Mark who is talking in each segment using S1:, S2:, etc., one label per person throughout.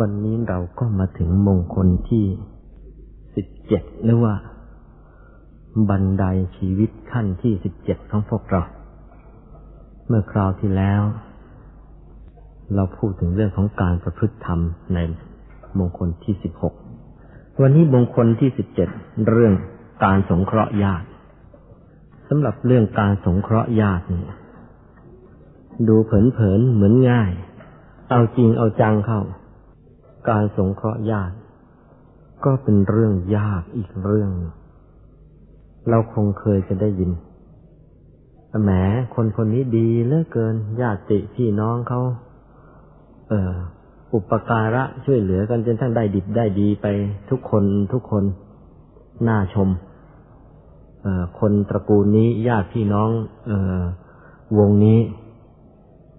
S1: วันนี้เราก็มาถึงมงคลที่สิบเจ็ดหรือว่า บันไดชีวิตขั้นที่สิบเจ็ดของพวกเรา เมื่อคราวที่แล้ว เราพูดถึงเรื่องของการประพฤติธรรมในมงคลที่สิบหกวันนี้มงคลที่สิบเจ็ดเรื่องการสงเคราะห์ญาติสำหรับเรื่องการสงเคราะห์ญาตินี่ดูเผินๆเหมือนง่าย เอาจริงเอาจังเข้า การสงเคราะห์ญาติ ก็เป็นเรื่องยากอีกเรื่อง เราคงเคยจะได้ยินแหมคนคนนี้ดีเหลือเกินญาติพี่น้องเขาเอออุปการะช่วยเหลือกันจนทั้งได้ดิบได้ดีไปทุกคนทุกคนน่าชม เออคนตระกูลนี้ญาติพี่น้อง เออวงนี้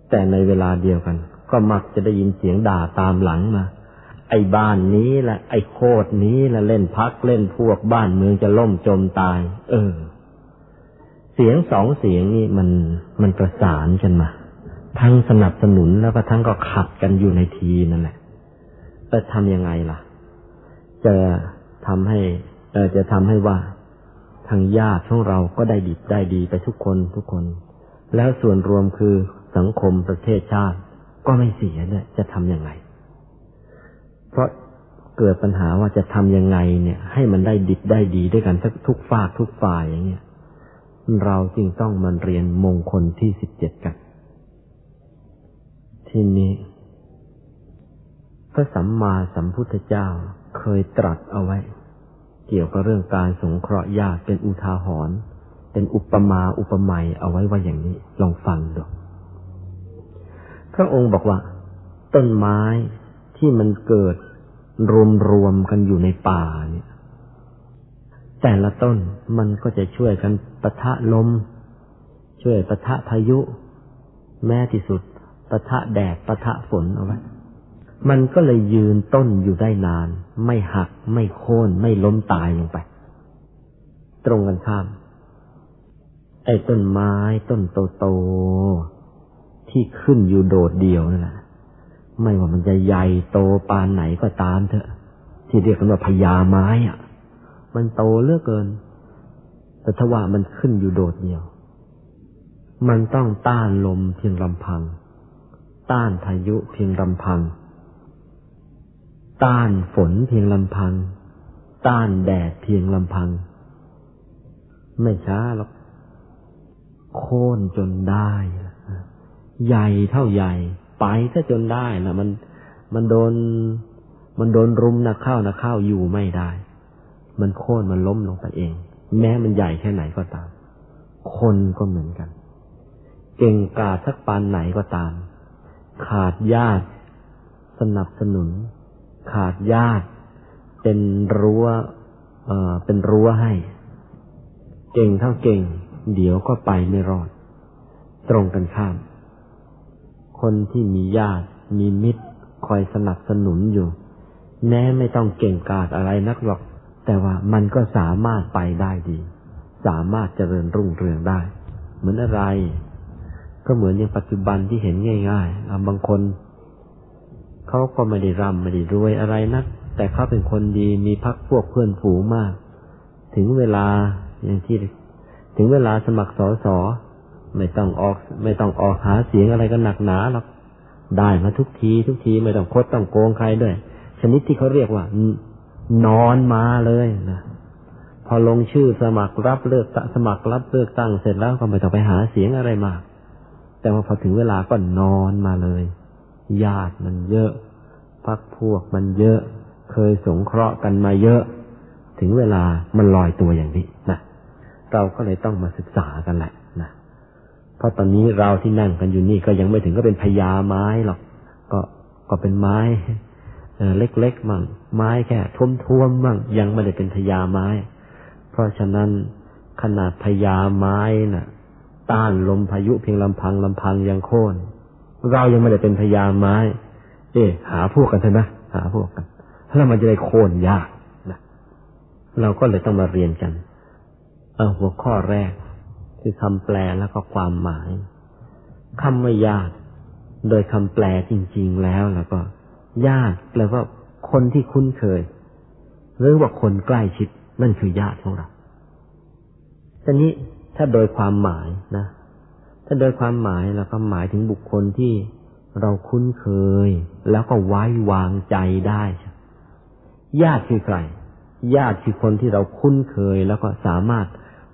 S1: แต่ในเวลาเดียวกัน ก็มักจะได้ยินเสียงด่าตามหลังมา ไอ้บ้านนี้แหละไอ้โคตรนี้แหละเล่นพักเล่นพวกบ้านเมืองจะล่มจมตาย เออ เสียงสองเสียงนี่มันมันประสานกันมา ทั้งสนับสนุนแล้วก็ทั้งก็ขัดกันอยู่ในทีนั่นแหละจะทำยังไงล่ะ จะทำให้เออจะทำให้ว่าทางญาติของเราก็ได้ดีได้ดีไปทุกคนทุกคน แล้วส่วนรวมคือสังคมประเทศชาติ ก็ไม่เสียเนี่ยจะทำยังไง เพราะเกิดปัญหาว่าจะทำยังไงเนี่ย ให้มันได้ดิบได้ดีด้วยกันทุกฝากทุกฝ่ายอย่างเงี้ยเราจึงต้องมันเรียนมงคลที่สิบเจ็ดกัน ที่นี้พระสัมมาสัมพุทธเจ้าเคยตรัสเอาไว้ เกี่ยวกับเรื่องการสงเคราะห์ญาติเป็นอุทาหรณ์เป็นอุปมาอุปไมยเอาไว้ว่าอย่างนี้ ลองฟังดู พระองค์บอกว่า ต้นไม้ ที่มันเกิดรวมรวมกันอยู่ในป่าเนี่ย แต่ละต้นมันก็จะช่วยกันปะทะลม ช่วยปะทะพายุ แม้ที่สุดปะทะแดดปะทะฝนเอาไว้ มันก็เลยยืนต้นอยู่ได้นาน ไม่หัก ไม่โค่น ไม่ล้มตายลงไป ตรงกันข้าม ไอ้ต้นไม้ต้นโตๆที่ขึ้นอยู่โดดเดี่ยวนั่นแหละ ไม่ว่ามันจะใหญ่โตปานไหนก็ตามเถอะ ที่เรียกกันว่าพญาไม้อะมันโตเลือกเกิน แต่ถ้าว่ามันขึ้นอยู่โดดเดียว มันต้องต้านลมเพียงลำพัง ต้านพายุเพียงลำพัง ต้านฝนเพียงลำพัง ต้านแดดเพียงลำพัง ไม่ช้าหรอกโค่นจนได้ ใหญ่เท่าใหญ่ ไปก็จนได้นะมันมันโดน มันโดนรุมนะเข้านะเข้าอยู่ไม่ได้ มันโค่นมันล้มลงไปเอง แม้มันใหญ่แค่ไหนก็ตาม คนก็เหมือนกัน เก่งกาสักปานไหนก็ตาม ขาดญาติ สนับสนุน ขาดญาติ เป็นรั้วเอ่อเป็นรั้วให้ เก่งเท่าเก่ง เดี๋ยวก็ไปไม่รอด ตรงกันข้าม คนที่มีญาติ มีมิตร คอยสนับสนุนอยู่ แม้ไม่ต้องเก่งกาจอะไรนักหรอก แต่ว่ามันก็สามารถไปได้ดี สามารถเจริญรุ่งเรืองได้ เหมือนอะไร ก็เหมือนอย่างปัจจุบันที่เห็นง่ายๆบางคนเขาก็ไม่ได้ร่ำไม่ได้รวยอะไรนัก แต่เขาเป็นคนดีมีพักพวกเพื่อนฝูงมาก ถึงเวลาอย่างที่ถึงเวลาสมัครสอสอ ไม่ต้องออก ไม่ต้องออกหาเสียงอะไรก็หนักหนาหรอกได้มาทุกที ทุกทีไม่ต้องคดต้องโกงใครด้วย ชนิดที่เขาเรียกว่านอนมาเลยนะพอลงชื่อสมัครรับเลือกสมัครรับเลือกตั้งเสร็จแล้วก็ไม่ต้องไปหาเสียงอะไรมากแต่ว่าพอถึงเวลาก็นอนมาเลย ญาติมันเยอะพักพวกมันเยอะ เคยสงเคราะห์กันมาเยอะ ถึงเวลามันลอยตัวอย่างนี้นะเราก็เลยต้องมาศึกษากันแหละนะ เพราะตอนนี้เราที่นั่งกันอยู่นี่ก็ยังไม่ถึงก็เป็นพญาไม้หรอก ก็ก็เป็นไม้เล็กๆมั่งไม้แค่ท่วมๆมั่งยังไม่ได้เป็นพญาไม้ เพราะฉะนั้นขนาดพญาไม้น่ะ ต้านลมพายุเพียงลำพังลำพังยังโค่นเรายังไม่ได้เป็นพยาไม้ เอ๊หาพวกกันเถอะนะหาพวกกันแล้วมันจะได้โค่นยากนะเราก็เลยต้องมาเรียนกัน เอาหัวข้อแรก คือคำแปลแล้วก็ความหมายคำว่ายากโดยคำแปลจริง ๆ แล้วแล้วก็ญาติแปลว่าคนที่คุ้นเคย หรือว่าคนใกล้ชิดนั่นคือญาติของเราทีนี้ถ้าโดยความหมายนะ ถ้าโดยความหมายเราก็หมายถึงบุคคลที่เราคุ้นเคย แล้วก็ไว้วางใจได้ญาติคือใครญาติคือคนที่เราคุ้นเคย แล้วก็สามารถ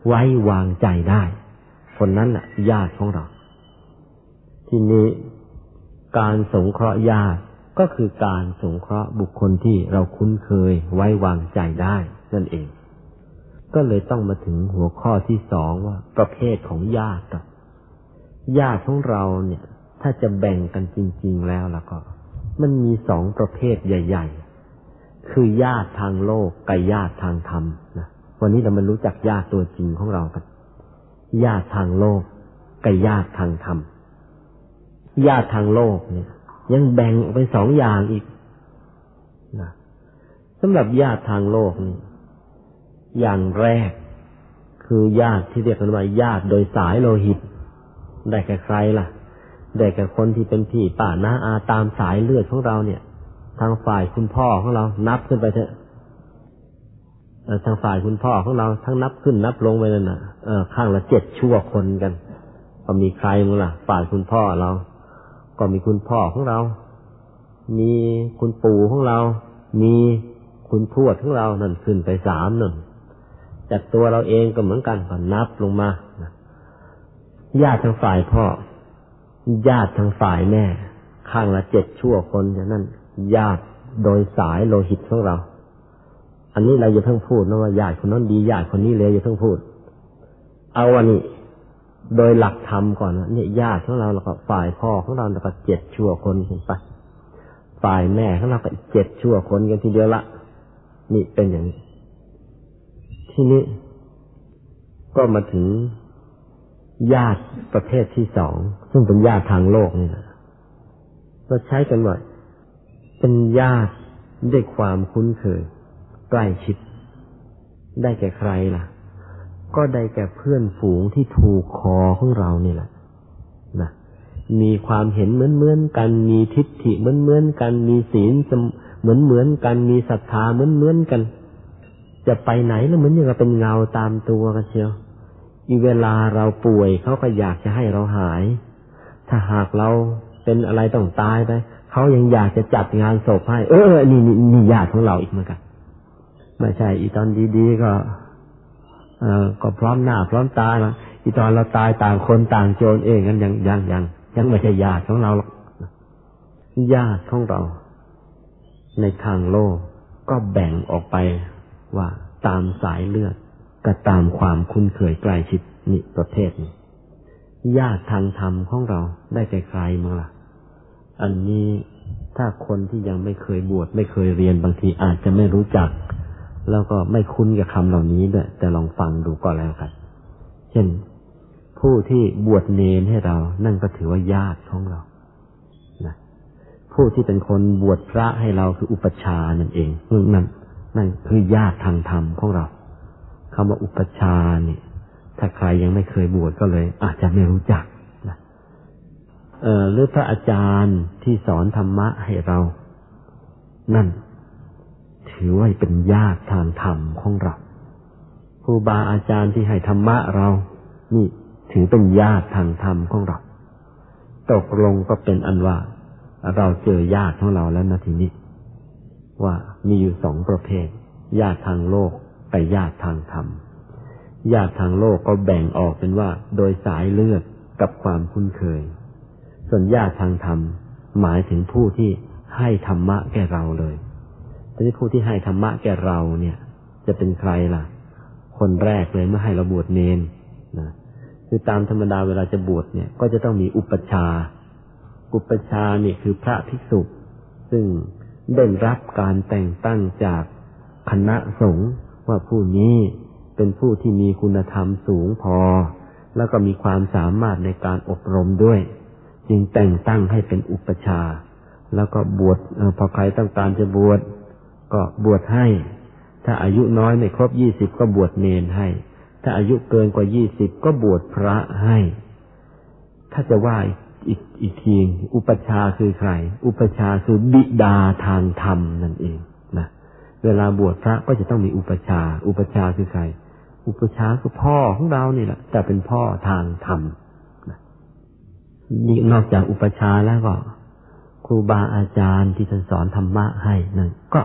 S1: ไว้วางใจได้ คนนั้นแหละญาติของเรา ทีนี้การสงเคราะห์ญาติก็คือการสงเคราะห์บุคคลที่เราคุ้นเคยไว้วางใจได้นั่นเอง ก็เลยต้องมาถึงหัวข้อที่สองว่า ประเภทของญาติญาติของเราเนี่ย ถ้าจะแบ่งกันจริง ๆ แล้วแล้วก็ มันมีสองประเภทใหญ่ ๆ คือญาติทางโลกกับญาติทางธรรมนะวันนี้เรามารู้จักญาติตัวจริงของเรากัน ญาติทางโลกกับญาติทางธรรม ญาติทางโลกเนี่ย ยังแบ่งออกเป็นสองอย่างอีกนะสำหรับญาติทางโลกนี่อย่างแรกคือญาติที่เรียกกันว่าญาติโดยสายโลหิต ได้แก่ใครล่ะ ได้แก่คนที่เป็นพี่ป้าน้าอาตามสายเลือดของเราเนี่ย ทางฝ่ายคุณพ่อของเรานับขึ้นไปเถอะ ทางฝ่ายคุณพ่อของเราทั้งนับขึ้นนับลงไปนั่นน่ะข้างละเจ็ดชั่วคนกัน ก็มีใครมั้งล่ะ ฝ่ายคุณพ่อเรา ก็มีคุณพ่อของเรา มีคุณปู่ของเรา มีคุณทวดของเรานั่นขึ้นไปสามนั่นจากตัวเราเองก็เหมือนกันก็นับลงมาญาติทางฝ่ายพ่อ ญาติทางฝ่ายแม่ ข้างละเจ็ดชั่วคนอย่างนั้นญาติโดยสายโลหิตของเรา อันนี้เราอย่าเพิ่งพูดนะว่าญาติคนนั้นดีญาติคนนี้เลยอย่าเพิ่งพูด เอาวันนี้ โดยหลักธรรมก่อนนะเนี่ยญาติของเราแล้วก็ฝ่ายพ่อของเราแล้วก็เจ็ดชั่วคนเห็นปฝ่ายแม่ของเราก็เจ็ดชั่วคนกันทีเดียวละนี่เป็นอย่างนี้ ทีนี้ก็มาถึงญาติประเภทที่สองซึ่งเป็นญาติทางโลกนี่นะเราใช้กันว่าเป็นญาติด้วยความคุ้นเคย ใกล้ชิด ได้แก่ใครล่ะ ก็ได้แก่เพื่อนฝูงที่ถูกคอของเรานี่แหละนะมีความเห็นเหมือนเหมือนกัน มีทิฏฐิเหมือนเหมือนกัน มีศีลเหมือนเหมือนกัน มีศรัทธาเหมือนเหมือนกัน จะไปไหนแล้วเหมือนอย่างเป็นเงาตามตัวกันเชียวอีเวลาเราป่วยเขาก็อยากจะให้เราหาย ถ้าหากเราเป็นอะไรต้องตายไปเขายังอยากจะจัดงานศพให้ เออ นี่นี่นี่ญาติของเราอีกเหมือนกัน ไม่ใช่ อีตอนดีๆก็เออก็พร้อมหน้า พร้อมตาละอีตอนเราตายต่างคนต่างโจรเองกันยังยังยังยังไม่ใช่ญาติของเราหรอกญาติของเรา ในทางโลกก็แบ่งออกไปว่าตามสายเลือดกับตามความคุ้นเคยใกล้ชิดนี่ประเภทนี้ญาติทางธรรมของเราได้แก่ใครมั้งล่ะ อันนี้ถ้าคนที่ยังไม่เคยบวชไม่เคยเรียนบางทีอาจจะไม่รู้จัก แล้วก็ไม่คุ้นกับคำเหล่านี้ด้วยแต่ลองฟังดูก็แล้วกัน เช่น ผู้ที่บวชเนนให้เรา นั่นก็ถือว่าญาติของเรานะผู้ที่เป็นคนบวชพระให้เราคืออุปชานั่นเองนั่นนั่นคือญาติทางธรรมของเราคำว่าอุปชาเนี่ยถ้าใครยังไม่เคยบวชก็เลย อาจจะไม่รู้จักนะเออหรือพระอาจารย์ที่สอนธรรมะให้เรา นั่น ถือว่าเป็นญาติทางธรรมของเราครูบาอาจารย์ที่ให้ธรรมะเรา นี่ถือเป็นญาติทางธรรมของเรา ตกลงก็เป็นอันว่า เราเจอญาติของเราแล้วนะทีนี้ ว่ามีอยู่สองประเภท ญาติทางโลกไปญาติทางธรรม ญาติทางโลกก็แบ่งออกเป็นว่า โดยสายเลือดกับความคุ้นเคย ส่วนญาติทางธรรมหมายถึงผู้ที่ให้ธรรมะแก่เราเลย นี้ผู้ที่ให้ธรรมะแก่เราเนี่ย จะเป็นใครล่ะ คนแรกเลยเมื่อให้เราบวชเนนนะคือตามธรรมดาเวลาจะบวชเนี่ย ก็จะต้องมีอุปชา อุปชาเนี่ยคือพระภิกษุ ซึ่งได้รับการแต่งตั้งจากคณะสงฆ์ว่าผู้นี้เป็นผู้ที่มีคุณธรรมสูงพอ แล้วก็มีความสามารถในการอบรมด้วย จึงแต่งตั้งให้เป็นอุปชา แล้วก็บวชพอใครต้องการจะบวช ก็บวชให้ ถ้าอายุน้อยไม่ครบยี่สิบก็บวชเนนให้ ถ้าอายุเกินกว่ายี่สิบก็บวชพระให้ ถ้าจะว่าอีกอีกทีอุปชาคือใคร อุปชาคือบิดาทางธรรมนั่นเองนะเวลาบวชพระก็จะต้องมีอุปชา อุปชาคือใคร อุปชาคือพ่อของเรานี่แหละแต่เป็นพ่อทางธรรมนี่นอกจากอุปชาแล้วก็ ครูบาอาจารย์ที่ท่านสอนธรรมะให้นั่นก็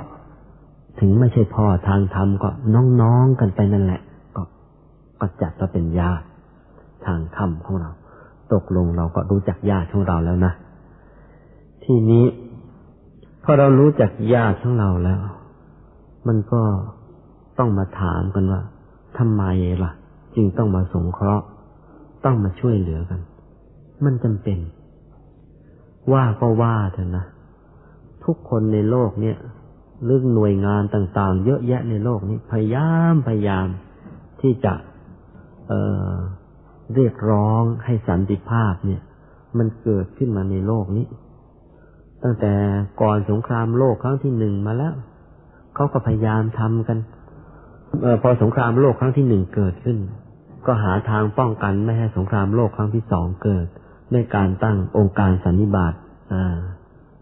S1: ถึงไม่ใช่พ่อทางธรรมก็น้องๆกันไปนั่นแหละ ก็ก็จัดว่าเป็นญาติทางธรรมของเรา ตกลงเราก็รู้จักญาติของเราแล้วนะ ทีนี้พอเรารู้จักญาติของเราแล้ว มันก็ต้องมาถามกันว่าทำไมล่ะ จึงต้องมาสงเคราะห์ ต้องมาช่วยเหลือกัน มันจำเป็น ว่าก็ว่าเถอะนะ ทุกคนในโลกเนี่ย เรื่องหน่วยงานต่าง ๆ เยอะแยะในโลกนี้ พยายามพยายามที่จะเเรียกร้องให้สันติภาพเนี่ย มันเกิดขึ้นมาในโลกนี้ ตั้งแต่ก่อนสงครามโลกครั้งที่หนึ่งมาแล้วเขาก็พยายามทำกันออพอสงครามโลกครั้งที่หนึ่งเกิดขึ้น ก็หาทางป้องกันไม่ให้สงครามโลกครั้งที่สองเกิดด้วยการตั้งองค์การสันนิบาต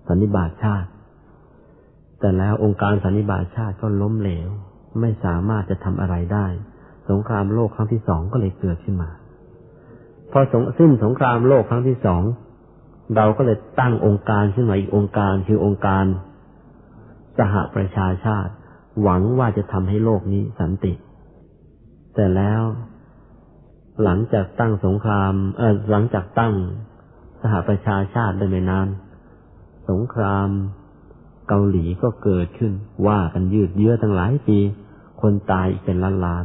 S1: สันนิบาตชาติ แต่แล้วองค์การสันนิบาตชาติก็ล้มเหลว ไม่สามารถจะทำอะไรได้ สงครามโลกครั้งที่สองก็เลยเกิดขึ้นมา พอสิ้นสงครามโลกครั้งที่สองเราก็เลยตั้งองค์การขึ้นมาอีกองค์การคือองค์การสหประชาชาติ หวังว่าจะทำให้โลกนี้สันติ แต่แล้วหลังจากตั้งสงคราม เออหลังจากตั้งสหประชาชาติได้ไม่นาน สงคราม เกาหลีก็เกิดขึ้น ว่ากันยืดเยื้อตั้งหลายปี คนตายอีกเป็นล้านล้าน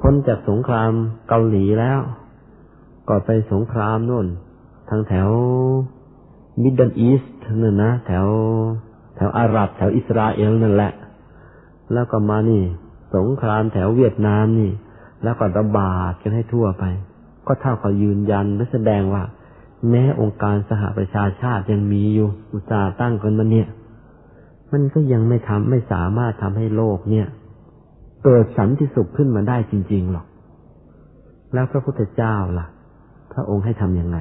S1: พ้นจากสงครามเกาหลีแล้ว ก็ไปสงครามนู่น ทางแถวมิดเดิลอีสต์นั่นนะแถว แถวอาหรับ แถวอิสราเอลนั่นแหละ แล้วก็มานี่ สงครามแถวเวียดนามนี่ แล้วก็ระบาดกันให้ทั่วไป ก็เท่ากับยืนยันและแสดงว่า แม้องค์การสหประชาชาติยังมีอยู่ อุตสาห์ตั้งกันมาเนี่ย มันก็ยังไม่ทำไม่สามารถทำให้โลกเนี่ย เกิดสันติสุขขึ้นมาได้จริง ๆ หรอก แล้วพระพุทธเจ้าล่ะ พระองค์ให้ทำยังไง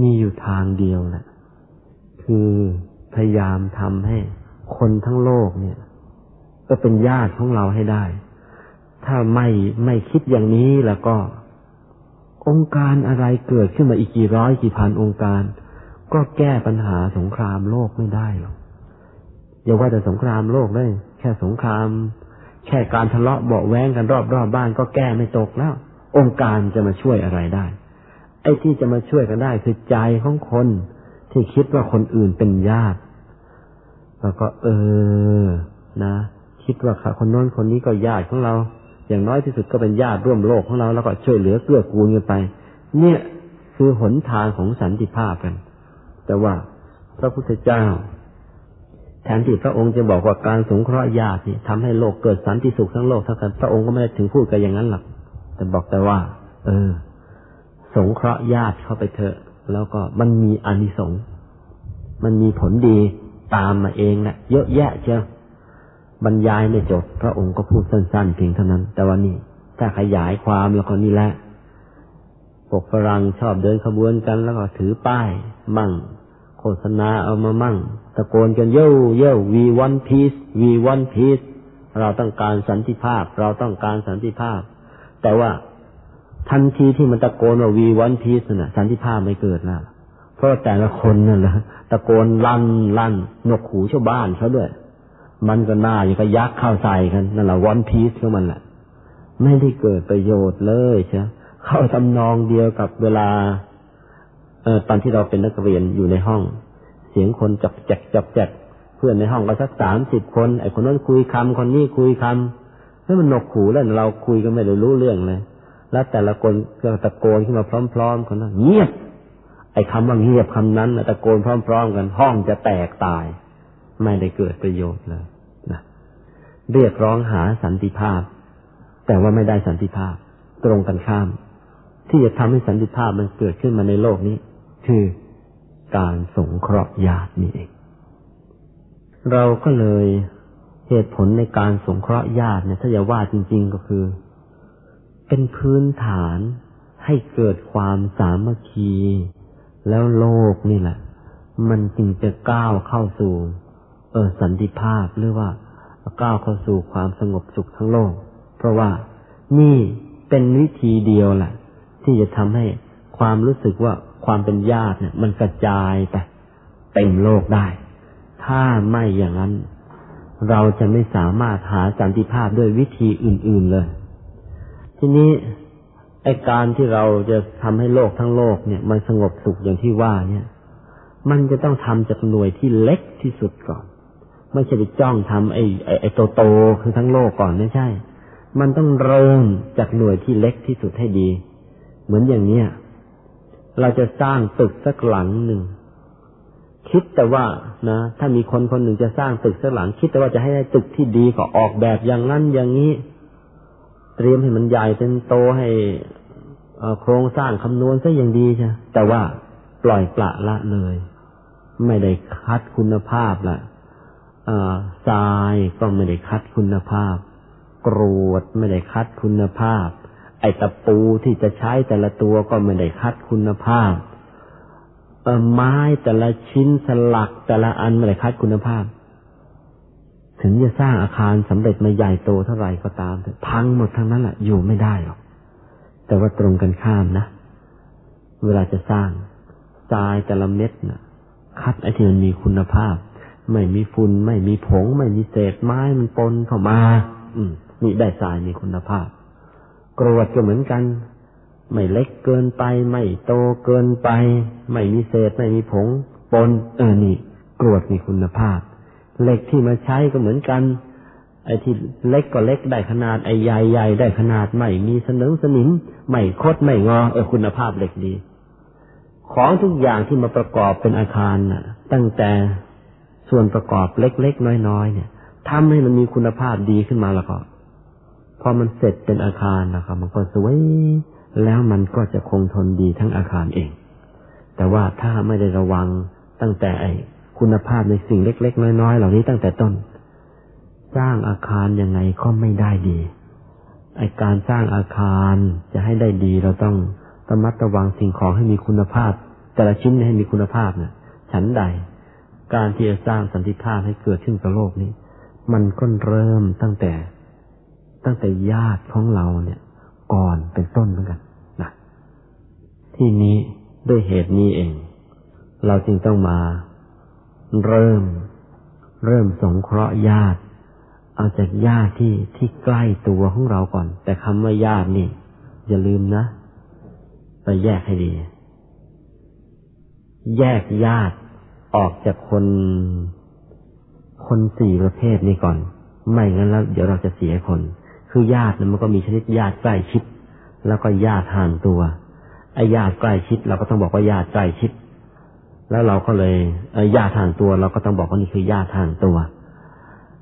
S1: มีอยู่ทางเดียวแหละคือพยายามทำให้คนทั้งโลกเนี่ย ก็เป็นญาติของเราให้ได้ ถ้าไม่ไม่คิดอย่างนี้แล้วก็ องค์การอะไรเกิดขึ้นมาอีกกี่ร้อยกี่พันองค์การ ก็แก้ปัญหาสงครามโลกไม่ได้หรอก อย่าว่าแต่สงครามโลกเลย แค่สงคราม แค่การทะเลาะเบาแว้งกันรอบรอบบ้านก็แก้ไม่ตกแล้ว องค์การจะมาช่วยอะไรได้ ไอ้ที่จะมาช่วยกันได้คือใจของคน ที่คิดว่าคนอื่นเป็นญาติ แล้วก็ เออ นะ คิดว่าคนน้นคนนี้ก็ญาติของเรา อย่างน้อยที่สุดก็เป็นญาติร่วมโลกของเรา แล้วก็ช่วยเหลือเกื้อกูลกันไป เนี่ยคือหนทางของสันติภาพกัน แต่ว่าพระพุทธเจ้า แทนที่พระองค์จะบอกว่าการสงเคราะห์ญาติทำให้โลกเกิดสันติสุขทั้งโลกทั้งกันพระองค์ก็ไม่ได้ถึงพูดกันอย่างนั้นหรอกแต่บอกแต่ว่า เออ สงเคราะห์ญาติเข้าไปเถอะ แล้วก็มันมีอานิสงส์มันมีผลดีตามมาเองแหละเยอะแยะเชียวบรรยายไม่จบ พระองค์ก็พูดสั้นๆเพียงเท่านั้น แต่ว่านี่ถ้าขยายความแล้วก็นี่แหละปกฝรั่งชอบเดินขบวนกันแล้วก็ถือป้าย มั่ง โฆษณาเอามามั่ง ตะโกนกันเย้เย้วีวันพีซวีวันพีซเราต้องการสันติภาพ เราต้องการสันติภาพ แต่ว่าทันทีที่มันตะโกนว่าวีวันพีซน่ะ สันติภาพไม่เกิดละเพราะแต่ละคนนั่นแหละตะโกนลั่นลั่นนกหูชาวบ้านเขาด้วย มันก็น่าอย่างก็ยักเข้าใส่กันนั่นแหละวันพีซของมันแหละไม่ได้เกิดประโยชน์เลยใช่เข้าทำนองเดียวกับเวลา เออตอนที่เราเป็นนักเรียนอยู่ในห้อง เสียงคนจับแจกจับแจกเพื่อนในห้องก็สักสามสิบคนไอ้คนนั้นคุยคำคนนี้คุยคำแล้วมันหนกหูแล้วเราคุยกันไม่ได้รู้เรื่องเลย แล้วแต่ละคนก็ตะโกนขึ้นมาพร้อมๆคนนั้นเงียบ ไอ้คำว่าเงียบคำนั้นตะโกนพร้อม ๆ กัน ห้องจะแตกตาย ไม่ได้เกิดประโยชน์เลยนะเรียกร้องหาสันติภาพ แต่ว่าไม่ได้สันติภาพ ตรงกันข้าม ที่จะทำให้สันติภาพมันเกิดขึ้นมาในโลกนี้ คือ การสงเคราะห์ญาตินี่เอง เราก็เลยเหตุผลในการสงเคราะห์ญาติเนี่ยถ้าจะว่าจริง ๆก็คือ เป็นพื้นฐานให้เกิดความสามัคคี แล้วโลกนี่แหละ มันจึงจะก้าวเข้าสู่เออสันติภาพหรือว่าก้าวเข้าสู่ความสงบสุขทั้งโลก เพราะว่านี่เป็นวิธีเดียวแหละที่จะทำให้ความรู้สึกว่า ความเป็นญาติเนี่ย มันกระจายไปเต็มโลกได้ ถ้าไม่อย่างนั้น เราจะไม่สามารถหาสันติภาพด้วยวิธีอื่น ๆเลย ทีนี้ไอการที่เราจะทำให้โลกทั้งโลกเนี่ย มันสงบสุขอย่างที่ว่าเนี่ย มันจะต้องทำจากหน่วยที่เล็กที่สุดก่อน ไม่ใช่ไปจ้องทำไอ้ไอโตโตคือทั้งโลกก่อนไม่ใช่ มันต้องเริ่มจากหน่วยที่เล็กที่สุดให้ดี เหมือนอย่างเนี้ย เราจะสร้างตึกสักหลังหนึ่งคิดแต่ว่านะถ้ามีคนคนหนึ่งจะสร้างตึกสักหลัง คิดแต่ว่าจะให้ได้ตึกที่ดีก็ออกแบบอย่างนั้นอย่างนี้ เตรียมให้มันใหญ่เป็นโตให้โครงสร้างคำนวณซะอย่างดีใช่แต่ว่าปล่อยปละละเลย ไม่ได้คัดคุณภาพละทรายก็ไม่ได้คัดคุณภาพกรวดไม่ได้คัดคุณภาพ ไอตะปูที่จะใช้แต่ละตัวก็ไม่ได้คัดคุณภาพไม้แต่ละชิ้นสลักแต่ละอันไม่ได้คัดคุณภาพ ถึงจะสร้างอาคารสำเร็จมาใหญ่โตเท่าไหร่ก็ตามพังหมดทั้งนั้นแหละอยู่ไม่ได้หรอกแต่ว่าตรงกันข้ามนะเวลาจะสร้างทรายแต่ละเม็ดนะคัดไอ้ที่มันมีคุณภาพ ไม่มีฝุ่นไม่มีผง ไม่มีเศษไม้มันปนเข้ามา อืมนี่ได้ทรายมีคุณภาพ กรวดก็เหมือนกัน ไม่เล็กเกินไป ไม่โตเกินไป ไม่มีเศษไม่มีผงปนเออนี่กรวดมีคุณภาพเหล็กที่มาใช้ก็เหมือนกัน ไอ้ที่เล็กก็เล็กได้ขนาดไอ้ใหญ่ใหญ่ได้ขนาดไม่มีสนึงสนิมไม่คดไม่งอเออคุณภาพเหล็กดี ของทุกอย่างที่มาประกอบเป็นอาคารน่ะ ตั้งแต่ส่วนประกอบเล็กๆน้อยๆเนี่ยทำให้มันมีคุณภาพดีขึ้นมาแล้วก็ พอมันเสร็จเป็นอาคารนะครับ มันก็สวยแล้วมันก็จะคงทนดีทั้งอาคารเอง แต่ว่าถ้าไม่ได้ระวังตั้งแต่ไอคุณภาพในสิ่งเล็ก ๆ น้อยๆเหล่านี้ตั้งแต่ต้น สร้างอาคารยังไงก็ไม่ได้ดีไอการสร้างอาคารจะให้ได้ดีเราต้องระมัดระวังสิ่งของให้มีคุณภาพ แต่ละชิ้นให้มีคุณภาพเนะ่ยฉันใด การที่จะสร้างสันติภาพให้เกิดขึ้นกับโลกนี้ มันก็เริ่มตั้งแต่ ตั้งแต่ญาติของเราเนี่ย ก่อนเป็นต้นเหมือนกันนะที่นี้ด้วยเหตุนี้เอง เราจึงต้องมา เริ่ม เริ่มสงเคราะห์ญาติ เอาจากญาติที่ที่ใกล้ตัวของเราก่อน แต่คำว่าญาตินี่ อย่าลืมนะไปแยกให้ดี แยกญาติออกจากคน คนสี่ประเภทนี้ก่อน ไม่งั้นแล้วเดี๋ยวเราจะเสียคน คือญาติมันก็มีชนิดญาติใกล้ชิด แล้วก็ญาติห่างตัวไอ้ญาติใกล้ชิด เราก็ต้องบอกว่าญาติใกล้ชิด แล้วเราก็เลยไอ้ญาติทางตัว เราก็ต้องบอกว่านี่คือญาติทางตัว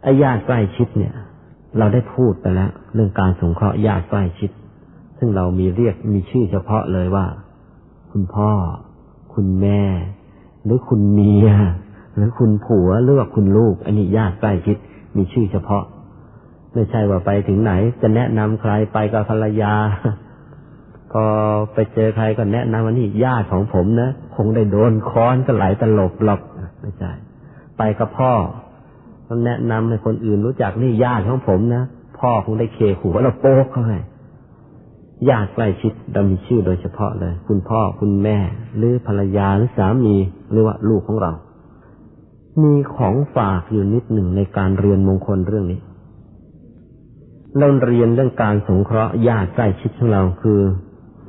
S1: ไอ้ญาติใกล้ชิดเนี่ย เราได้พูดไปแล้ว เรื่องการสงเคราะห์ญาติใกล้ชิด ซึ่งเรามีเรียกมีชื่อเฉพาะเลยว่า คุณพ่อ คุณแม่ หรือคุณเมียหรือคุณผัวหรือว่าคุณลูก อันนี้ญาติใกล้ชิดมีชื่อเฉพาะ ไม่ใช่ว่าไปถึงไหน จะแนะนำใครไปกับภรรยา พอไปเจอใครก็แนะนำว่านี่ญาติของผมนะคงได้โดนค้อนก็ไหลตลบหลบไม่ใช่ไปกับพ่อก็แนะนำให้คนอื่นรู้จักนี่ญาติของผมนะพ่อคงได้เคหัวเราโป๊กเขาให้ญาติใกล้ชิดเรามีชื่อโดยเฉพาะเลย คุณพ่อคุณแม่ หรือภรรยาหรือสามีหรือว่าลูกของเรา มีของฝากอยู่นิดหนึ่งในการเรียนมงคลเรื่องนี้ เราเรียนเรื่องการสงเคราะห์ญาติใกล้ชิดของเราคือ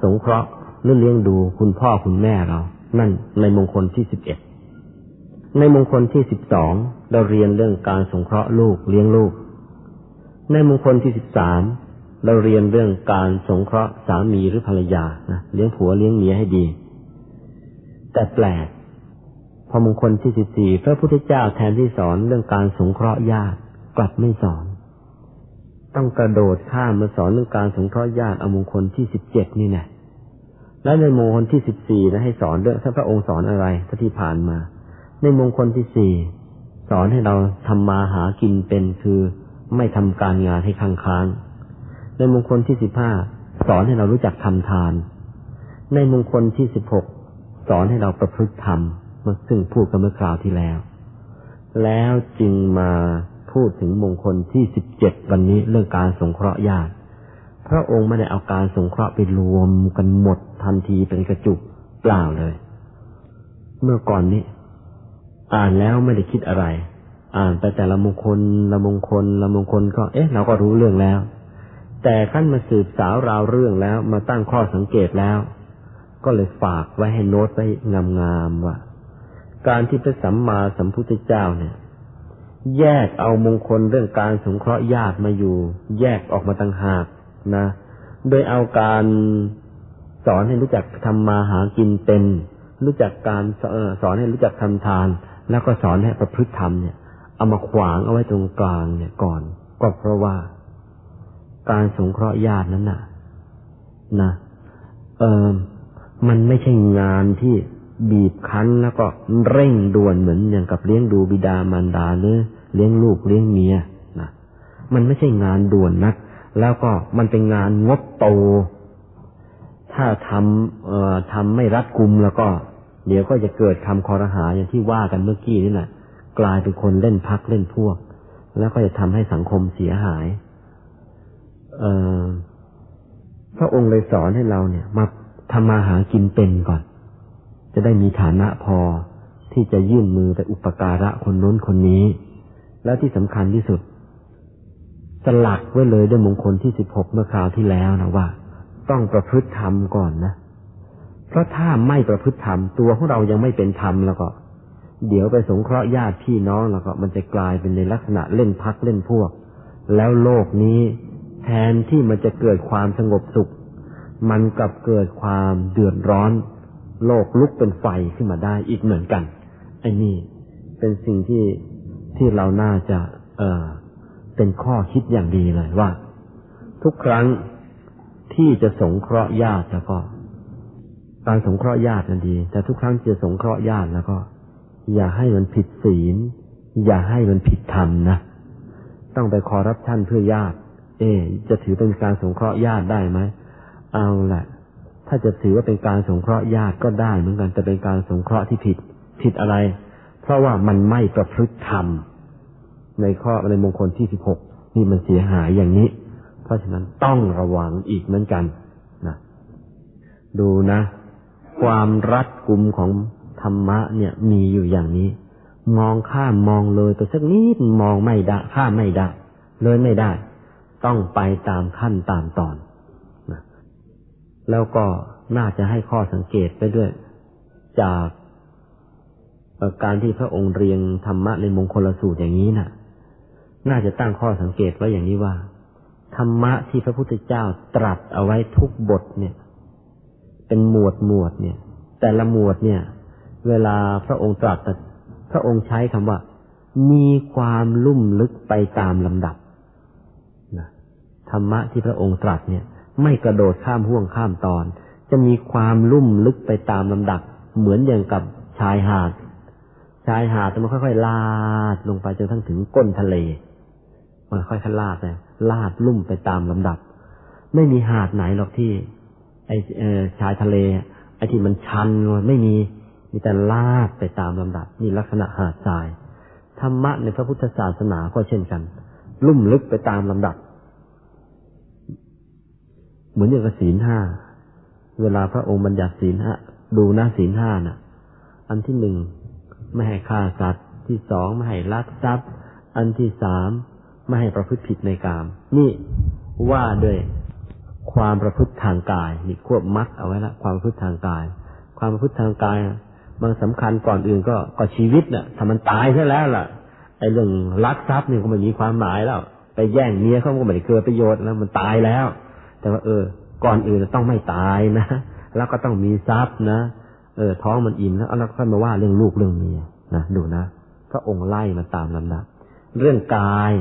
S1: สงเคราะห์หรือเลี้ยงดูคุณพ่อคุณแม่เรา นั่นในมงคลที่สิบเอ็ดในมงคลที่สิบสองเราเรียนเรื่องการสงเคราะห์ลูกเลี้ยงลูก ในมงคลที่สิบสามเราเรียนเรื่องการสงเคราะห์สามีหรือภรรยานะเลี้ยงผัวเลี้ยงเมียให้ดี แต่แปลกพอมงคลที่สิบสี่พระพุทธเจ้าแทนที่สอนเรื่องการสงเคราะห์ญาติกลับไม่สอน ต้องกระโดดข้ามมาสอนเรื่องการสงเคราะห์ญาติอมงคลที่สิบเจ็ดนี่น่และในมงคลที่สิบสี่นะให้สอนเรื่องถ้าพระองค์สอนอะไรถ้าที่ผ่านมา ในมงคลที่สี่สอนให้เราทำมาหากินเป็นคือไม่ทำการงานให้ค้างค้าง ในมงคลที่สิบห้าสอนให้เรารู้จักทำทาน ในมงคลที่สิบหกสอนให้เราประพฤติธรรมซึ่งพูดกันเมื่อคราวที่แล้ว แล้วจึงมา พูดถึงมงคลที่สิบเจ็ดวันนี้เรื่องการสงเคราะห์ญาติพระองค์ไม่ได้เอาการสงเคราะห์ไปรวมกันหมดทันทีเป็นกระจุกเปล่าเลย เมื่อก่อนนี้ อ่านแล้วไม่ได้คิดอะไร อ่านไปแต่ละมงคลละมงคลละมงคลก็เอ๊ะ เราก็รู้เรื่องแล้ว แต่ขั้นมาสืบสาวราวเรื่องแล้วมาตั้งข้อสังเกตแล้ว ก็เลยฝากไว้ให้โน้ตไว้งามๆว่า การที่พระสัมมาสัมพุทธเจ้าเนี่ย แยกเอามงคลเรื่องการสงเคราะห์ญาติมาอยู่ แยกออกมาต่างหากนะ โดยเอาการสอนให้รู้จักทำมาหากินเป็น รู้จักการสอนให้รู้จักทำทาน แล้วก็สอนให้ประพฤติธรรมเนี่ย เอามาขวางเอาไว้ตรงกลางเนี่ยก่อน ก็เพราะว่า การสงเคราะห์ญาตินั้นน่ะ นะ เออมันไม่ใช่งานที่ บีบคั้นแล้วก็เร่งด่วนเหมือนอย่างกับเลี้ยงดูบิดามารดาหรือเลี้ยงลูกเลี้ยงเมียนะมันไม่ใช่งานด่วนนัก แล้วก็มันเป็นงานงบโต ถ้าทำเอ่อทำไม่รัดกุมแล้วก็ เดี๋ยวก็จะเกิดคำคอรหาอย่างที่ว่ากันเมื่อกี้นี่แหละกลายเป็นคนเล่นพักเล่นพวก แล้วก็จะทำให้สังคมเสียหาย เออพระองค์เลยสอนให้เราเนี่ย มาทำมาหากินเป็นก่อน จะได้มีฐานะพอที่จะยื่นมือไปอุปการะคนน้นคนนี้ แล้วที่สำคัญที่สุดสลักไว้เลยด้วยมงคลที่สิบหกเมื่อคราวที่แล้วนะว่า ต้องประพฤติธรรมก่อนนะเพราะถ้าไม่ประพฤติธรรมตัวของเรายังไม่เป็นธรรมแล้วก็ เดี๋ยวไปสงเคราะห์ญาติพี่น้องแล้วก็มันจะกลายเป็นในลักษณะเล่นพักเล่นพวก แล้วโลกนี้ แทนที่มันจะเกิดความสงบสุข มันกลับเกิดความเดือดร้อน โลกลุกเป็นไฟขึ้นมาได้อีกเหมือนกันไอ้นี่เป็นสิ่งที่ที่เราน่าจะ เออเป็นข้อคิดอย่างดีเลยว่า ทุกครั้งที่จะสงเคราะห์ญาติแล้วก็การสงเคราะห์ญาตินั้นดี แต่ทุกครั้งจะสงเคราะห์ญาติแล้วก็ อย่าให้มันผิดศีล อย่าให้มันผิดธรรมนะต้องไปคอรับท่านเพื่อญาติ เอ จะถือเป็นการสงเคราะห์ญาติได้ไหมเอาแหละ ถ้าจะถือว่าเป็นการสงเคราะห์ญาติก็ได้เหมือนกันแต่เป็นการสงเคราะห์ที่ผิด ผิดอะไร เพราะว่ามันไม่ประพฤติธรรมในข้อในมงคลที่สิบหกนี่มันเสียหายอย่างนี้ เพราะฉะนั้นต้องระวังอีกเหมือนกันนะดูนะ ความรัดกุมของธรรมะเนี่ยมีอยู่อย่างนี้ มองข้ามมองเลยไปสักนิดมองไม่ได้ข้ามไม่ได้ เลยไม่ได้ ต้องไปตามขั้นตามตอน แล้วก็น่าจะให้ข้อสังเกตไปด้วย จากการที่พระองค์เรียงธรรมะในมงคลสูตรอย่างนี้นะ่ะ น่าจะตั้งข้อสังเกตไว้อย่างนี้ว่า ธรรมะที่พระพุทธเจ้าตรัสเอาไว้ทุกบทเนี่ย เป็นหมวดหมวดเนี่ย แต่ละหมวดเนี่ย เวลาพระองค์ตรัสพระองค์ใช้คำว่า มีความลุ่มลึกไปตามลำดับนะธรรมะที่พระองค์ตรัสเนี่ย ไม่กระโดดข้ามห่วงข้ามตอน จะมีความลุ่มลึกไปตามลำดับ เหมือนอย่างกับชายหาด ชายหาดมันค่อยๆลาดลงไปจนทั้งถึงก้นทะเล มันค่อยๆลาดไปลาดลุ่มไปตามลำดับ ไม่มีหาดไหนหรอกที่ไอชายทะเลไอที่มันชันไม่มีมีแต่ลาดไปตามลำดับนี่ลักษณะหาดทรายธรรมะในพระพุทธศาสนาก็เช่นกัน ลุ่มลึกไปตามลำดับ เหมือนอย่างกับศีลห้าเวลาพระองค์บัญญัติศีลห้าดูหน้าศีลห้าน่ะ อันที่หนึ่งไม่ให้ฆ่าสัตว์ที่สองไม่ให้ลักทรัพย์ อันที่สามไม่ให้ประพฤติผิดในกาม นี่ว่าด้วยความประพฤติทางกายนี่ควบมัดเอาไว้ละความประพฤติทางกาย ความประพฤติทางกายมันสำคัญก่อนอื่นก็ก็ชีวิตน่ะถ้ามันตายซะแล้วล่ะไอ้เรื่องลักทรัพย์นี่ก็ไม่มีความหมายแล้ว ไปแย่งเมียเขาก็ไม่ได้เกิดประโยชน์แล้วมันตายแล้ว แต่ว่าเออ ก่อนอื่นต้องไม่ตายนะ แล้วก็ต้องมีทรัพย์นะ เออ ท้องมันอิ่มแล้วแล้วค่อยมาว่าเรื่องลูกเรื่องเมียนะดูนะพระองค์ไล่มาตามลำดับ เรื่องกาย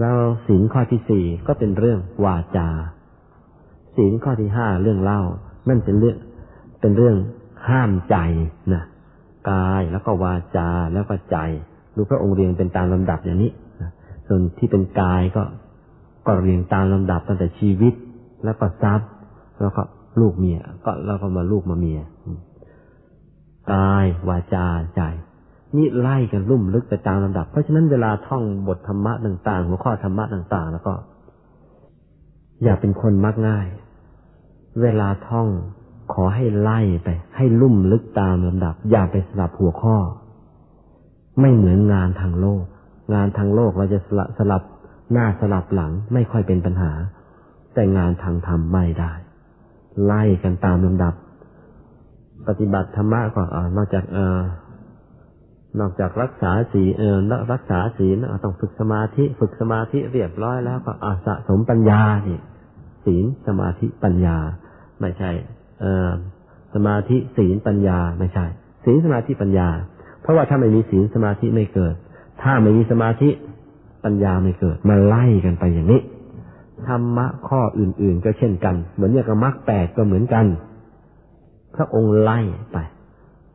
S1: แล้วศีลข้อที่สี่ก็เป็นเรื่องวาจาศีลข้อที่ห้าเรื่องเล่านั่นเป็นเรื่อง เป็นเรื่องห้ามใจนะกายแล้วก็วาจาแล้วก็ใจดูพระองค์เรียงเป็นตามลำดับอย่างนี้นะส่วนที่เป็นกายก็ ก็เรียงตามลำดับตั้งแต่ชีวิต แล้วก็ทรัพย์ แล้วก็ลูกเมีย ก็แล้วก็มาลูกมาเมียกายวาจาใจ นี่ไล่กันลุ่มลึกไปตามลำดับ เพราะฉะนั้นเวลาท่องบทธรรมะต่างๆหัวข้อธรรมะต่าง ๆ แล้วก็ อย่าเป็นคนมักง่าย เวลาท่องขอให้ไล่ไป ให้ลุ่มลึกตามลำดับ อย่าไปสลับหัวข้อ ไม่เหมือนงานทางโลก งานทางโลกเราจะสลับสลับ หน้าสลับหลังไม่ค่อยเป็นปัญหา แต่งานทางธรรมไม่ได้ ไล่กันตามลำดับ ปฏิบัติธรรมะก็นอกจากเอนอกจากรักษาศีลเออรักษาศีลต้องฝึกสมาธิ ฝึกสมาธิเรียบร้อยแล้วก็อาสะสมปัญญานี่ศีลสมาธิปัญญา ไม่ใช่ เออสมาธิศีลปัญญาไม่ใช่ ศีลสมาธิปัญญา เพราะว่าถ้าไม่มีศีลสมาธิไม่เกิด ถ้าไม่มีสมาธิ ปัญญาไม่เกิด มาไล่กันไปอย่างนี้ธรรมะข้ออื่น ๆ ก็เช่นกัน เหมือนอย่างกับมรรคแปดก็เหมือนกัน พระองค์ไล่ไป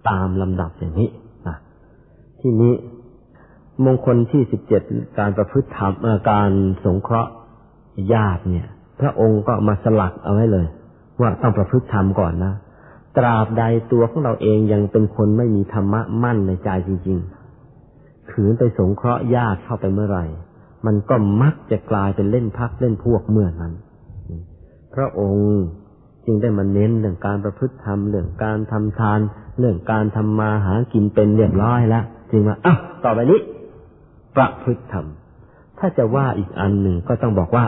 S1: ตามลำดับอย่างนี้นะที่นี้มงคลที่สิบเจ็ดการประพฤติธรรมการสงเคราะห์ญาติเนี่ย พระองค์ก็มาสลักเอาไว้เลย ว่าต้องประพฤติธรรมก่อนนะตราบใดตัวของเราเองยังเป็นคนไม่มีธรรมะมั่นในใจจริง ขืนไปสงเคราะห์ญาติเข้าไปเมื่อไหร่ มันก็มักจะกลายเป็นเล่นพักเล่นพวกเมื่อนั้น พระองค์จึงได้มาเน้นเรื่องการประพฤติธรรมเรื่องการทำทาน เรื่องการทำมาหากินเป็นเรียบร้อยแล้วจึงว่าอ้าวต่อไปนี้ ประพฤติธรรม ถ้าจะว่าอีกอันหนึ่งก็ต้องบอกว่า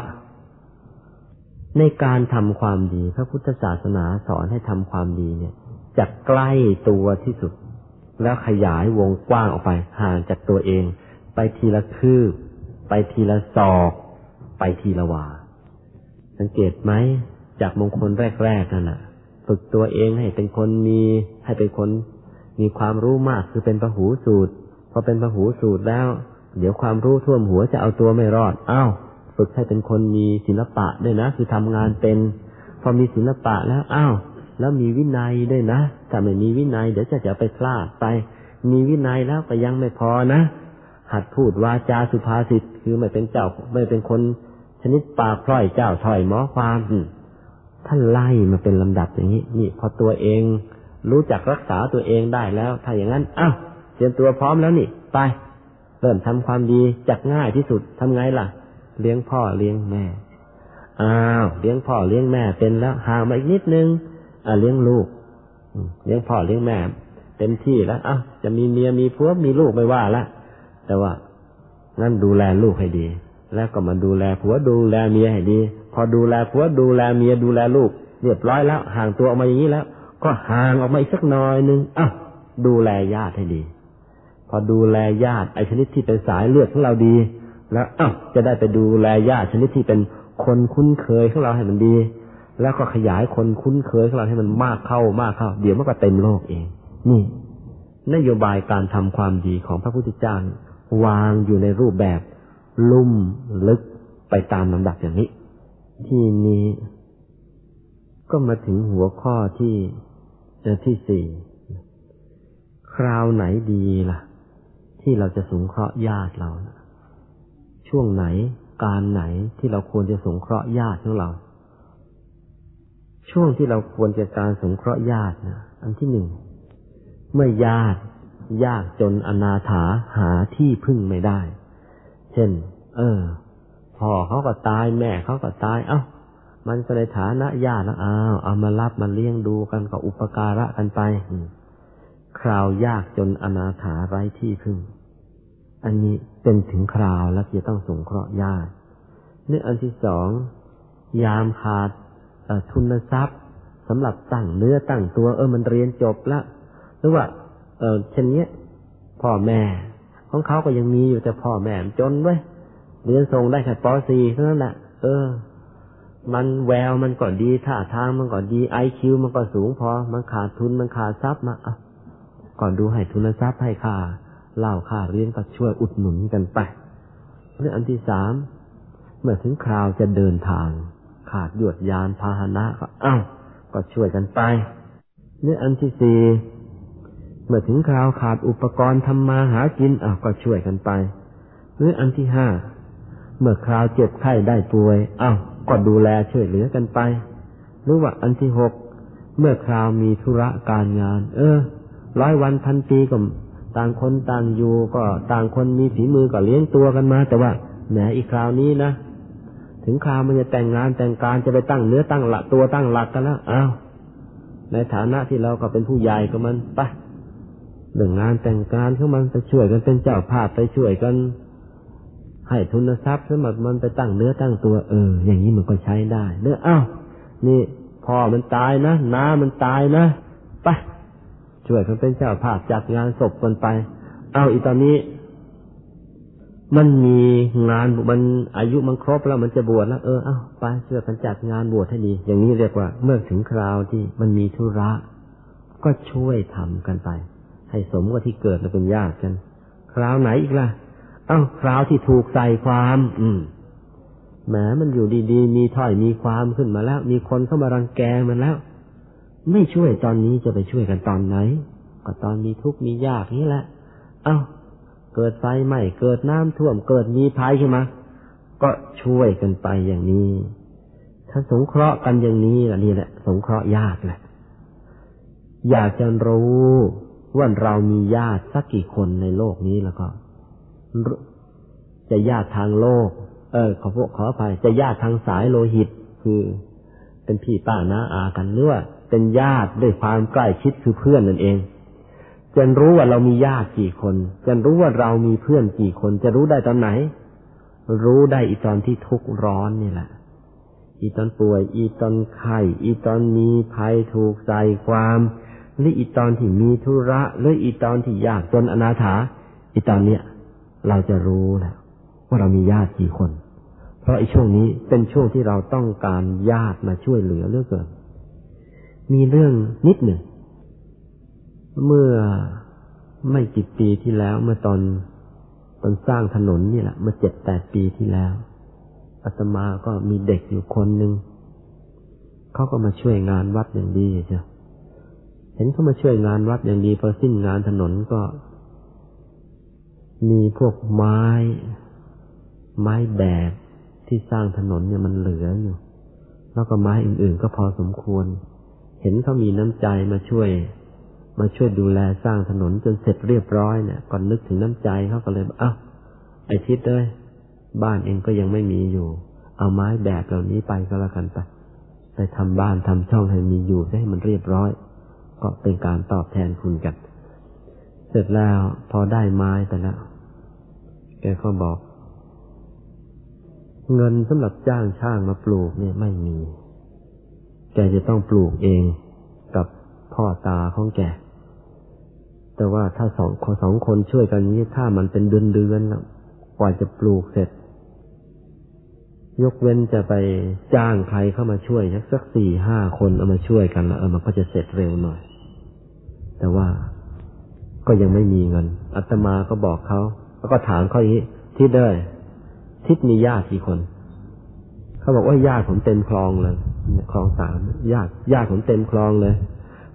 S1: ในการทำความดี พระพุทธศาสนาสอนให้ทำความดีเนี่ยจะใกล้ตัวที่สุด แล้วขยายวงกว้างออกไป ห่างจากตัวเอง ไปทีละคืบ ไปทีละศอก ไปทีละวา สังเกตไหมจากมงคลแรกๆนั่นแหะฝึกตัวเองให้เป็นคนมี ให้เป็นคน มีความรู้มากคือเป็นประหูสูตรพอเป็นประหูสูตรแล้ว เดี๋ยวความรู้ท่วมหัวจะเอาตัวไม่รอดอ้าวฝึกให้เป็นคนมีศิลปะด้วยนะ คือทำงานเป็น พอมีศิลปะแล้วอ้าว แล้วมีวินัยด้วยนะ ถ้าไม่มีวินัยเดี๋ยวจะจะไปพลาดไป มีวินัยแล้วก็ยังไม่พอนะ หัดพูดวาจาสุภาษิตคือไม่เป็นเจ้าไม่เป็นคน ชนิดปากพร่อยเจ้าถอยหมอความท่านไล่มาเป็นลำดับอย่างนี้ นี่พอตัวเอง รู้จักรักษาตัวเองได้แล้ว ถ้าอย่างนั้นอ้าวเตรียมตัวพร้อมแล้วนี่ ไป เริ่มทำความดีจักง่ายที่สุดทำไงล่ะ เลี้ยงพ่อเลี้ยงแม่อ้าวเลี้ยงพ่อเลี้ยงแม่เป็นแล้วห่างมาอีกนิดนึง เลี้ยงลูกเลี้ยงพ่อเลี้ยงแม่ เต็มที่แล้วอะจะมีเมียมีผัวมีลูกไม่ว่าละแต่ว่างั้นดูแลลูกให้ดี แล้วก็มาดูแลผัวดูแลเมียให้ดี พอดูแลผัวดูแลเมียดูแลลูก เรียบร้อยแล้ว ห่างตัวออกมาอย่างนี้แล้ว ก็ห่างออกมาอีกสักหน่อยหนึ่งอะดูแลญาติให้ดี พอดูแลญาติไอชนิดที่เป็นสายเลือดของเราดี แล้วอะจะได้ไปดูแลญาติชนิดที่เป็นคนคุ้นเคยของเราให้มันดี แล้วก็ขยายคนคุ้นเคยของเราให้มันมากเข้ามากเข้า เดี๋ยวมันก็เต็มโลกเอง นี่ นโยบายการทำความดีของพระพุทธเจ้าวางอยู่ในรูปแบบ ลุ่มลึกไปตามลำดับอย่างนี้ ที่นี้ ก็มาถึงหัวข้อที่ที่สี่คราวไหนดีล่ะ ที่เราจะสงเคราะห์ญาติเราช่วงไหนการไหนที่เราควรจะสงเคราะห์ญาติของเรา ช่วงที่เราควรจะการสงเคราะห์ญาตินะอันที่หนึ่งเมื่อญาติยากจนอนาถาหาที่พึ่งไม่ได้ เช่น เออพ่อเขาก็ตายแม่เขาก็ตาย เอา้า มันก็ในฐานะญาติแล้วอ้าวเอามารับมาเลี้ยงดูกันก็อุปการะกันไปคราวยากจนอนาถาไร้ที่พึ่ง อันนี้เป็นถึงคราวแล้วที่ต้องสงเคราะห์ญาตินี่อันที่สองยามขาด ทุนทรัพย์สำหรับตั้งเนื้อตั้งตัว เออมันเรียนจบล้วหรือว่า เออเช่นนี้พ่อแม่ ของเขาก็ยังมีอยู่แต่พ่อแม่จนไว้เรียนส่งได้แค่ป .4 เท่านั้นแหละเออ มันแววมันก็ดีท่าทางมันก็ดีไอคิวมันก็สูงพอ มันขาดทุนมันขาดทรัพย์มาอะก่อนดูให้ทุนทรัพย์ให้ค่าเล่าค่าเรียนก็ช่วยอุดหนุนกันไปเรื่องอันที่สามเมื่อถึงคราวจะเดินทาง ขาดหยวดยานพาหนะก็เอ้า ก็ช่วยกันไปเนื้ออันที่สี่เมื่อถึงคราวขาดอุปกรณ์ทำมาหากินอ้าวก็ช่วยกันไปเนื้ออันที่ห้าเมื่อคราวเจ็บไข้ได้ป่วยอ้าวก็ดูแลช่วยเหลือกันไป หรือว่าอันที่หกเมื่อคราวมีธุระการงาน เออ ร้อยวันพันปีก็ต่างคนต่างอยู่ก็ต่างคนมีฝีมือก็เลี้ยงตัวกันมา แต่ว่าแหมอีกคราวนี้นะ ถึงคราวมันจะแต่งงานแต่งการจะไปตั้งเนื้อตั้งหลักตัวตั้งหลักกันแล้วอ้าวในฐานะที่เราก็เป็นผู้ใหญ่ก็มันไปเรื่องงานแต่งการเขามันไปช่วยกันเป็นเจ้าภาพไปช่วยกัน ให้ทุนทรัพย์สมบัติมันไปตั้งเนื้อตั้งตัวเออ อย่างนี้มันก็ใช้ได้เนื้ออ้าวนี่พ่อมันตายนะน้ามันตายนะไปช่วยกันเป็นเจ้าภาพจัดงานศพกันไป เอาอีตอนนี้ มันมีงานมันอายุมันครบแล้วมันจะบวชแล้ว เออเอาไปช่วยกันจัดงานบวชให้ดี อย่างนี้เรียกว่า เมื่อถึงคราวที่มันมีธุระ ก็ช่วยทำกันไป ให้สมกับที่เกิดมาเป็นญาติกัน คราวไหนอีกล่ะ เอ้าคราวที่ถูกใส่ความ อืมแหมมันอยู่ดีๆ มีถ้อยมีความขึ้นมาแล้ว มีคนเข้ามารังแกมันแล้ว ไม่ช่วยตอนนี้จะไปช่วยกันตอนไหน ก็ตอนมีทุกข์มียากนี่แหละ เอา้า เกิดไฟไหม้เกิดน้ำท่วมเกิดมีภัยขึ้นมก็ช่วยกันไปอย่างนี้ ถ้าสงเคราะห์กันอย่างนี้ล่ะนี่แหละ สงเคราะห์ยากแหละอยากจะรู้ว่าเรามีญาติสักกี่คนในโลกนี้แล้วก็ จะญาติทางโลก เออขอพวกขออภัยจะญาติทางสายโลหิตคือ เป็นพี่ป้าน้าอากันหรือว่าเป็นญาติด้วยความใกล้ชิดคือเพื่อนนั่นเอง จะรู้ว่าเรามีญาติกี่คน จะรู้ว่าเรามีเพื่อนกี่คน จะรู้ได้ตอนไหน รู้ได้อีตอนที่ทุกข์ร้อนนี่แหละ อีตอนป่วย อีตอนไข้อีตอนมีภัยถูกใส่ความหรืออีตอนที่มีธุระหรืออีตอนที่ยากจนอนาถาอีตอนเนี้ยเราจะรู้แล้วว่าเรามีญาติกี่คน เพราะไอ้ช่วงนี้เป็นช่วงที่เราต้องการญาติมาช่วยเหลือเรื่องเกินมีเรื่องนิดหนึ่ง เมื่อไม่กี่ปีที่แล้วเมื่อตอนตอนสร้างถนนนี่แหละเมื่อเจ็ดแปดปีที่แล้วอาตมาก็มีเด็กอยู่คนหนึ่งเขาก็มาช่วยงานวัดอย่างดีเจ้าเห็นเขามาช่วยงานวัดอย่างดีพอสิ้นงานถนนก็ มีพวกไม้ ไม้แบบที่สร้างถนนเนี่ยมันเหลืออยู่ แล้วก็ไม้อื่นๆก็พอสมควร เห็นเขามีน้ำใจมาช่วย มาช่วยดูแลสร้างถนนจนเสร็จเรียบร้อยเนี่ยก่อนนึกถึงน้ำใจเขาก็เลยอ้าวไอทิศเลยบ้านเองก็ยังไม่มีอยู่ เอาไม้แบกเหล่านี้ไปก็แล้วกันไปไปทำบ้านทำช่องให้มีอยู่ให้มันเรียบร้อย ก็เป็นการตอบแทนคุณกัน เสร็จแล้วพอได้ไม้ไปแล้วแกก็บอก เงินสำหรับจ้างช่างมาปลูกเนี่ยไม่มี แกจะต้องปลูกเองกับพ่อตาของแก แต่ว่าถ้าสองคนสองคนช่วยกันนี้ถ้ามันเป็นเดือนเดือนแล้วกว่าจะปลูกเสร็จ ยกเว้นจะไปจ้างใครเข้ามาช่วยสักสี่ห้าคนเอามาช่วยกันแล้วเออมันก็จะเสร็จเร็วหน่อย แต่ว่าก็ยังไม่มีเงินอาตมาก็บอกเขาแล้วก็ถามเขาอย่างนี้ทิศเด้ทิศมีญาติกี่คนเขาบอกว่าญาติผมเต็มคลองเลยคลองสามญาติญาติผมเต็มคลองเลย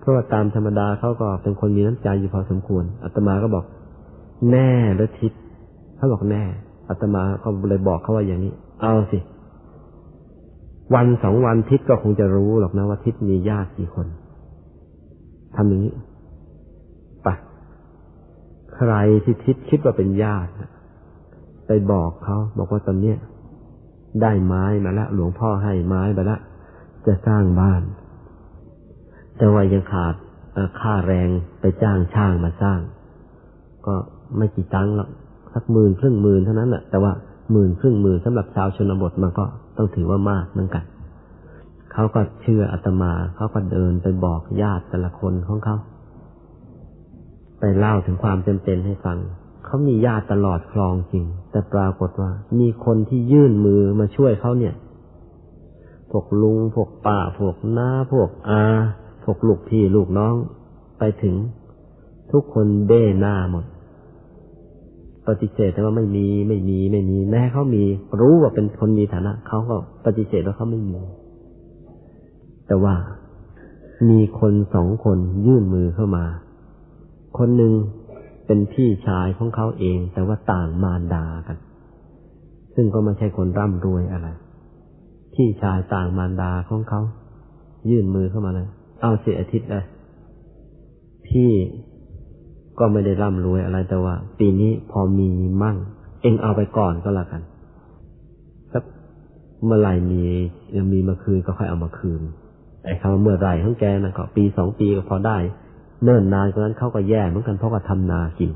S1: เพราะว่าตามธรรมดาเขาก็เป็นคนมีน้ำใจอยู่พอสมควรอาตมาก็บอก แน่และทิศเขาบอกแน่อาตมาเขาเลยบอกเขาว่าอย่างนี้ เอาสิ วันสองวันทิศก็คงจะรู้หรอกนะว่าทิศมีญาติกี่คนทำอย่างนี้ปะใครที่ทิศคิดว่าเป็นญาติไปบอกเขาบอกว่าตอนเนี้ยได้ไม้มาละหลวงพ่อให้ไม้มาละจะสร้างบ้าน แต่ว่ายังขาดค่าแรงไปจ้างช่างมาสร้าง ก็ไม่กี่ตังค์หรอกสักหมื่นครึ่งหมื่นเท่านั้นแหละแต่ว่าหมื่นครึ่งหมื่นสำหรับชาวชนบทมันก็ต้องถือว่ามากเหมือนกันเขาก็เชื่ออาตมาเขาก็เดินไปบอกญาติแต่ละคนของเขาไปเล่าถึงความจำเป็นให้ฟังเขามีญาติตลอดคลองจริง แต่ปรากฏว่า มีคนที่ยื่นมือมาช่วยเขาเนี่ยพวกลุงพวกป้าพวกน้าพวกอา วกลูกพี่ลูกน้องไปถึง ทุกคนเบ้หน้าหมด ปฏิเสธแต่ว่าไม่มีไม่มีไม่มีแม้เขามี รู้ว่าเป็นคนมีฐานะเขาก็ปฏิเสธว่าเขาไม่มี แต่ว่ามีคนสองคนยื่นมือเข้ามา คนหนึ่งเป็นพี่ชายของเขาเอง แต่ว่าต่างมารดากัน ซึ่งก็ไม่ใช่คนร่ำรวยอะไร พี่ชายต่างมารดาของเขา ยื่นมือเข้ามาเลย เอาเสียอาทิตย์เลยพี่ก็ไม่ได้ร่ำรวยอะไรแต่ว่า ปีนี้พอมีมั่ง เองเอาไปก่อนก็แล้วกันสักเมื่อไหร่มียังมีมาคืนก็ค่อยเอามาคืนไอ้คำว่าเมื่อไหร่ของแกนะก็ปีสองปีก็พอได้ เนิ่นนานกว่านั้นเขาก็แย่เหมือนกันเพราะว่าทำนากิน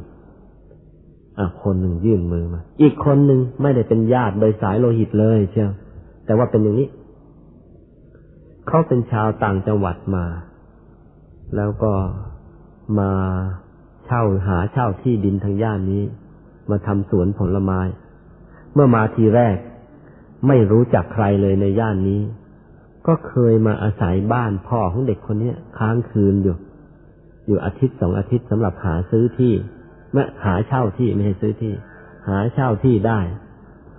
S1: อะคนหนึ่งยื่นมือมา อีกคนหนึ่งไม่ได้เป็นญาติโดยสายโลหิตเลยเชียวแต่ว่าเป็นอย่างนี้ เขาเป็นชาวต่างจังหวัดมา แล้วก็มาเช่าหาเช่าที่ดินทางย่านนี้ มาทำสวนผลไม้ เมื่อมาทีแรก ไม่รู้จักใครเลยในย่านนี้ ก็เคยมาอาศัยบ้านพ่อของเด็กคนนี้ค้างคืนอยู่ อยู่อาทิตย์สองอาทิตย์สำหรับหาซื้อที่เมื่อหาเช่าที่ไม่ใช่ซื้อที่ หาเช่าที่ได้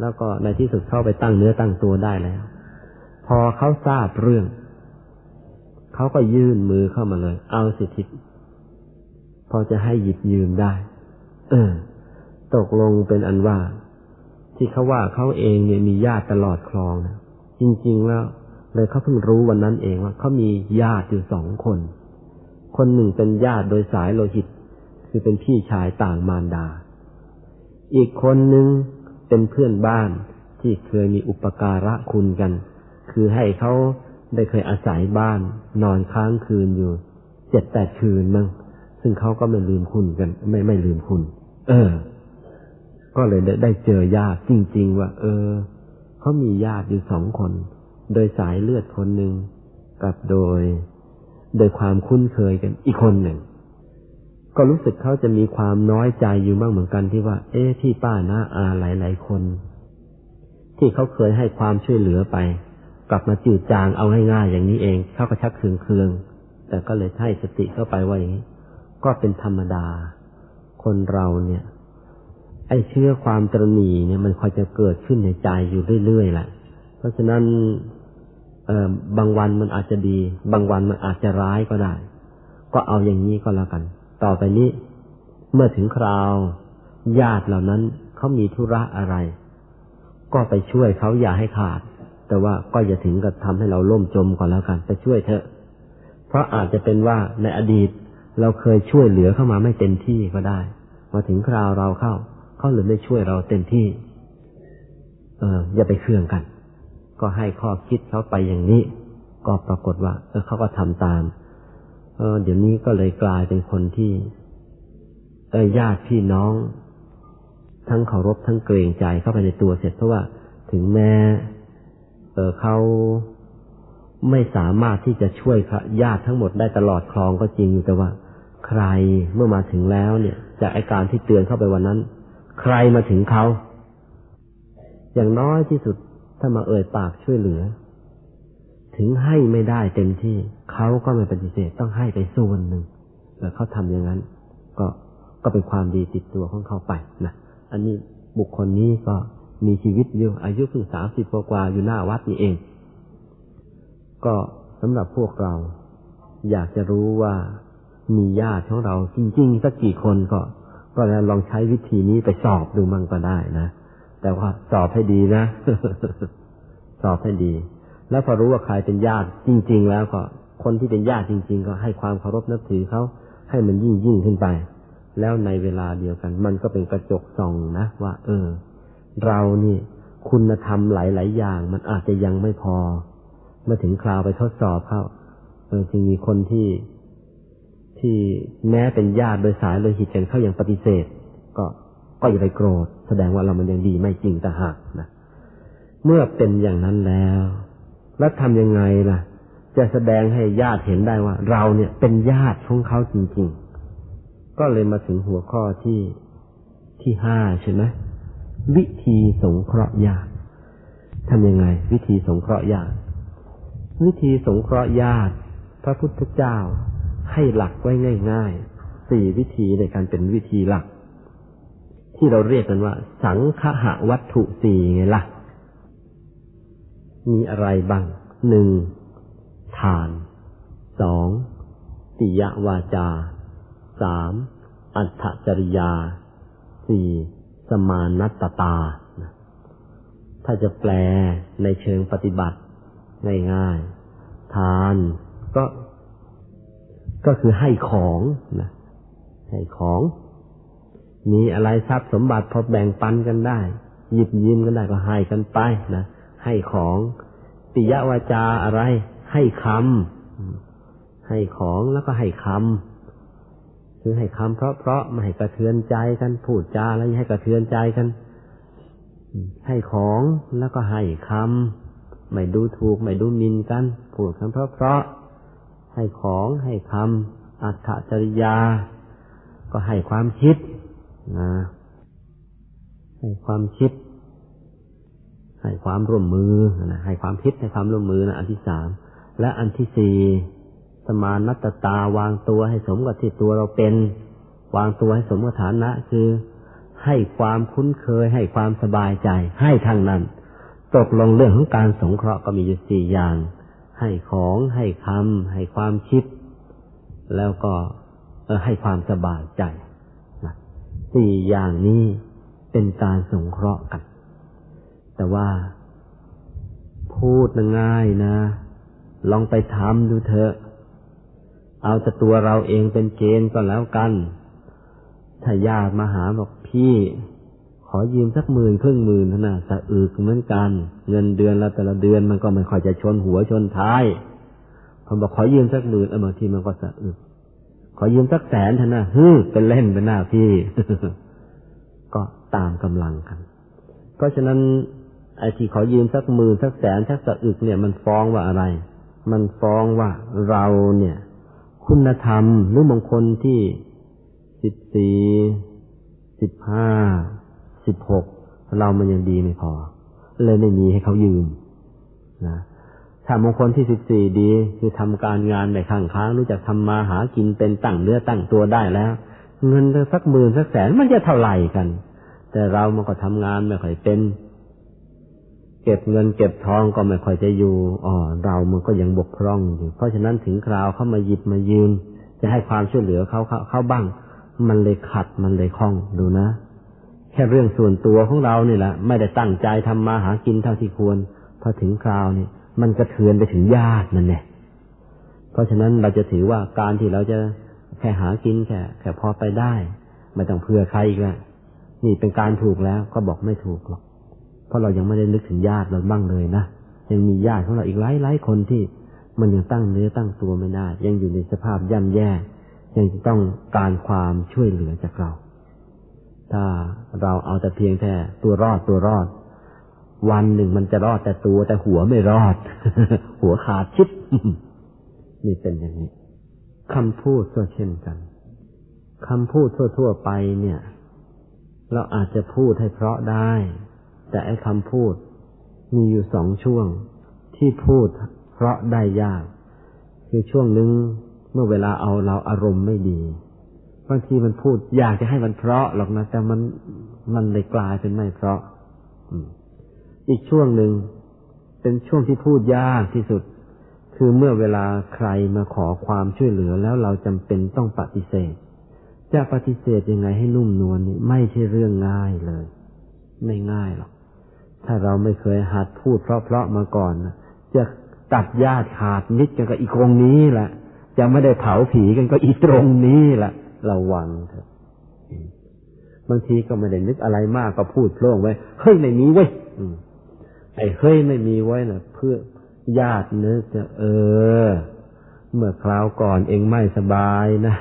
S1: แล้วก็ในที่สุดเข้าไปตั้งเนื้อตั้งตัวได้แล้ว พอเขาทราบเรื่อง เขาก็ยื่นมือเข้ามาเลย เอาสิทธิพอจะให้หยิบยืมได้ เออ ตกลงเป็นอันว่า ที่เขาว่าเขาเองเนี่ยมีญาติตลอดคลองนะจริง ๆ แล้ว เลยเขาเพิ่งรู้วันนั้นเองว่าเขามีญาติอยู่สองคน คนหนึ่งเป็นญาติโดยสายโลหิต คือเป็นพี่ชายต่างมารดา อีกคนหนึ่งเป็นเพื่อนบ้านที่เคยมีอุปการะคุณกัน คือให้เขาได้เคยอาศัยบ้าน นอนค้างคืนอยู่เจ็ดแปดคืนมั้งซึ่งเขาก็ไม่ลืมคุณกัน ไม่ไม่ลืมคุณ เออ ก็เลยได้ไดเจอญาติจริง ๆ ว่า เออเขามีญาติอยู่สองคน โดยสายเลือดคนหนึ่งกับโดย โดยความคุ้นเคยกันอีกคนหนึ่ง ก็รู้สึกเขาจะมีความน้อยใจอยู่บ้างเหมือนกันที่ว่า เอ๊ะที่ป้าน้าอาหลายๆคน ที่เขาเคยให้ความช่วยเหลือไป กลับมาจืดจางเอาง่ายๆอย่างนี้เองเขาก็ชักเคืองเคืองแต่ก็เลยให้สติเข้าไปว่าอย่างนี้ ก็เป็นธรรมดา คนเราเนี่ย ไอ้เชื้อความตรณีเนี่ยมันคอยจะเกิดขึ้นในใจอยู่เรื่อยๆแหละเพราะฉะนั้นเออบางวันมันอาจจะดี บางวันมันอาจจะร้ายก็ได้ ก็เอาอย่างนี้ก็แล้วกัน ต่อไปนี้ เมื่อถึงคราว ญาติเหล่านั้นเขามีธุระอะไร ก็ไปช่วยเขาอย่าให้ขาด แต่ว่าก็อย่าถึงกับทำให้เราล่มจมก่อนแล้วกันไปช่วยเถอะ เพราะอาจจะเป็นว่าในอดีตเราเคยช่วยเหลือเข้ามาไม่เต็มที่ก็ได้ มาถึงคราวเราเข้า เขาเลยไม่ช่วยเราเต็มที่ เอออย่าไปเครื่องกัน ก็ให้ข้อคิดเขาไปอย่างนี้ ก็ปรากฏว่าเออเขาก็ทำตาม เออเดี๋ยวนี้ก็เลยกลายเป็นคนที่เออญาติพี่น้อง ทั้งเคารพทั้งเกรงใจเข้าไปในตัวเสร็จเพราะว่าถึงแม้ เออเขาไม่สามารถที่จะช่วยญาติทั้งหมดได้ตลอดคลองก็จริงอยู่แต่ว่า ใครเมื่อมาถึงแล้วเนี่ย จากอาการที่เตือนเข้าไปวันนั้น ใครมาถึงเขา อย่างน้อยที่สุดถ้ามาเอ่ยปากช่วยเหลือ ถึงให้ไม่ได้เต็มที่เขาก็ไม่ปฏิเสธต้องให้ไปส่วนหนึ่งแต่เขาทำอย่างนั้น ก็ก็เป็นความดีติดตัวของเขาไปนะอันนี้บุคคลนี้ก็ มีชีวิตอยู่อายุเพิ่งสามสิบกว่าอยู่หน้าวัดนี่เอง ก็สำหรับพวกเรา อยากจะรู้ว่ามีญาติของเราจริงๆสักกี่คนก็ก็แล้วลองใช้วิธีนี้ไปสอบดูมั่งก็ได้นะ แต่ว่าสอบให้ดีนะ สอบให้ดี แล้วพอรู้ว่าใครเป็นญาติจริง ๆ แล้วก็คนที่เป็นญาติจริง ๆ ก็ให้ความเคารพนับถือเขาให้มันยิ่งยิ่งขึ้นไป แล้วในเวลาเดียวกัน มันก็เป็นกระจกส่องนะว่า เออ เรานี่ คุณธรรมหลาย ๆ อย่าง มันอาจจะยังไม่พอ เมื่อถึงคราวไปทดสอบเข้าเออจึงมีคนที่ที่แม้เป็นญาติโดยสายโดยหิตกันเข้าอยังปฏิเสธ ก็ก็อย่าไปโกรธ แสดงว่าเรามันยังดีไม่จริงแต่หากนะเมื่อเป็นอย่างนั้นแล้ว แล้วทำยังไงล่ะ จะแสดงให้ญาติเห็นได้ว่า เราเนี่ยเป็นญาติของเขาจริง ๆ ก็เลยมาถึงหัวข้อที่ที่ห้าใช่ไหม วิธีสงเคราะห์ญาติทำยังไง วิธีสงเคราะห์ญาติวิธีสงเคราะห์ญาติ พระพุทธเจ้าให้หลักไว้ง่ายๆสี่วิธีในการเป็นวิธีหลัก ที่เราเรียกกันว่า สังฆะวัตถุสี่ไงละ่ะ มีอะไรบ้างหนึ่งทานสองปิยวาจาสามอัตจริยาสี่ สมานัตตา ถ้าจะแปลในเชิงปฏิบัติง่ายๆ ทานก็ ก็คือให้ของนะให้ของ มีอะไรทรัพย์สมบัติพอแบ่งปันกันได้ หยิบยืมกันได้ก็ให้กันไปนะ ให้ของปิยวาจาอะไร ให้คำให้ของแล้วก็ให้คำ คือให้คำเพราะเพราะไม่ให้กระเทือนใจกันพูดจาแล้วให้กระเทือนใจกัน ให้ของแล้วก็ให้คำไม่ดูถูกไม่ดูหมินกัน พูดคำเพราะเพราะให้ของให้คำอัตถจริยา ก็ให้ความคิดนะให้ความคิด ให้ความร่วมมือนะให้ความคิดให้ความร่วมมือนะอันที่สามและอันที่สี่ สมานัตตาวางตัวให้สมกับที่ตัวเราเป็น วางตัวให้สมกับฐานะคือ ให้ความคุ้นเคย ให้ความสบายใจ ให้ทางนั้น ตกลงเรื่องของการสงเคราะห์ก็มีอยู่สี่อย่าง ให้ของให้คำให้ความคิด แล้วก็ให้ความสบายใจสี่อย่างนี้เป็นการสงเคราะห์กัน แต่ว่าพูดง่ายนะ ลองไปทำดูเถอะ เอาแต่ตัวเราเองเป็นเกณฑ์ก็แล้วกัน ถ้าญาติมาหาบอกพี่ ขอยืมสักหมื่นครึ่งหมื่นนะสะอึกเหมือนกัน เงินเดือนละแต่ละเดือนมันก็ไม่ค่อยจะชนหัวชนท้ายผมบอกขอยืมสักหมื่นบางทีมันก็สะอึก ขอยืมสักแสนเถอะนะฮึเป็นเล่นเป็นหน้าพี่ ก็ตามกำลังกัน เพราะฉะนั้นไอ้ที่ขอยืมสักหมื่นสักแสนสักสะอึกเนี่ยมันฟ้องว่าอะไร มันฟ้องว่าเราเนี่ย คุณธรรมหรือมงคลที่สิบสี่สิบห้าสิบหกเรามันยังดีไม่พอ เลยไม่มีให้เขายืมนะถ้ามงคลที่สิบสี่ดี คือทำการงานในข้างค้างรู้จักทำมาหากินเป็นตั้งเนื้อตั้งตัวได้แล้ว เงินสักหมื่นสักแสนมันจะเท่าไหร่กัน แต่เรามันก็ทำงานไม่ค่อยเป็น เก็บเงินเก็บทองก็ไม่ค่อยจะอยู่อ๋อเรามันก็ยังบกพร่องอยู่ เพราะฉะนั้นถึงคราวเขามาหยิบมายืมจะให้ความช่วยเหลือเขาเขาเขาบ้าง มันเลยขัดมันเลยคล่องดูนะ แค่เรื่องส่วนตัวของเรานี่แหละไม่ได้ตั้งใจทำมาหากินเท่าที่ควรพอถึงคราวนี่มันกระเทือนไปถึงญาตินั่นแหละเพราะฉะนั้นเราจะถือว่าการที่เราจะแค่หากินแค่แค่พอไปได้ ไม่ต้องเพื่อใครอีกแล้วนี่เป็นการถูกแล้วก็บอกไม่ถูกหรอก ราะเรายังไม่ได้นึกถึงญาติเราบ้างเลยนะยังมีญาติของเราอีกหลายหลายคนที่มันยังตั้งเนื้อตั้งตัวไม่ได้ ยังอยู่ในสภาพย่ำแย่ ยังต้องการความช่วยเหลือจากเรา ถ้าเราเอาแต่เพียงแค่ตัวรอดตัวรอด วันหนึ่งมันจะรอดแต่ตัวแต่หัวไม่รอด หัวขาดชิดนี่เป็นอย่างนี้คำพูดก็เช่นกันคำพูดทั่ว ๆ ไปเนี่ย เราอาจจะพูดให้เพราะได้ แต่ไอ้คำพูด มีอยู่สองช่วงที่พูดเพราะได้ยาก คือช่วงหนึ่งเมื่อเวลาเอาเราอารมณ์ไม่ดีบางทีมันพูดอยากจะให้มันเพราะหรอกนะ แต่มันมันเลยกลายเป็นไม่เพราะอีกช่วงหนึ่งเป็นช่วงที่พูดยากที่สุด คือเมื่อเวลาใครมาขอความช่วยเหลือแล้วเราจำเป็นต้องปฏิเสธ จะปฏิเสธยังไงให้นุ่มนวลนี่ไม่ใช่เรื่องง่ายเลย ไม่ง่ายหรอก ถ้าเราไม่เคยหัดพูดเพราะๆมาก่อน จะตัดญาติขาดนิดกันก็อีกตรงนี้แหละจะไม่ได้เผาผีกันก็อีกตรงนี้แหละระวังเถอะบางทีก็ไม่ได้นึกอะไรมากก็พูดโล่งไว้เฮ้ยไม่มีไว้ไอ้เฮ้ยไม่มีไว้นะเพื่อญาตินึกจะเออ เมื่อคราวก่อนเองไม่สบายนะ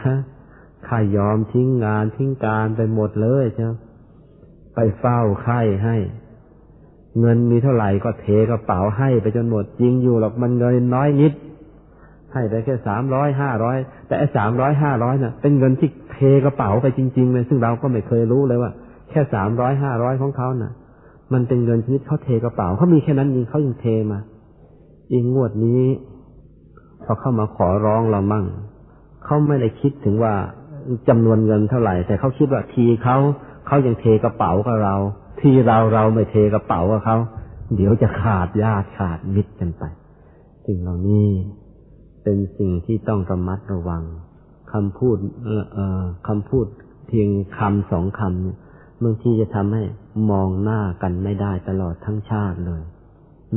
S1: ข้ายอมทิ้งงานทิ้งการไปหมดเลยเจ้าไปเฝ้าไข้ให้ เงินมีเท่าไหร่ก็เทกระเป๋าให้ไปจนหมดจริงอยู่หรอกมันเงินน้อยนิด ให้ได้แค่สามร้อยห้าร้อยแต่ไอ้สามร้อยห้าร้อยน่ะ เป็นเงินที่เทกระเป๋าไปจริงๆเลยซึ่งเราก็ไม่เคยรู้เลยว่า แค่สามร้อยห้าร้อยของเขาน่ะ มันเป็นเงินชนิดเขาเทกระเป๋าเขามีแค่นั้นจริงเขายังเทมาอีกงวดนี้พอเข้ามาขอร้องเรามั่งเขาไม่ได้คิดถึงว่าจำนวนเงินเท่าไหร่ แต่เขาคิดว่าทีเขาเขายังเทกระเป๋ากับเรา ที่เราเราไม่เทกระเป๋ากับเขาเดี๋ยวจะขาดญาติขาดมิตรกันไปสิ่งเหล่านี้เป็นสิ่งที่ต้องระมัดระวังคำพูดเอ่อคำพูดเพียงคำสองคำเนี่ยบางทีจะทำให้มองหน้ากันไม่ได้ตลอดทั้งชาติเลย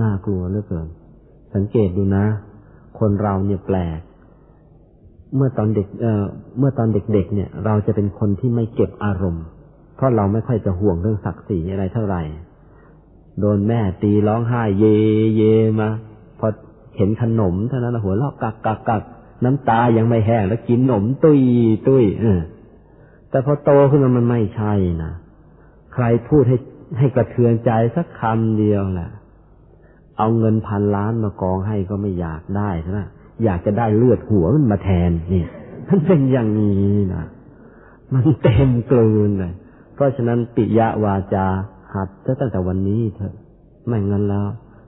S1: น่ากลัวเหลือเกิน สังเกตดูนะ คนเราเนี่ยแปลก เมื่อตอนเด็กเออเมื่อตอนเด็กๆเนี่ย เราจะเป็นคนที่ไม่เก็บอารมณ์ เพราะเราไม่ค่อยจะห่วงเรื่องศักดิ์ศรีอะไรเท่าไหร่ โดนแม่ตีร้องไห้เยเยมาพอเห็นขนมเท่านั้นหัวเราะกักกักกักน้ำตายังไม่แห้งแล้วกินขนมตุยตุยเออแต่พอโตขึ้นมามันไม่ใช่นะใครพูดให้ให้กระเทือนใจสักคำเดียวแหละเอาเงินพันล้านมากองให้ก็ไม่อยากได้ใช่ไหมอยากจะได้เลือดหัวมันมาแทนนี่มันเป็นอย่างนี้นะมันเต็มกลืนเลย เพราะฉะนั้นปิยะวาจาหัดตั้งแต่วันนี้เถอะ ไม่งั้นแล้ว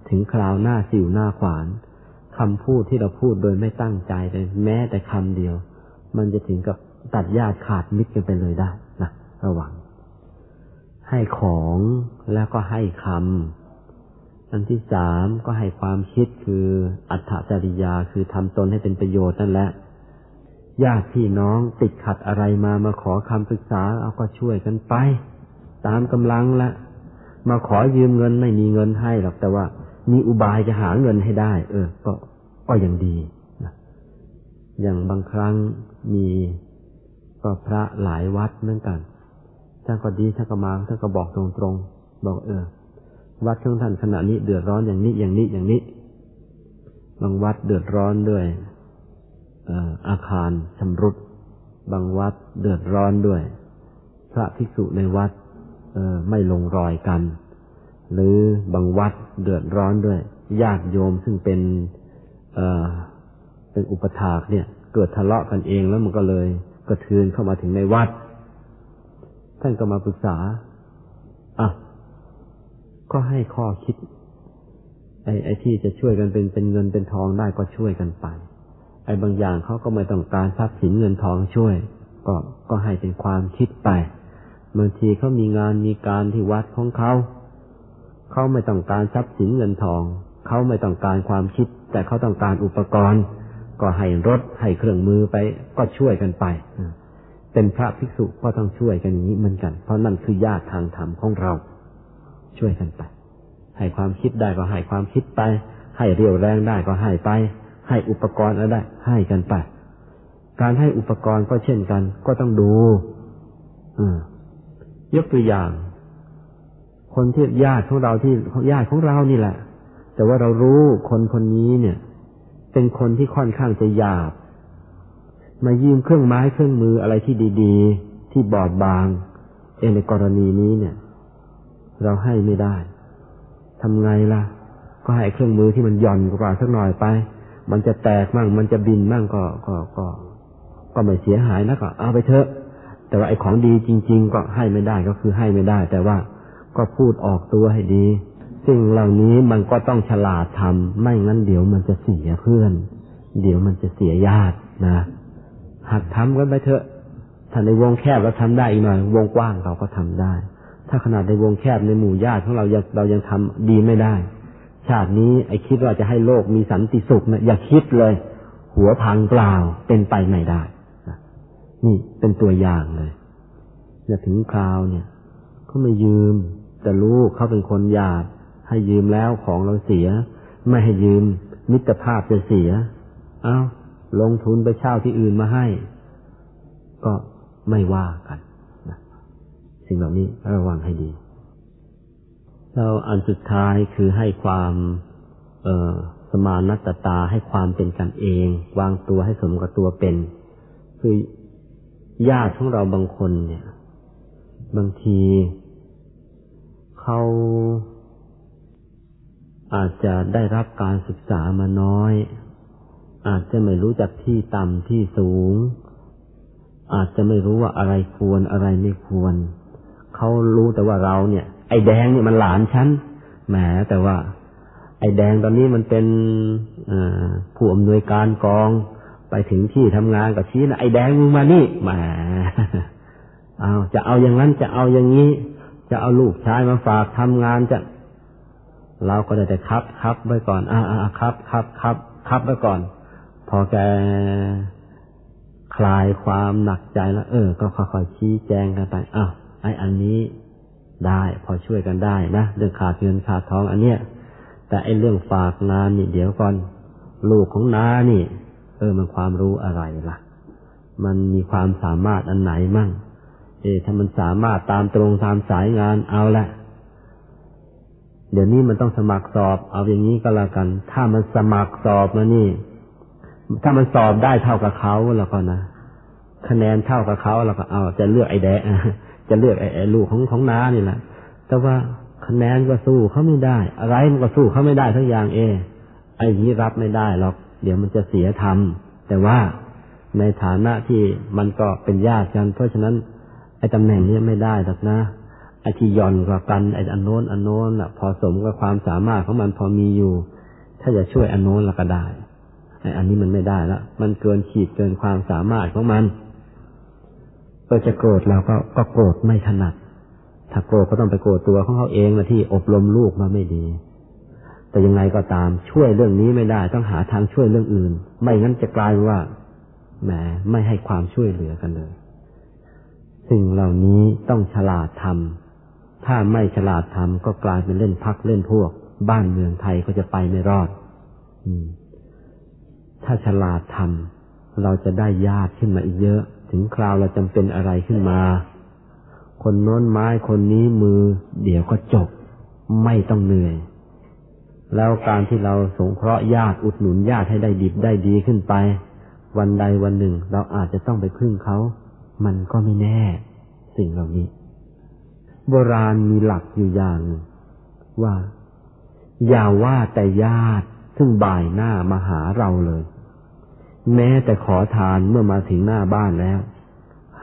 S1: ถึงคราวหน้าสิวหน้าขวานคำพูดที่เราพูดโดยไม่ตั้งใจเลยแม้แต่คำเดียว มันจะถึงกับตัดญาติขาดมิตรกันไปเลยได้นะระวัง ให้ของแล้วก็ให้คำอันที่สามก็ให้ความคิดคืออัตถจริยาคือทำตนให้เป็นประโยชน์นั่นแหละ ญาติพี่น้องติดขัดอะไรมามาขอคำปรึกษาเอาก็ช่วยกันไป ตามกำลังละมาขอยืมเงินไม่มีเงินให้หรอกแต่ว่า มีอุบายจะหาเงินให้ได้ เออ ก็ก็ยังดีนะอย่างบางครั้งมีก็พระหลายวัดเหมือนกันท่านก็ดีท่านก็มาท่านก็บอกตรงๆบอกเออ วัดของท่านขณะนี้เดือดร้อนอย่างนี้อย่างนี้อย่างนี้บางวัดเดือดร้อนด้วย อาคารชำรุด บางวัดเดือดร้อนด้วย พระภิกษุในวัดไม่ลงรอยกัน หรือบางวัดเดือดร้อนด้วยญาติโยมซึ่งเป็นเป็นอุปถากเนี่ย เกิดทะเลาะกันเองแล้วมันก็เลยกระเทือนเข้ามาถึงในวัด ท่านก็มาปรึกษาอะก็ให้ข้อคิด ไอ้ไอ้ที่จะช่วยกันเป็นเป็นเงินเป็นทองได้ก็ช่วยกันไป อ้บางอย่างเขาก็ไม่ต้องการทรัพย์สินเงินทองช่วย ก็ก็ให้เป็นความคิดไปบางทีเขามีงานมีการที่วัดของเขาเขาไม่ต้องการทรัพย์สินเงินทองเขาไม่ต้องการความคิด แต่เขาต้องการอุปกรณ์ ก็ให้รถให้เครื่องมือไป ก็ช่วยกันไปเป็นพระภิกษุก็ต้องช่วยกันอย่างนี้เหมือนกัน เพราะนั่นคือญาติทางธรรมของเรา ช่วยกันไป ให้ความคิดได้ก็ให้ความคิดไป ให้เรียวแรงได้ก็ให้ไป ให้อุปกรณ์อะไรได้ให้กันไป การให้อุปกรณ์ก็เช่นกัน ก็ต้องดูอายกตัวอย่าง คนที่ญาติของเราที่ญาติของเรานี่แหละ แต่ว่าเรารู้คนคนนี้เนี่ย เป็นคนที่ค่อนข้างจะหยาบ มายืมเครื่องไม้เครื่องมืออะไรที่ดีๆ ที่บอบบาง เองในกรณีนี้เนี่ย เราให้ไม่ได้ทำไงล่ะ ก็ให้เครื่องมือที่มันหย่อนกว่าสักหน่อยไป มันจะแตกมั่ง มันจะบินมั่งก็ก็ก็ ก็ไม่เสียหายนะก็เอาไปเถอะ แต่ว่าไอ้ของดีจริง ๆ ก็ให้ไม่ได้ก็คือให้ไม่ได้ แต่ว่าก็พูดออกตัวให้ดี สิ่งเหล่านี้มันก็ต้องฉลาดทำไม่งั้นเดี๋ยวมันจะเสียเพื่อน เดี๋ยวมันจะเสียญาตินะหัดทำกันไปเถอะถ้าในวงแคบเราทำได้อีกหน่อยวงกว้างเราก็ทำได้ ถ้าขนาดในวงแคบในหมู่ญาติของเรายังเรายังทำดีไม่ได้ ชาตินี้ไอ้คิดว่าจะให้โลกมีสันติสุขนะอย่าคิดเลย หัวพังเปล่าเป็นไปไม่ได้นี่เป็นตัวอย่างเลยจะถึงคราวเนี่ยเขาไม่ยืม แต่รู้เขาเป็นคนหยาบให้ยืมแล้วของเราเสีย ไม่ให้ยืม มิตรภาพจะเสีย เอา้าลงทุนไปเช่าที่อื่นมาให้ ก็ไม่ว่ากันนะสิ่งเหล่านี้ระวังให้ดี แล้วอันสุดท้ายคือให้ความเอสมานัตตาให้ความเป็นกันเอง วางตัวให้สมกับตัวเป็น คือญาติของเราบางคนเนี่ย บางทีเขาอาจจะได้รับการศึกษามาน้อย อาจจะไม่รู้จักที่ต่ำที่สูง อาจจะไม่รู้ว่าอะไรควรอะไรไม่ควร เขารู้แต่ว่าเราเนี่ย ไอ้แดงเนี่ยมันหลานฉันแหมแต่ว่า ไอ้แดงตอนนี้มันเป็นผู้อำนวยการกองไปถึงที่ทำงานกับชี้นะไอ้แดงมึงมานี่มาเอาจะเอาอย่างนั้นจะเอาอย่างนี้ จะเอาลูกชายมาฝากทำงานจะ เราก็ได้แต่ครับครับไว้ก่อนอ่าอ่าครับครับครับครับไว้ก่อน พอแกคลายความหนักใจแล้วเออ ก็ค่อยๆชี้แจงกันไปอ้าวไอ้อันนี้ ได้ พอช่วยกันได้นะเรื่องขาดเงินขาดทองอันเนี้ยแต่ไอ้เรื่องฝากงานนี่เดี๋ยวก่อนลูกของน้านี่ เออมันความรู้อะไรล่ะ มันมีความสามารถอันไหนมั่งเอถ้ามันสามารถตามตรงตามสายงานเอาละเดี๋ยวนี้มันต้องสมัครสอบ เอาอย่างนี้ก็แล้วกัน ถ้ามันสมัครสอบมานี่ ถ้ามันสอบได้เท่ากับเขาแล้วก็นะคะแนนเท่ากับเขาแล้วก็เอาจะเลือกไอ้แดะ จะเลือกไอ้ลูกของของน้านี่แหละ แต่ว่าคะแนนก็สู้เขาไม่ได้ อะไรมันก็สู้เขาไม่ได้ทั้งอย่างเอ ไอ้นี้รับไม่ได้หรอก เดี๋ยวมันจะเสียทำแต่ว่าในฐานะที่มันก็เป็นญาติกัน เพราะฉะนั้น ไอ้ตำแหน่งนี้ไม่ได้หรอกนะ ไอ้ที่ย่อนกว่ากันไอ้อันโน้นอันโน้นอะพอสมกับความสามารถของมันพอมีอยู่ ถ้าจะช่วยอันโน้นเราก็ได้ ไอ้อันนี้มันไม่ได้ละมันเกินขีดเกินความสามารถของมัน ก็จะโกรธเราก็ก็โกรธไม่ถนัด ถ้าโกรธก็ต้องไปโกรธตัวของเขาเองนะที่อบรมลูกมาไม่ดี แต่ยังไงก็ตามช่วยเรื่องนี้ไม่ได้ต้องหาทางช่วยเรื่องอื่น ไม่งั้นจะกลายว่าแหมไม่ให้ความช่วยเหลือกันเลยสิ่งเหล่านี้ต้องฉลาดทำถ้าไม่ฉลาดทำก็กลายเป็นเล่นพักเล่นพวก บ้านเมืองไทยก็จะไปไม่รอดอถ้าฉลาดทำเราจะได้ญาติขึ้นมาอีกเยอะ ถึงคราวเราจำเป็นอะไรขึ้นมา คนโน้นไม้คนนี้มือ เดี๋ยวก็จบ ไม่ต้องเหนื่อย แล้วการที่เราสงเคราะห์ญาติอุดหนุนญาติให้ได้ดิบได้ดีขึ้นไป วันใดวันหนึ่งเราอาจจะต้องไปพึ่งเขา มันก็ไม่แน่ สิ่งเหล่านี้ โบราณมีหลักอยู่อย่างว่า อย่าว่าแต่ญาติซึ่งบ่ายหน้ามาหาเราเลย แม้แต่ขอทานเมื่อมาถึงหน้าบ้านแล้ว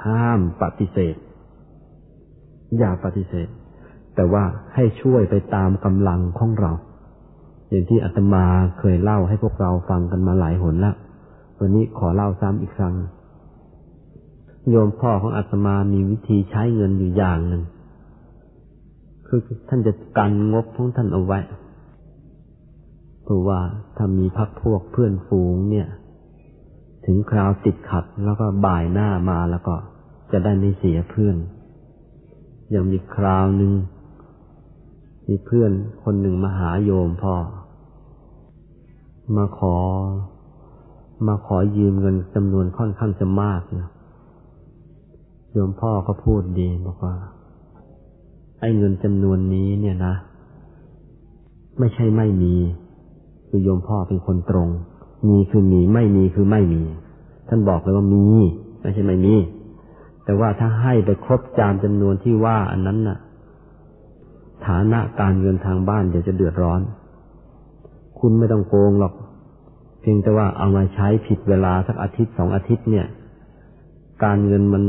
S1: ห้ามปฏิเสธ อย่าปฏิเสธ แต่ว่าให้ช่วยไปตามกำลังของเรา อย่างที่อาตมาเคยเล่าให้พวกเราฟังกันมาหลายหนแล้ววันนี้ขอเล่าซ้ำอีกครั้ง โยมพ่อของอาตมามีวิธีใช้เงินอยู่อย่างหนึ่งคือท่านจะกันงบของท่านเอาไว้เพราะว่าถ้ามีพักพวกเพื่อนฝูงเนี่ย ถึงคราวติดขัดแล้วก็บ่ายหน้ามาแล้วก็จะได้ไม่เสียเพื่อนยังมีคราวหนึ่งมีเพื่อนคนหนึ่งมาหาโยมพ่อ มาขอ มาขอยืมเงินจำนวนค่อนข้างจะมากนะโยมพ่อก็พูดดีบอกว่า ไอ้เงินจำนวนนี้เนี่ยนะ ไม่ใช่ไม่มีคือโยมพ่อเป็นคนตรง มีคือมีไม่มีคือไม่มี ท่านบอกเลยว่ามี ไม่ใช่ไม่มี แต่ว่าถ้าให้ไปครบจามจำนวนที่ว่าอันนั้นน่ะ ฐานะการเงินทางบ้านเดี๋ยวจะเดือดร้อน คุณไม่ต้องโกงหรอก เพียงแต่ว่าเอามาใช้ผิดเวลาสักอาทิตย์สองอาทิตย์เนี่ย การเงินมัน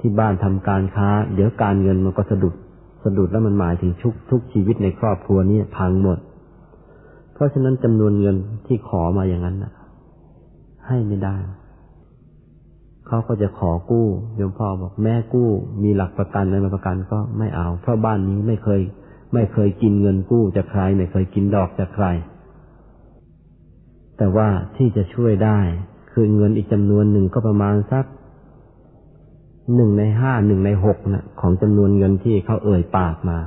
S1: ที่บ้านทำการค้า เดี๋ยวการเงินมันก็สะดุดสะดุดแล้วมันหมายถึงทุกทุกชีวิตในครอบครัวนี้พังหมด เพราะฉะนั้นจำนวนเงินที่ขอมาอย่างนั้นนะ ให้ไม่ได้ เขาก็จะขอกู้โยมพ่อบอกแม่กู้ มีหลักประกันอะไรมาประกันก็ไม่เอา เพราะบ้านนี้ไม่เคย ไม่เคยกินเงินกู้จากใคร ไม่เคยกินดอกจากใคร แต่ว่าที่จะช่วยได้คือเงินอีกจำนวนหนึ่งก็ประมาณสักหนึ่งในห้าหนึ่งในหกนะของจำนวนเงินที่เขาเอ่ยปากมา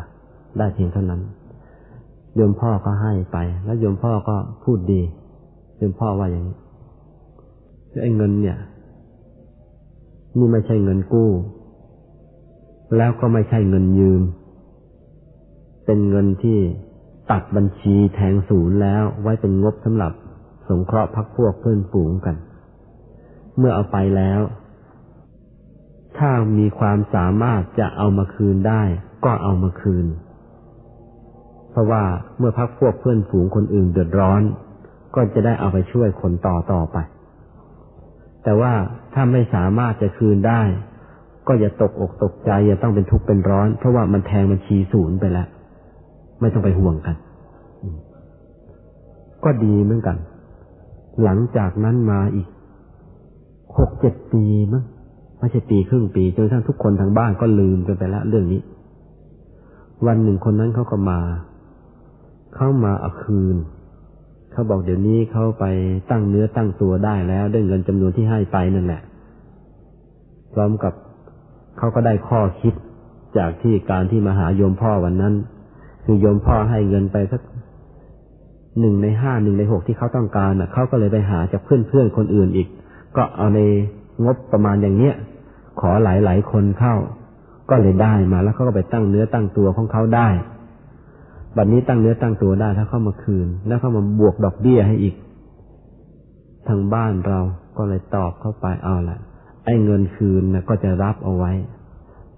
S1: ได้เพียงเท่านั้นโยมพ่อก็ให้ไป แล้วโยมพ่อก็พูดดีโยมพ่อว่าอย่างนี้ ไอ้เงินเนี่ย นี่ไม่ใช่เงินกู้ แล้วก็ไม่ใช่เงินยืม เป็นเงินที่ตัดบัญชีแทงศูนย์แล้วไว้เป็นงบสำหรับสงเคราะห์พักพวกเพื่อนฝูงกัน เมื่อเอาไปแล้ว ถ้ามีความสามารถจะเอามาคืนได้ ก็เอามาคืน เพราะว่าเมื่อพักพวกเพื่อนฝูงคนอื่นเดือดร้อน ก็จะได้เอาไปช่วยคนต่อต่อไป แต่ว่าถ้าไม่สามารถจะคืนได้ ก็อย่าตกอกตกใจ อย่าต้องเป็นทุกข์เป็นร้อน เพราะว่ามันแทงบัญชีศูนย์ไปแล้ว ไม่ต้องไปห่วงกัน ก็ดีเหมือนกัน หลังจากนั้นมาอีกหกเจ็ดปีมั้งไม่ใช่ปีครึ่งปีจนทั้งทุกคนทางบ้านก็ลืมไปแล้วเรื่องนี้ วันหนึ่งคนนั้นเขาก็มา เข้ามาเอาคืน เขาบอกเดี๋ยวนี้เขาไปตั้งเนื้อตั้งตัวได้แล้วด้วยเงินจำนวนที่ให้ไปนั่นแหละ พร้อมกับเขาก็ได้ข้อคิดจากที่การที่มาหาโยมพ่อวันนั้น คือโยมพ่อให้เงินไปสักหนึ่งในห้าหนึ่งในหกที่เขาต้องการอะเขาก็เลยไปหาจากเพื่อนเพื่อนคนอื่นอีก ก็เอาในงบประมาณอย่างเนี้ย ขอหลายหลายคนเข้า ก็เลยได้มาแล้วเขาก็ไปตั้งเนื้อตั้งตัวของเขาได้ บัดนนี้ตั้งเนื้อตั้งตัวได้ถ้าเข้ามาคืน แล้วเข้ามาบวกดอกเบี้ยให้อีก ทางบ้านเราก็เลยตอบเข้าไปเอาละไอ้เงินคืนนะก็จะรับเอาไว้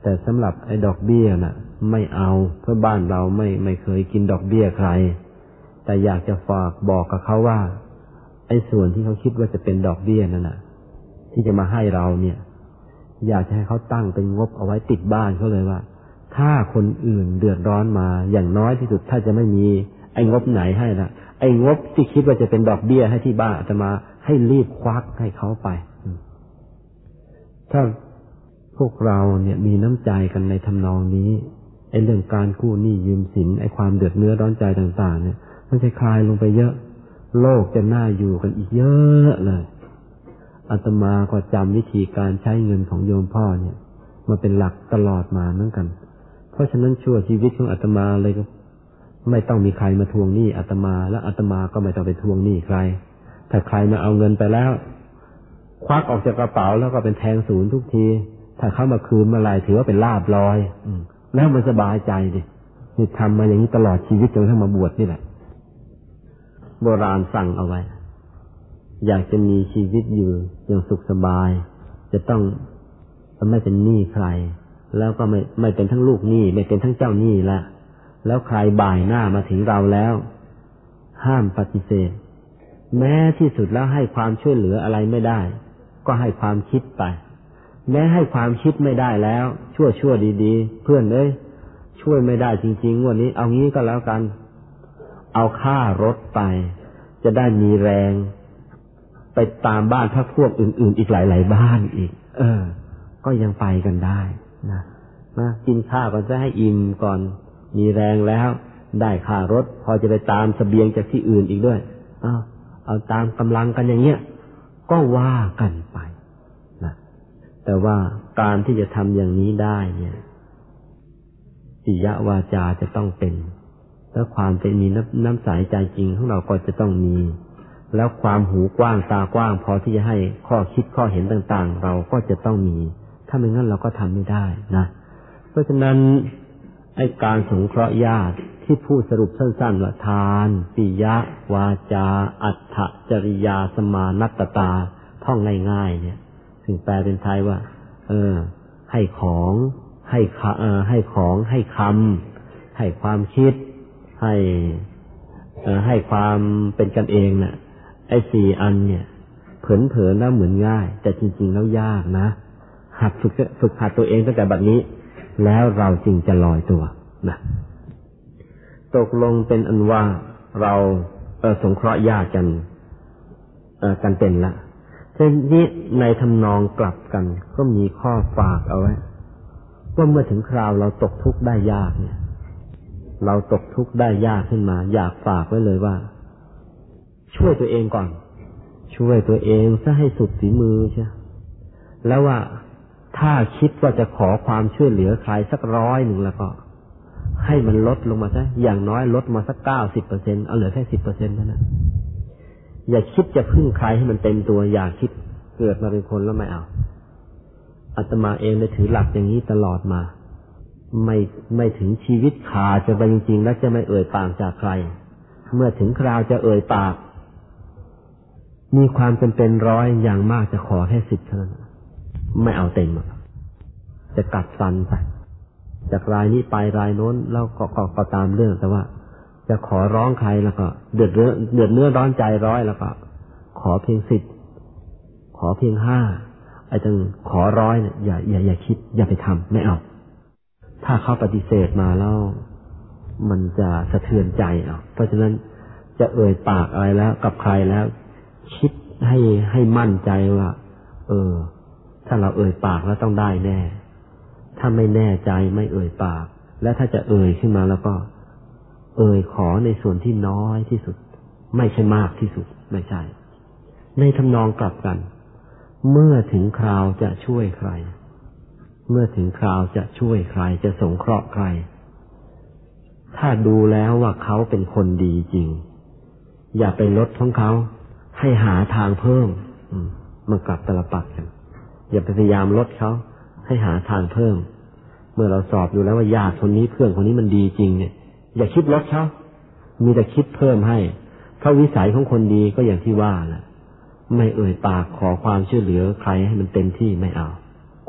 S1: แต่สำหรับไอ้ดอกเบี้ยนะ่ะ ไม่เอาเพราะบ้านเราไม่ไม่เคยกินดอกเบี้ยใคร แต่อยากจะฝากบอกกับเขาว่า ไอ้ส่วนที่เขาคิดว่าจะเป็นดอกเบี้ยนั่นน่ะ ที่จะมาให้เราเนี่ย อยากจะให้เขาตั้งเป็นงบเอาไว้ติดบ้านเขาเลยว่า ถ้าคนอื่นเดือดร้อนมา อย่างน้อยที่สุดถ้าจะไม่มี ไอ้งบไหนให้ละไอ้งบที่คิดว่าจะเป็นดอกเบี้ยให้ที่บ้านจะมาให้รีบควักให้เขาไป ถ้าพวกเราเนี่ยมีน้ำใจกันในทำนองนี้ไอ้เรื่องการกู้หนี้ยืมสินไอ้ความเดือดเนื้อร้อนใจต่าง ๆ เนี่ย มันจะคลายลงไปเยอะ โลกจะน่าอยู่กันอีกเยอะเลยอาตมาก็จำวิธีการใช้เงินของโยมพ่อเนี่ย มาเป็นหลักตลอดมาเหมือนกัน ราะฉะนั้นชั่วชีวิตของอาตมาเลยก็ไม่ต้องมีใครมาทวงหนี้อาตมา และอาตมาก็ไม่ต้องไปทวงหนี้ใคร ถ้าใครมาเอาเงินไปแล้ว ควักออกจากกระเป๋าแล้วก็เป็นแทงศูนย์ทุกที ถ้าเข้ามาคืนมาลายถือว่าเป็นลาบลอย อืแล้วมันสบายใจดินี่ทำมาอย่างนี้ตลอดชีวิตจนทั้งมาบวชนี่แหละ โบราณสั่งเอาไว้ อยากจะมีชีวิตอยู่อย่างสุขสบาย จะต้องไม่เป็นหนี้ใคร แล้วก็ไม่ไม่เป็นทั้งลูกหนี้ไม่เป็นทั้งเจ้าหนี้ละแล้วใครบ่ายหน้ามาถึงเราแล้ว ห้ามปฏิเสธ แม้ที่สุดแล้วให้ความช่วยเหลืออะไรไม่ได้ ก็ให้ความคิดไป แม้ให้ความคิดไม่ได้แล้ว ชั่วชั่วดีๆ เพื่อนเอ้ยช่วยไม่ได้จริงๆวันนี้ เอางี้ก็แล้วกัน เอาค่ารถไป จะได้มีแรง ไปตามบ้านพักพวกอื่น ๆ อีกหลาย ๆ บ้านอีก เออ ก็ยังไปกันได้ นะนะกินข้าวก่อนจะให้อิ่มก่อน มีแรงแล้ว ได้ค่ารถ พอจะไปตามสเสบียงจากที่อื่นอีกด้วยเอาเอาตามกำลังกันอย่างเงี้ยก็ว่ากันไปนะแต่ว่าการที่จะทำอย่างนี้ได้เนี่ยปิยวาจาจะต้องเป็นแล้วความเป็นมีน้ำน้ำใสใจจริงของเราก็จะต้องมี แล้วความหูกว้างตากว้าง พอที่จะให้ข้อคิดข้อเห็นต่าง ๆ เราก็จะต้องมี ถ้าไม่งั้นเราก็ทำไม่ได้นะ เพราะฉะนั้นไอ้การสงเคราะห์ญาติที่พูดสรุปสั้นๆว่าทานปิยะ วาจา อัตถจริยาสมานัตตา ท่องง่ายๆเนี่ยถึงแปลเป็นไทยว่า เออ ให้ของให้เออให้ของให้คำให้ความคิด ให้เออให้ความเป็นกันเองเนะ่ะไอ้สี่อันเนี่ย เผลอๆแล้วเหมือนง่าย แต่จริง ๆ แล้วยากนะ หัดฝึกฝึกหัดตัวเองตั้งแต่บัดนี้ แล้วเราจึงจะลอยตัวนะตกลงเป็นอันว่าเราเสงเคราะห์ญาติกันกันเป็นละทีนี้ในทำนองกลับกัน ก็มีข้อฝากเอาไว้ว่าเมื่อถึงคราวเราตกทุกข์ได้ยากเนี่ย เราตกทุกข์ได้ยากขึ้นมา อยากฝากไว้เลยว่า ช่วยตัวเองก่อน ช่วยตัวเองซะให้สุดฝีมือใช่แล้วว่า ถ้าคิดว่าจะขอความช่วยเหลือใครสักร้อยหนึ่งแล้วก็ ให้มันลดลงมาซะอย่างน้อยลดมาสักเก้าสิบเปอร์เซ็นเอาเหลือแค่สิบเปอร์เซ็นต์เท่านั้นอย่าคิดจะพึ่งใครให้มันเต็มตัว อย่าคิดเกิดมาเป็นคนแล้วไม่เอาอาตมาเองได้ถือหลักอย่างนี้ตลอดมา ไม่ไม่ถึงชีวิตขาจะไปจริงๆ แล้วจะไม่เอ่ยปากจากใคร เมื่อถึงคราวจะเอ่ยปาก มีความจำเป็นร้อยอย่างมากจะขอแค่สิบเท่านั้น ไม่เอาเต็มจะกัดฟันไป จากรายนี้ไปรายโน้นแล้วก็ก็ก็ตามเรื่องแต่ว่า จะขอร้องใครแล้วก็ เดือดเนื้อเดือดเนื้อร้อนใจร้อยแล้วก็ ขอเพียงสิบขอเพียงห้าไอ้จังขอร้อยเนี่ยอย่าอย่าอย่าคิด อย่าไปทำไม่เอา ถ้าเขาปฏิเสธมาแล้วมันจะสะเทือนใจเอาเพราะฉะนั้นจะเอ่ยปากอะไรแล้ว กับใครแล้ว คิดให้ให้มั่นใจว่า เออ ถ้าเราเอ่ยปากแล้วต้องได้แน่ ถ้าไม่แน่ใจไม่เอ่ยปาก และถ้าจะเอ่ยขึ้นมาแล้วก็ เอ่ยขอในส่วนที่น้อยที่สุด ไม่ใช่มากที่สุดไม่ใช่ ในทำนองกลับกัน เมื่อถึงคราวจะช่วยใคร เมื่อถึงคราวจะช่วยใครจะสงเคราะห์ใคร ถ้าดูแล้วว่าเขาเป็นคนดีจริง อย่าไปลดของเขาให้หาทางเพิ่มมันกลับตลปัดกัน อย่าพยายามลดเขาให้หาทางเพิ่ม เมื่อเราสอบอยู่แล้วว่าญาติคนนี้เพื่อนคนนี้มันดีจริงเนี่ย อย่าคิดลดเขามีแต่คิดเพิ่มให้เพราะวิสัยของคนดีก็อย่างที่ว่าแหละไม่เอ่ยปากขอความช่วยเหลือใครให้มันเต็มที่ไม่เอา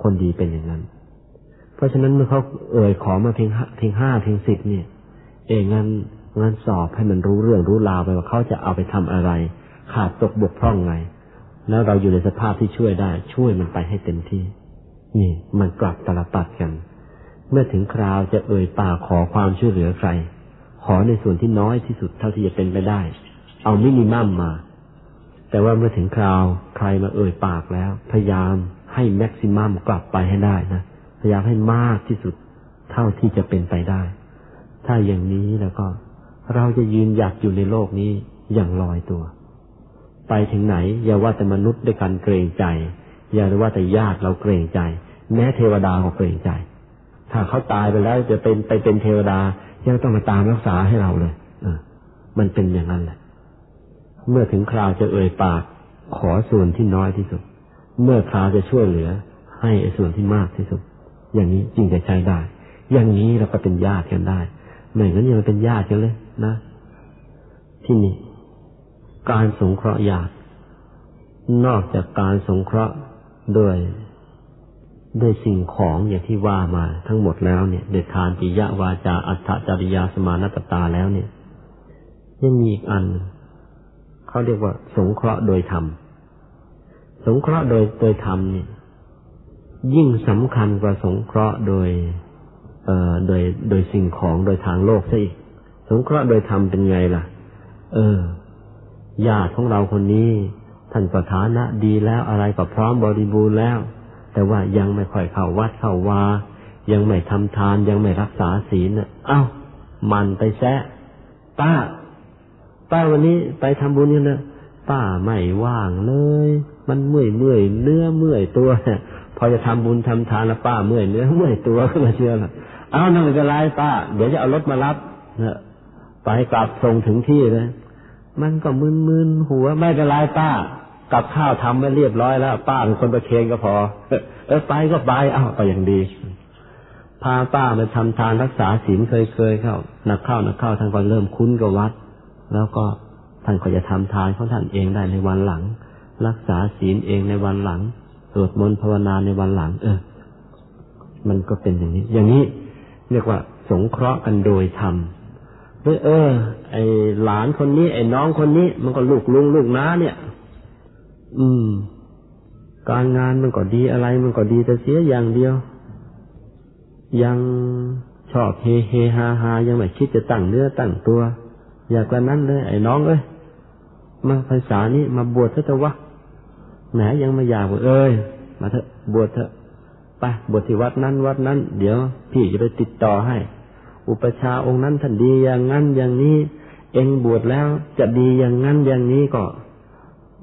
S1: คนดีเป็นอย่างนั้น เพราะฉะนั้นเมื่อเขาเอ่ยขอมาเพียงเพียงห้าเพียงสิบเนี่ย เองงั้นงั้นสอบให้มันรู้เรื่องรู้ราวไปว่าเขาจะเอาไปทำอะไร ขาดตกบกพร่องไง แล้วเราอยู่ในสภาพที่ช่วยได้ ช่วยมันไปให้เต็มที่ นี่มันกลับตลปัดกัน เมื่อถึงคราวจะเอ่ยปากขอความช่วยเหลือใคร ขอในส่วนที่น้อยที่สุดเท่าที่จะเป็นไปได้ เอามินิมัมมา แต่ว่าเมื่อถึงคราวใครมาเอ่ยปากแล้ว พยายามให้แม็กซิมัมกลับไปให้ได้นะพยายามให้มากที่สุดเท่าที่จะเป็นไปได้ ถ้าอย่างนี้แล้วก็ เราจะยืนหยัดอยู่ในโลกนี้อย่างลอยตัว ไปถึงไหน อย่าว่าแต่มนุษย์ด้วยกันเกรงใจ อย่าว่าแต่ญาติเราเกรงใจ แม้เทวดาก็เกรงใจ ถ้าเขาตายไปแล้วจะเป็นไปเป็นเทวดายังต้องมาตามรักษาให้เราเลยเออมันเป็นอย่างนั้นแหละ เมื่อถึงคราวจะเอ่ยปาก ขอส่วนที่น้อยที่สุด เมื่อคราวจะช่วยเหลือ ให้ส่วนที่มากที่สุด อย่างนี้จึงจะใช้ได้ อย่างนี้เราก็เป็นญาติกันได้ ไม่งั้นยังเป็นญาติกันเลยนะ ที่นี่ การสงเคราะห์ญาตินอกจากการสงเคราะห์ด้วยด้วยสิ่งของอย่างที่ว่ามาทั้งหมดแล้วเนี่ยเดชทานปิยะวาจาอัตถจริยาสมานตตาแล้วเนี่ยยังมีอีกอันเขาเรียกว่า สงเคราะห์โดยธรรมสงเคราะห์โดยโดยธรรมเนี่ย ยิ่งสำคัญกว่าสงเคราะห์โดย เอ่อโดยโดยสิ่งของโดยทางโลกซะอีก สงเคราะห์โดยธรรมเป็นไงล่ะ เออ ญาติของเราคนนี้ ท่านประธานะดีแล้วอะไรก็พร้อมบริบูรณ์แล้ว แต่ว่ายังไม่ค่อยเข้าวัดเข้าวา ยังไม่ทำทานยังไม่รักษาศีลเอ้ามันไปแซะป้า ป้าวันนี้ไปทำบุญนี่นะป้าไม่ว่างเลย มันเมื่อยเมื่อยเนื้อเมื่อยตัวพอจะทำบุญทำทานแล้วป้าเมื่อยเนื้อเมื่อยตัวขึ้นมาเชื่อละเอานั่งจะไล่ป้า เดี๋ยวจะเอารถมารับนะไปกลับส่งถึงที่เลย มันก็มึนๆหัวไม่เป็นไรป้า กับข้าวทำไว้เรียบร้อยแล้ว ป้าเป็นคนประเคนก็พอเออไปก็ไปอ้าวไปอย่างดี พาป้ามาทำทานรักษาศีลเคยๆเข้านักเข้านักเข้าท่านก็เริ่มคุ้นกับวัด แล้วก็ท่านก็จะทำทานของท่านเองได้ในวันหลัง รักษาศีลเองในวันหลังสวดมนต์ภาวนาในวันหลัง เออ มันก็เป็นอย่างนี้ อย่างนี้เรียกว่า สงเคราะห์กันโดยธรรม เออเออ ไอหลานคนนี้ ไอ้น้องคนนี้ มันก็ลูกลุงลูกน้าเนี่ย อืม การงานมันก็ดีอะไร มันก็ดีแต่เสียอย่างเดียว ยังชอบเฮเฮฮาฮายังไม่คิดจะตั้งเนื้อตั้งตัว อยากกว่านั้นเลย ไอ้น้องเอ้ยมาภาษานี้มาบวชเถอะวะแหมยังไม่อยากเอ้ยมาเถอะบวชเถอะไปบวชที่วัดนั้นวัดนั้น เดี๋ยวพี่จะไปติดต่อให้ อุปชาองค์นั้นท่านดีอย่างนั้นอย่างนี้ เองบวชแล้วจะดีอย่างนั้นอย่างนี้ก็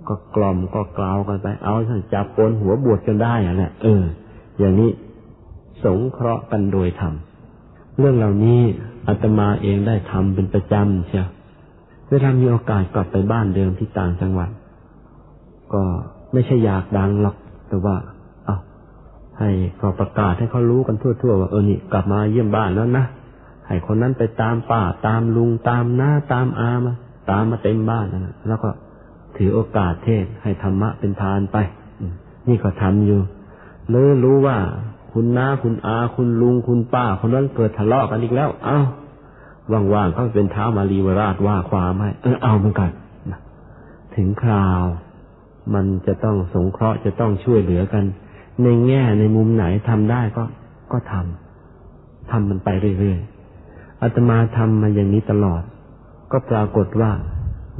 S1: ก็กล่อมก็กล่าวกันไป เอาท่านจับโกนหัวบวชจนได้อะเนี่ยเออ อย่างนี้สงเคราะห์กันโดยธรรมเรื่องเหล่านี้อาตมาเองได้ทำเป็นประจำเชียวเวลามีโอกาสกลับไปบ้านเดิมที่ต่างจังหวัด ก็ไม่ใช่อยากดังหรอก แต่ว่า เอาให้ก็ประกาศให้เขารู้กันทั่วๆว่าเออนี่กลับมาเยี่ยมบ้านแล้วนะ ให้คนนั้นไปตามป้าตามลุงตามน้าตามอามา ตามมาเต็มบ้านนะแล้วก็ถือโอกาสเทศให้ธรรมะเป็นทานไปนี่ก็ทำอยู่เลยรู้ว่าคุณน้าคุณอา คุณลุงคุณป้า คนนั้นเกิดทะเลาะกันอีกแล้ว เอา้าว่างๆเขาเป็นเท้ามารีวราชว่าความให้เออเอาเหมือนกันถึงคราว มันจะต้องสงเคราะห์จะต้องช่วยเหลือกัน ในแง่ในมุมไหนทำได้ก็ก็ทำทำมันไปเรื่อยๆ อาตมาทำมาอย่างนี้ตลอด ก็ปรากฏว่า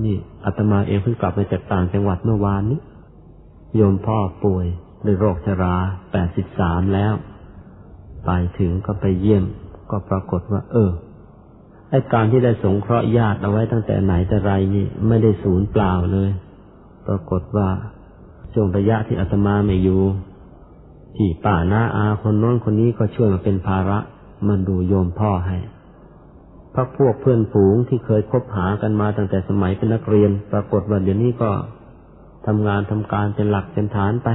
S1: นี่อาตมาเองเพิ่งกลับมาจากต่างจังหวัดเมื่อวานนี้โยมพ่อป่วยด้วยโรคชราแปดสิบสามแล้ว ไปถึงก็ไปเยี่ยม ก็ปรากฏว่า เออไอ้การที่ได้สงเคราะห์ญาติเอาไว้ตั้งแต่ไหนแต่ไรนี่ไม่ได้สูญเปล่าเลย ปรากฏว่าช่วงระยะที่อาตมาไม่อยู่ที่ป่าหน้าอาคนโน้นคนนี้ก็ช่วยมาเป็นภาระมันดูโยมพ่อให้ พักพวกเพื่อนฝูงที่เคยคบหากันมาตั้งแต่สมัยเป็นนักเรียน ปรากฏว่าเดี๋ยวนี้ก็ทำงานทำการเป็นหลักเป็นฐานไป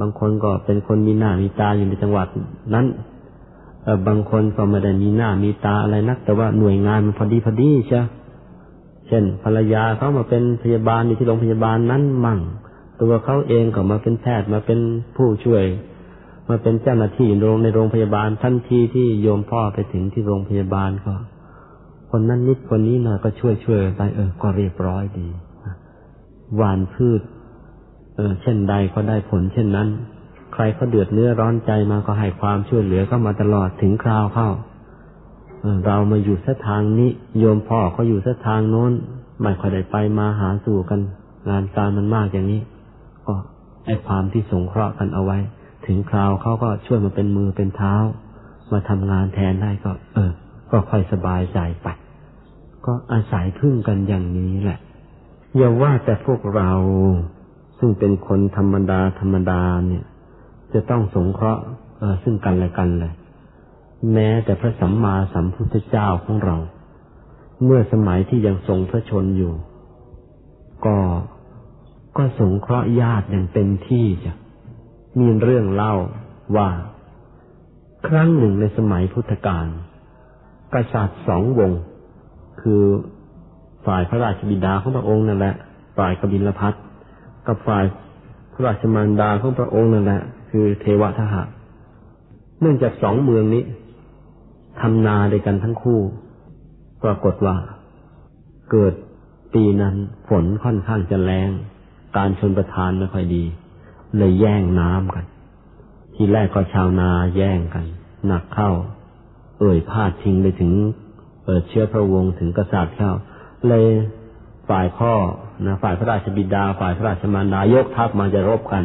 S1: บางคนก็เป็นคนมีหน้ามีตาอยู่ในจังหวัดนั้นบางคนก็ไม่ได้มีหน้ามีตาอะไรนัก แต่ว่าหน่วยงานมันพอดีพอดีใช่เช่น ภรรยาเขามาเป็นพยาบาลอยู่ที่โรงพยาบาลนั้นมั่ง ตัวเขาเองก็มาเป็นแพทย์มาเป็นผู้ช่วย มาเป็นเจ้าหน้าที่ในโรงพยาบาลทันทีที่โยมพ่อไปถึงที่โรงพยาบาลก็ คนนั้นนิดคนนี้หน่อยก็ช่วยช่วยไปเออ ก็เรียบร้อยดีหวานพืช เออ เช่นใดก็ได้ผล เช่นนั้น ใครเขาเดือดเนื้อร้อนใจมาก็ให้ความช่วยเหลือก็มาตลอดถึงคราวเข้าเรามาอยู่สัทางนี้ โยมพ่อเขาอยู่สัทางโน้นไม่ค่อยได้ไปมาหาสู่กัน งานการมันมากอย่างนี้ ก็ไอ้ความที่สงเคราะห์กันเอาไว้ ถึงคราวเขาก็ช่วยมาเป็นมือเป็นเท้า มาทำงานแทนได้ก็ เออ ก็ค่อยสบายใจไป ก็อาศัยพึ่งกันอย่างนี้แหละ อย่าว่าแต่พวกเรา ซึ่งเป็นคนธรรมดาธรรมดาเนี่ย จะต้องสงเคราะห์ซึ่งกันและกันเลย แม้แต่พระสัมมาสัมพุทธเจ้าของเรา เมื่อสมัยที่ยังทรงพระชนอยู่ ก็ก็สงเคราะห์ญาติอย่างเต็มที่จ้ะมีเรื่องเล่าว่า ครั้งหนึ่งในสมัยพุทธกาล กษัตริย์สองวง คือฝ่ายพระราชบิดาของพระองค์นั่นแหละ ฝ่ายกบิลพัทกับฝ่ายพระราชมารดาของพระองค์นั่นแหละ คือเทวทหารเนื่องจากสองเมืองนี้ทำนาด้วยกันทั้งคู่ ปรากฏว่า เกิดปีนั้นฝนค่อนข้างจะแรง การชนประทานไม่ค่อยดี เลยแย่งน้ำกัน ทีแรกก็ชาวนาแย่งกัน หนักเข้า เอ่ยพาดทิ้งไปถึงเปิดเชื้อพระวงศ์ถึงกษัตริย์เข้าเลยฝ่ายพ่อนะฝ่ายพระราชบิดา ฝ่ายพระราชมารดายกทัพมาจะรบกัน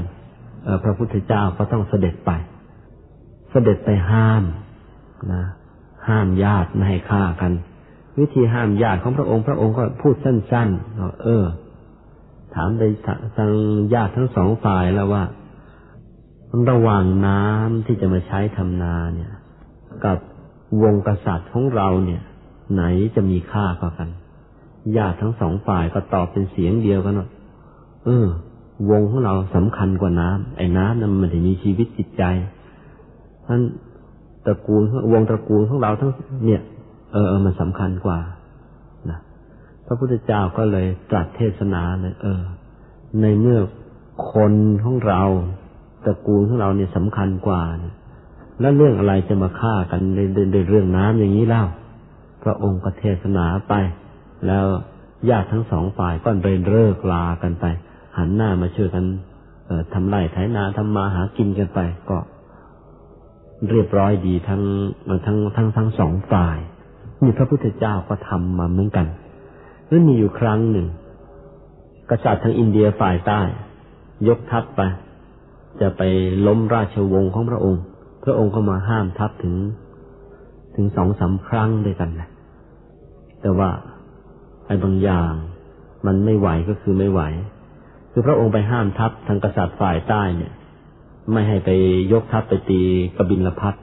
S1: พระพุทธเจ้าก็ต้องเสด็จไป เสด็จไปห้ามนะห้ามญาติไม่ให้ฆ่ากัน วิธีห้ามญาติของพระองค์พระองค์ก็พูดสั้นๆเออ ถามไปทางญาติทั้งสองฝ่ายแล้วว่า ระหว่างน้ำที่จะมาใช้ทำนาเนี่ย กับ วงกษัตริย์ของเราเนี่ย ไหนจะมีค่ากว่ากันญาติทั้งสองฝ่ายก็ตอบเป็นเสียงเดียวกันว่าเออ วงของเราสำคัญกว่าน้ำไอ้น้ำนั้นมันถึงมีชีวิตจิตใจท่านตระกูลวงตระกูลของเราทั้งเนี่ย เออเออมันสำคัญกว่านะพระพุทธเจ้าก็เลยตรัสเทศนาเลยเออ ในเมื่อคนของเราตระกูลของเราเนี่ยสำคัญกว่าเนี่ย แล้วเรื่องอะไรจะมาฆ่ากันในเรื่องน้ำอย่างนี้เล่า พระองค์ก็เทศนาไป แล้วญาติทั้งสองฝ่ายก็เดินเลิกลากันไป หันหน้ามาช่วยกันทำไร่ไถนาทำมาหากินกันไป ก็ เรียบร้อยดีทั้งทั้งทั้งทั้งสองฝ่ายนี่พระพุทธเจ้าก็ทำมาเหมือนกันแล้วมีอยู่ครั้งหนึ่ง กษัตริย์ทางอินเดียฝ่ายใต้ ยกทัพไป จะไปล้มราชวงศ์ของพระองค์ พระองค์ก็มาห้ามทัพถึง ถึงสองสาครั้งด้วยกันนะแต่ว่าไอ้บางอย่างมันไม่ไหวก็คือไม่ไหว คือพระองค์ไปห้ามทัพทางกษัตริย์ฝ่ายใต้เนี่ย ไม่ให้ไปยกทัพไปตีกบินลพัท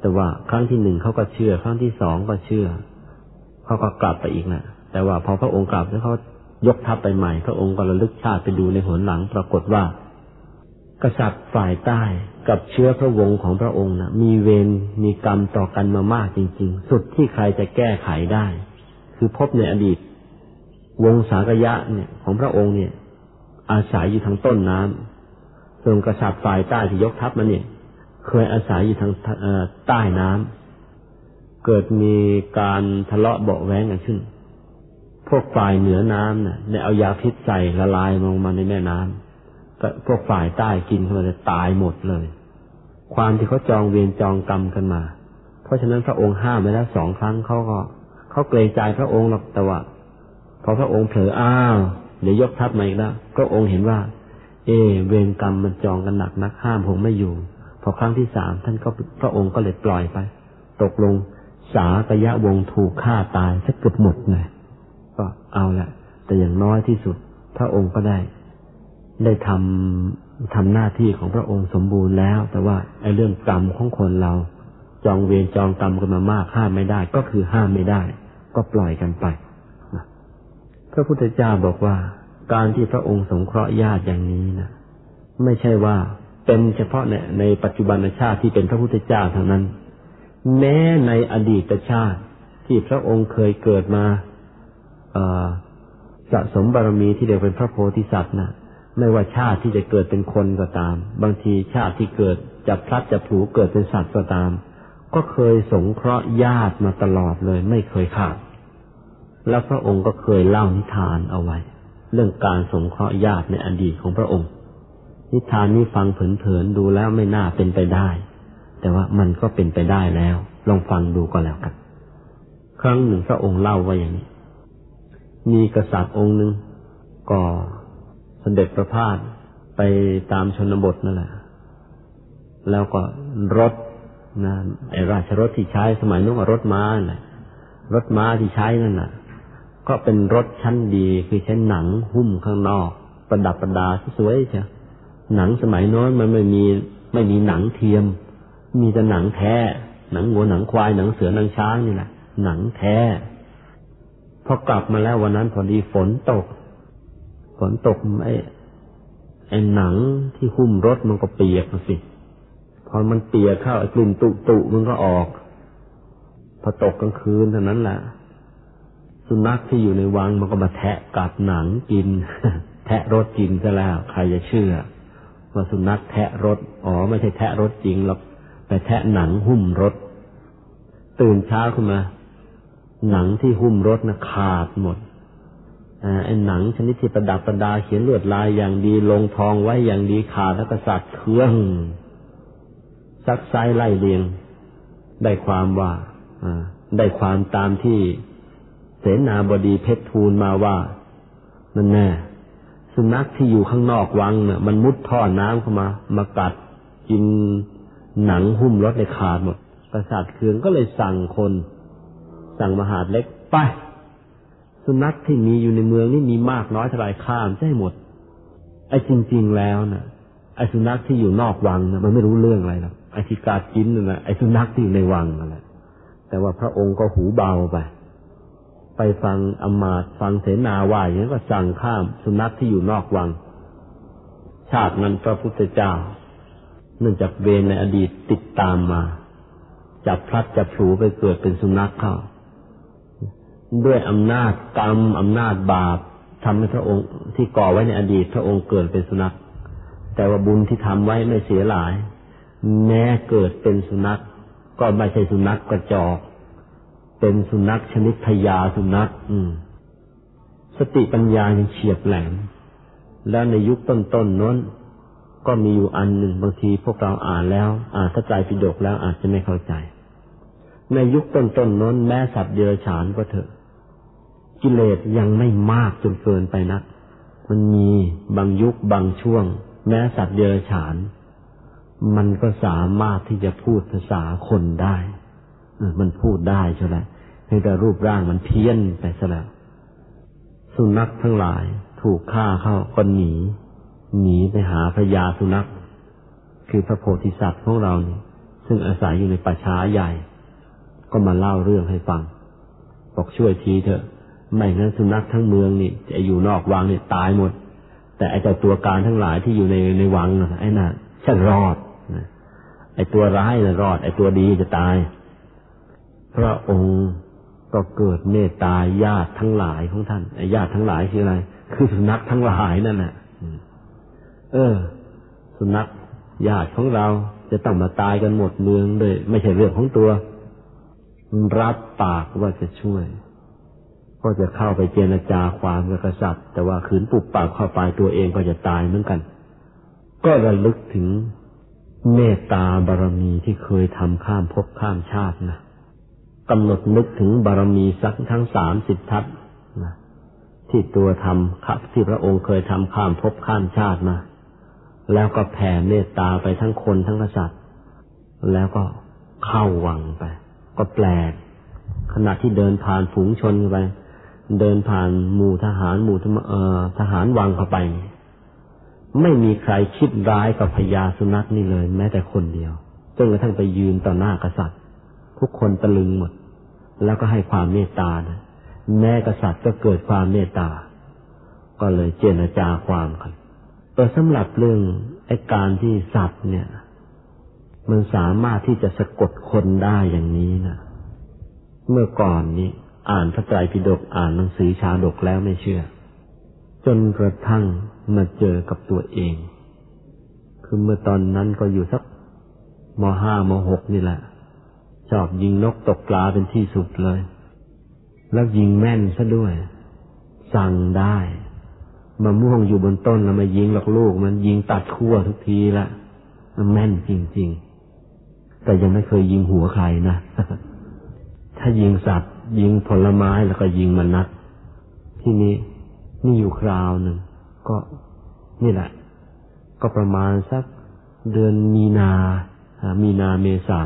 S1: แต่ว่าครั้งที่หนึ่งเขาก็เชื่อ ครั้งที่สองก็เชื่อเขาก็กลับไปอีกนะแต่ว่าพอพระองค์กลับแล้วเขายกทัพไปใหม่ พระองค์ก็ระลึกชาติไปดูในหนหลัง ปรากฏว่า กษัตริย์ฝ่ายใต้ กับเชื้อพระวงศ์ของพระองค์นะมีเวรมีกรรมต่อกันมามากจริง ๆ สุดที่ใครจะแก้ไขได้ คือพบในอดีต วงศากยะเนี่ยของพระองค์เนี่ย อาศัยอยู่ทางต้นน้ำส่วนกษัตริย์ฝ่ายใต้ที่ยกทัพมาเนี่ย เคยอาศัยอยู่ทางใต้น้ำเกิดมีการทะเลาะเบาแว้งกันขึ้น พวกฝ่ายเหนือน้ำเนี่ยได้เอายาพิษใส่ละลายลงมาในแม่น้ำก็พวกฝ่ายใต้กินเข้ามาจะตายหมดเลย ความที่เขาจองเวรจองกรรมกันมา เพราะฉะนั้นพระองค์ห้ามไปแล้วสองครั้งเขาก็เขาเกรงใจพระองค์หรอกแต่ว่าพอพระองค์เผลออ้าวเดี๋ยวยกทัพมาอีกแล้วพระองค์เห็นว่า เอ เวรกรรมมันจองกันหนักนักห้ามผมไม่อยู่ พอครั้งที่สามท่านก็พระองค์ก็เลยปล่อยไป ตกลงสากยะวงถูกฆ่าตายสักเกือบหมดเลยก็เอาละแต่อย่างน้อยที่สุด พระองค์ก็ได้ ได้ทำ ทำหน้าที่ของพระองค์สมบูรณ์แล้ว แต่ว่าไอ้เรื่องกรรมของคนเรา จองเวรจองกรรมกันมามากห้ามไม่ได้ ก็คือห้ามไม่ได้ ก็ปล่อยกันไปพระพุทธเจ้าบอกว่า การที่พระองค์สงเคราะห์ญาติอย่างนี้นะไม่ใช่ว่าเป็นเฉพาะในในปัจจุบันชาติที่เป็นพระพุทธเจ้าเท่านั้น แม้ในอดีตชาติที่พระองค์เคยเกิดมาสะสมบารมีที่เรียกเป็นพระโพธิสัตว์นะ ไม่ว่าชาติที่จะเกิดเป็นคนก็ตาม บางทีชาติที่เกิดจะพลัดจะผูเกิดเป็นสัตว์ก็ตาม ก็เคยสงเคราะห์ญาติมาตลอดเลย ไม่เคยขาด แล้วพระองค์ก็เคยเล่านิทานเอาไว้ เรื่องการสงเคราะห์ญาติในอดีตของพระองค์ นิทานนี้ฟังเผินๆดูแล้วไม่น่าเป็นไปได้ แต่ว่ามันก็เป็นไปได้แล้ว ลองฟังดูก็แล้วกัน ครั้งหนึ่งพระองค์เล่าว่าอย่างนี้ มีกษัตริย์องค์หนึ่งก็ เด็จประพาสไปตามชนบทนั่นแหละ แล้วก็รถนะไอราชรถที่ใช้สมัยนู้นรถม้าแหละรถม้าที่ใช้นั่นน่ะ ก็เป็นรถชั้นดีคือใช้หนังหุ้มข้างนอก ประดับประดาสวยใช่หนังสมัยโน้นมันไม่มีไม่มีหนังเทียม มีแต่หนังแท้ หนังวัวหนังควายหนังเสือหนังช้างนี่แหละหนังแท้พอกลับมาแล้ววันนั้นพอดีฝนตก ฝนตกไอ้ไอ้หนังที่หุ้มรถมันก็เปียกสิ พอมันเปียกเข้าไอ้กลิ่นตุตุมันก็ออก พอตกกลางคืนเท่านั้นแหละสุนัขที่อยู่ในวังมันก็มาแทะกัดหนังกิน แทะรถกินซะแล้ว ใครจะเชื่อ ว่าสุนัขแทะรถ อ๋อ ไม่ใช่แทะรถจริงหรอกแต่แทะหนังหุ้มรถ ตื่นเช้าขึ้นมา หนังที่หุ้มรถนะขาดหมด ไอ้หนังชนิดที่ประดับประดาเขียนลวดลายอย่างดีลงทองไว้อย่างดีขาดแล้วก็สัตว์เครื่องซักไซไล่เลียง ได้ความว่าได้ความตามที่เสนาบดีเพชรทูลมาว่านั่นแน่สุนัขที่อยู่ข้างนอกวังเนี่ยมันมุดท่อน้ำเข้ามา มากัดกินหนังหุ้มรถในขาดหมดประสาทเคืองก็เลยสั่งคน สั่งมหาดเล็กไป สุนัขที่มีอยู่ในเมืองนี่มีมากน้อยเท่าไรข้ามใช่หมด ไอ้จริง ๆแล้วนะ่ะ ไอ้สุนัขที่อยู่นอกวังนะมันไม่รู้เรื่องอะไรหรอกไอ้ที่กาดกินนั่นแหละไอ้สุนัขที่อยู่ในวังนั่นแหละแต่ว่าพระองค์ก็หูเบาไป ไปฟังอมาตฟังเสนาว่าอย่างนั้นก็สั่งข้ามสุนัขที่อยู่นอกวัง ชาตินั้นพระพุทธเจ้า เนื่องจากเวรในอดีตติดตามมา จับพลัดจับผูไปเกิดเป็นสุนัขเข้า ด้วยอำนาจกรรมอำนาจบาปทำให้พระองค์ที่ก่อไว้ในอดีตพระองค์เกิดเป็นสุนัข แต่ว่าบุญที่ทำไว้ไม่เสียหลาย แม้เกิดเป็นสุนัข ก็ไม่ใช่สุนัขกระจอก เป็นสุนัขชนิดพยาสุนัข อืม สติปัญญายังเฉียบแหลม แล้วในยุคต้นๆนน้นก็มีอยู่อันหนึ่งบางทีพวกเราอ่านแล้ว อ่านถ้าใจปิฎกแล้วอาจจะไม่เข้าใจ ในยุคต้นๆนน้นแม้สัตว์เดรัจฉานก็เถอะ กิเลสยังไม่มากจนเกินไปนัก มันมีบางยุคบางช่วง แม้สัตว์เดรัจฉาน มันก็สามารถที่จะพูดภาษาคนได้มันพูดได้ใช่ไหมแต่รูปร่างมันเพี้ยนไปซะแล้วสุนัขทั้งหลายถูกฆ่าเข้าก็หนี หนีไปหาพญาสุนัข คือพระโพธิสัตว์ของเราเนี่ยซึ่งอาศัยอยู่ในป่าช้าใหญ่ ก็มาเล่าเรื่องให้ฟัง บอกช่วยทีเถอะ ไม่งั้นสุนัขทั้งเมืองนี่จะอยู่นอกวังนี่ตายหมด แต่ไอ้เจ้าตัวการทั้งหลายที่อยู่ในในวังไอ้น่ะฉันรอดไอ้ตัวร้ายน่ะรอด ไอ้ตัวดีจะตาย พระองค์ก็เกิดเมตตาญาติทั้งหลายของท่านไอ้ญาติทั้งหลายคืออะไร คือสุนัขทั้งหลายนั่นแหละเออ สุนัขญาติของเราจะต้องมาตายกันหมดเมืองเลยไม่ใช่เรื่องของตัว รับปากว่าจะช่วย ก็จะเข้าไปเจรจาความกับกษัตริย์ แต่ว่าขืนปุบปากเข้าไปตัวเองก็จะตายเหมือนกัน ก็ระลึกถึงเมตตาบารมีที่เคยทำข้ามภพข้ามชาตินะกำหนดนึกถึงบารมีสักทั้งสามสิบทัศนะที่ตัวทำครับที่พระองค์เคยทำข้ามภพข้ามชาติมา แล้วก็แผ่เมตตาไปทั้งคนทั้งกษัตริย์ แล้วก็เข้าวังไป ก็แปลกขณะที่เดินผ่านฝูงชนไป เดินผ่านหมู่ทหารหมู่ทหารวังเข้าไป ไม่มีใครคิดร้ายกับพญาสุนัขนี่เลย แม้แต่คนเดียวจนกระทั่งไปยืนต่อหน้ากษัตริย์ ทุกคนตะลึงหมด แล้วก็ให้ความเมตตานะแม่กษัตริย์ก็เกิดความเมตตา ก็เลยเจรจาความกันอสำหรับเรื่องไอ้การที่สัตว์เนี่ย มันสามารถที่จะสะกดคนได้อย่างนี้นะเมื่อก่อนนี้ อ่านพระไตรปิฎกอ่านหนังสือชาดกแล้วไม่เชื่อ จนกระทั่งมาเจอกับตัวเอง คือเมื่อตอนนั้นก็อยู่สักมห้ามหกนี่แหละ ชอบยิงนกตกปลาเป็นที่สุดเลย แล้วยิงแม่นซะด้วย สั่งได้มะม่วงอยู่บนต้นแล้วมายิงหลอกลูก มันยิงตัดขั้วทุกทีละมันแม่นจริง ๆ แต่ยังไม่เคยยิงหัวใครนะ ถ้ายิงสัตว์ ยิงผลไม้แล้วก็ยิงมันนัดที่นี้นี่อยู่คราวหนึ่งก็นี่แหละ ก็ประมาณสักเดือนมีนา มีนาเมษา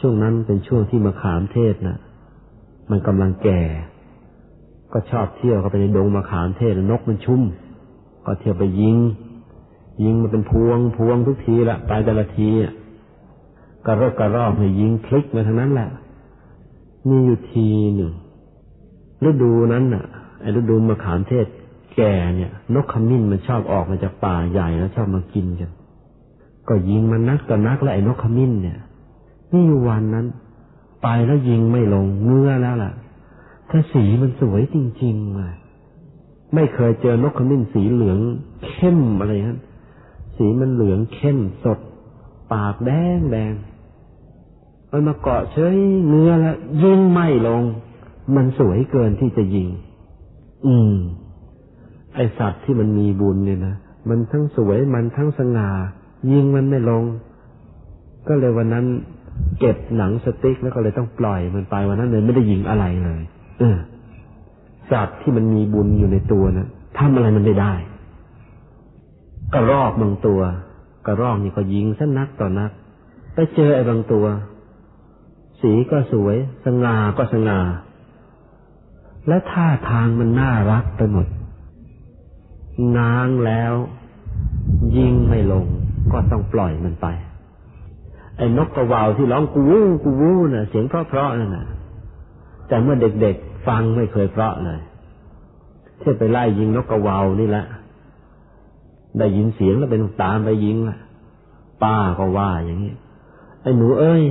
S1: ช่วงนั้นเป็นช่วงที่มะขามเทศนะ่ะ มันกำลังแก่ ก็ชอบเที่ยวเข้าไปในดงมะขามเทศนกมันชุ่ม ก็เที่ยวไปยิง ยิงมาเป็นพวงพวงทุกทีละไปแต่ละทีกระรอกกระรอกเนี่ยยิงคลิกมาทั้งนั้นแหละ มีอยู่ทีหนึ่งฤดูนั้นน่ะไอ้ฤดูมะขามเทศ แก่เนี่ย นกขมิ้นมันชอบออกมาจากป่าใหญ่แล้วชอบมากินกันก็ยิงมันนักต่อนักแล้วไอ้นกขมิ้นเนี่ยนี่อยู่วันนั้น ไปแล้วยิงไม่ลงเงื้อแล้วล่ะถ้าสีมันสวยจริงๆเลยไม่เคยเจอนกขมิ้นสีเหลืองเข้มอะไรนั้นสีมันเหลืองเข้มสด ปากแดงแดง มันมาเกาะเฉยเนื้อแล้วยิงไม่ลง มันสวยเกินที่จะยิง อืม ไอสัตว์ที่มันมีบุญเนี่ยนะมันทั้งสวยมันทั้งสง่า ยิงมันไม่ลง ก็เลยวันนั้น เก็บหนังสติ๊กแล้วก็เลยต้องปล่อยมันไปวันนั้นเลยไม่ได้ยิงอะไรเลยเออสัตว์ที่มันมีบุญอยู่ในตัวนะทำอะไรมันไม่ได้กระรอกบางตัวกระรอกนี่ก็ยิงสันักต่อนัก ไปเจอไอ้บางตัว สีก็สวย สง่าก็สง่า และท่าทางมันน่ารักไปหมด ง้างแล้ว ยิงไม่ลง ก็ต้องปล่อยมันไป ไอ้นกกระวาวที่ร้องกูวู้กูวู้น่ะ เสียงเพราะๆนั่นน่ะ แต่เมื่อเด็กๆฟังไม่เคยเพราะเลยเที่ไปไล่ยิงนกกระวาวนี่แหละ ได้ยินเสียงแล้วเป็นตามไปยิงละป้าก็ว่าอย่างนี้ไอ้หนูเอ้ย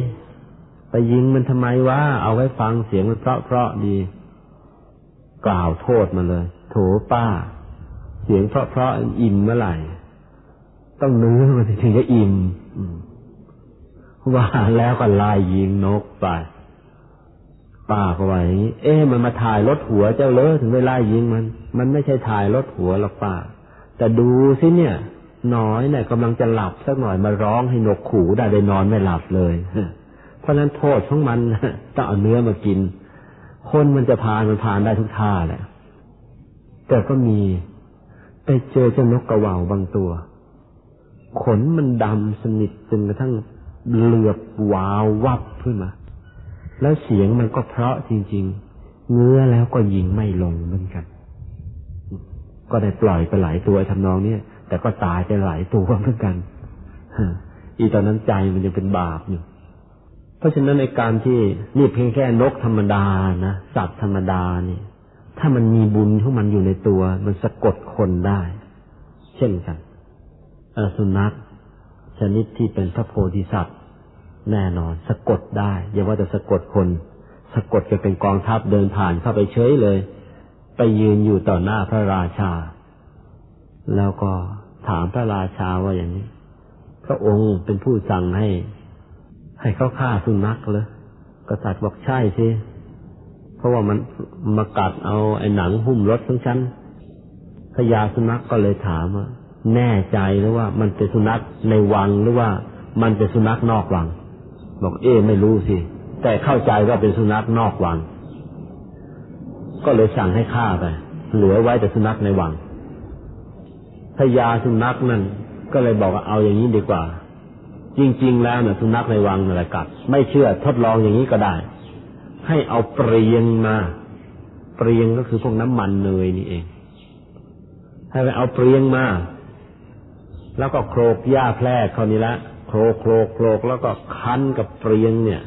S1: ไปยิงมันทำไมวะเอาไว้ฟังเสียงมันเพราะๆดี กล่าวโทษมาเลย โถป้า เสียงเพราะๆอิ่มเมื่อไหร่ ต้องเนื้อมันถึงจะอิ่มว่าแล้วก็ลายยิงนกไปป้าก็ว่าอย่างนี้เอ๊ะมันมาถ่ายรถหัวเจ้าเลยถึงได้ล่ยิงมัน มันไม่ใช่ถ่ายรถหัวหรอกป้า แต่ดูสิเนี่ยน้อยเนี่ยกำลังจะหลับสักหน่อยมาร้องให้นกขู่ได้ได้นอนไม่หลับเลย เพราะนั้นโทษของมันต้องเอาเนื้อมากิน คนมันจะพานมันพานได้ทุกท่าแหละแต่ก็มีไปเจอเจ้านกกระว่าบางตัว ขนมันดำสนิทจนกระทั่งเหลือบวาววับขึ้นมา แล้วเสียงมันก็เพราะจริง ๆ เงื้อแล้วก็ยิงไม่ลงเหมือนกัน ก็ได้ปล่อยไปหลายตัวทำนองเนี้ยแต่ก็ตายไปหลายตัวเหมือนกันอีตอนนั้นใจมันยังเป็นบาปอยู่ เพราะฉะนั้นในการที่นี่เพียงแค่นกธรรมดานะสัตว์ธรรมดานี่ ถ้ามันมีบุญของมันอยู่ในตัว มันสะกดคนได้ เช่นกันสุนัขชนิดที่เป็นพระโพธิสัตว์ แน่นอน สะกดได้อย่าว่าจะสะกดคน สะกดจะเป็นกองทัพเดินผ่านเข้าไปเฉยเลย ไปยืนอยู่ต่อหน้าพระราชา แล้วก็ถามพระราชาว่าอย่างนี้ พระองค์เป็นผู้สั่งให้ ให้เขาฆ่าสุนัขเลยกษัตริย์บอกใช่สิเพราะว่ามันมากัดเอาไอ้หนังหุ้มรถทั้งชั้นพญาสุนัขกก็เลยถามว่าแน่ใจหรือว่า มันเป็นสุนัขในวังหรือว่า มันเป็นสุนัขนอกวัง บอกเอ๊ไม่รู้สิแต่เข้าใจว่าเป็นสุนัขนอกวัง ก็เลยสั่งให้ฆ่าไป เหลือไว้แต่สุนัขในวังพญาสุนัขนั่นก็เลยบอกว่าเอาอย่างนี้ดีกว่า จริง ๆ แล้วเนี่ยสุนัขในวังนั่นแหละกัด ไม่เชื่อทดลองอย่างนี้ก็ได้ ให้เอาเปรียงมา เปรียงก็คือพวกน้ำมันเนยนี่เอง ให้ไปเอาเปรียงมา แล้วก็โครกหญ้าแพรกเขานี่ละโครกโครกโครกแล้วก็คั้นกับเปรียงเนี่ย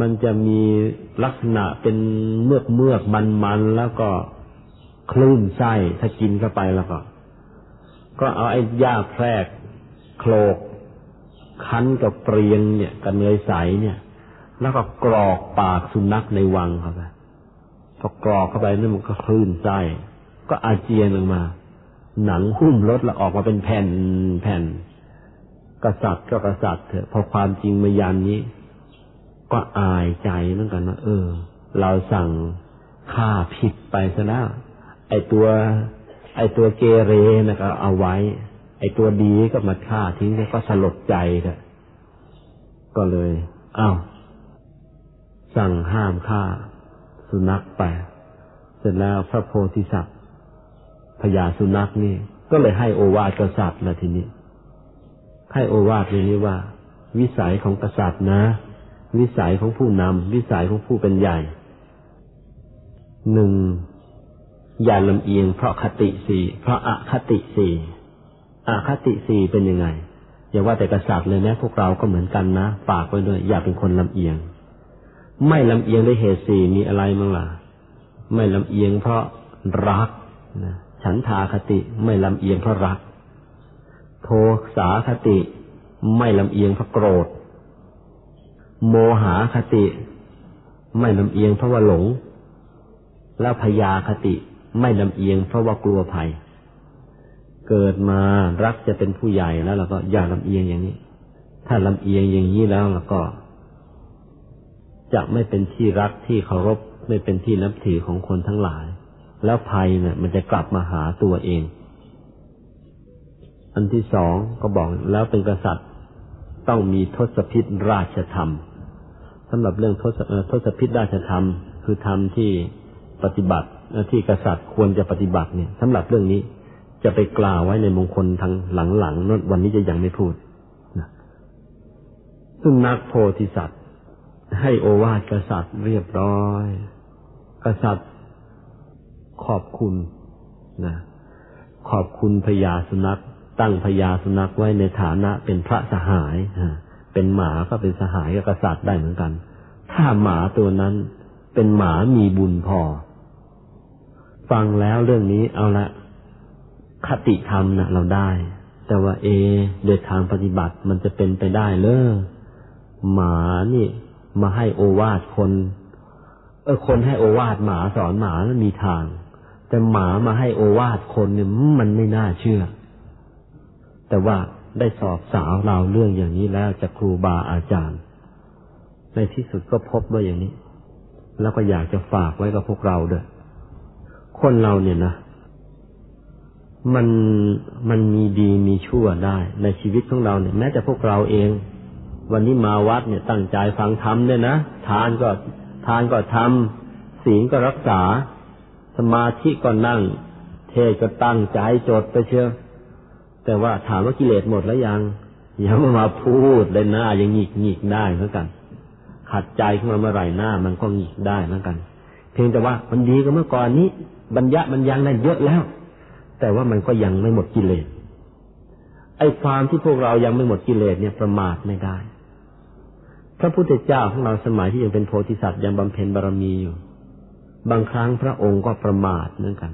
S1: มันจะมีลักษณะเป็นเมือกเมือกมันมันแล้วก็คลื่นไส้ถ้ากินเข้าไปแล้วก็ ก็เอาไอ้หญ้าแพรกโคลก คั้นกับเปรียงเนี่ยกับเนยใสเนี่ย แล้วก็กรอกปากสุนัขในวังเข้าไปพอกรอกเข้าไปนี่มันก็คลื่นไส้ก็อาเจียนออกมา หนังหุ้มรถแล้วออกมาเป็นแผ่นแผ่นกษัตริย์ก็กษัตริย์เถอะพอความจริงมายันนี้ ก็อายใจเหมือนกันนะเออ เราสั่งฆ่าผิดไปซะแล้วไอตัว ไอตัวเกเรนะก็เอาไว้ ไอ้ตัวดีก็มาฆ่าทิ้งก็สลดใจเถอะก็เลยอ้าวสั่งห้ามฆ่า สุนัขไป เสร็จแล้วพระโพธิสัตว์พญาสุนัขนี่ ก็เลยให้โอวาทกษัตริย์ละทีนี้ ให้โอวาทในนี้ว่า วิสัยของกษัตริย์นะ วิสัยของผู้นำวิสัยของผู้เป็นใหญ่หนึ่งอย่าลำเอียงเพราะคติสี่เพราะอคติสี่ อาคติสี่เป็นยังไง อย่าว่าแต่กษัตริย์เลยนะพวกเราก็เหมือนกันนะฝากไว้ด้วย อย่าเป็นคนลำเอียง ไม่ลำเอียงด้วยเหตุสี่มีอะไรมั้งล่ะ ไม่ลำเอียงเพราะรักนะฉันทาคติไม่ลำเอียงเพราะรัก โทสาคติ ไม่ลำเอียงเพราะโกรธ โมหาคติ ไม่ลำเอียงเพราะว่าหลง แล้วพยาคติไม่ลำเอียงเพราะว่ากลัวภัย เกิดมารักจะเป็นผู้ใหญ่แล้วเราก็อย่าลำเอียงอย่างนี้ ถ้าลำเอียงอย่างนี้แล้วเราก็ จะไม่เป็นที่รักที่เคารพไม่เป็นที่นับถือของคนทั้งหลาย แล้วภัยเนี่ย มันจะกลับมาหาตัวเอง อันที่สองก็บอกแล้วเป็นกษัตริย์ต้องมีทศพิษราชธรรมสำหรับเรื่องทศทศพิษราชธรรม คือธรรมที่ปฏิบัติที่กษัตริย์ควรจะปฏิบัติเนี่ยสำหรับเรื่องนี้ จะไปกล่าวไว้ในมงคลทางหลังๆนั่นวันนี้จะยังไม่พูดนะซึ่งนักโพธิสัตว์ ให้โอวาทกษัตริย์เรียบร้อย กษัตริย์ขอบคุณนะขอบคุณพญาสุนัข ตั้งพญาสุนัขไว้ในฐานะเป็นพระสหายเป็นหมาก็เป็นสหายกับกษัตริย์ได้เหมือนกัน ถ้าหมาตัวนั้นเป็นหมามีบุญพอ ฟังแล้วเรื่องนี้เอาละ คติธรรมนะเราได้ แต่ว่าเอโดยทางปฏิบัติมันจะเป็นไปได้เลยหมานี่ มาให้โอวาทคน เออคนให้โอวาทหมาสอนหมานั้นมีทาง แต่หมามาให้โอวาทคนเนี่ยมันไม่น่าเชื่อ แต่ว่าได้สอบสาวเราเรื่องอย่างนี้แล้วจากครูบาอาจารย์ ในที่สุดก็พบว่าอย่างนี้ แล้วก็อยากจะฝากไว้กับพวกเราด้วย คนเราเนี่ยนะ มันมันมีดีมีชั่วได้ ในชีวิตของเราเนี่ยแม้แต่พวกเราเอง วันนี้มาวัดเนี่ยตั้งใจฟังธรรมเนี่ยนะทานก็ทานก็ทำศีลก็รักษา สมาธิก็นั่ง เทศก็ตั้งใจจดไปเชื่อแต่ว่าถามว่ากิเลสหมดแล้วยังยังมาพูดเลยหน้ายังหงิกหงิกได้เหมือนกัน ขัดใจขึ้นมาเมื่อไหร่หน้า มันก็หงิกได้เหมือนกัน เพียงแต่ว่ามันดีกว่าเมื่อก่อนนี้ บัญญัติมันยังได้เยอะแล้ว แต่ว่ามันก็ยังไม่หมดกิเลสไอ้ความที่พวกเรายังไม่หมดกิเลสเนี่ยประมาทไม่ได้ พระพุทธเจ้าของเราสมัยที่ยังเป็นโพธิสัตว์ยังบำเพ็ญบารมีอยู่ บางครั้งพระองค์ก็ประมาทเหมือนกัน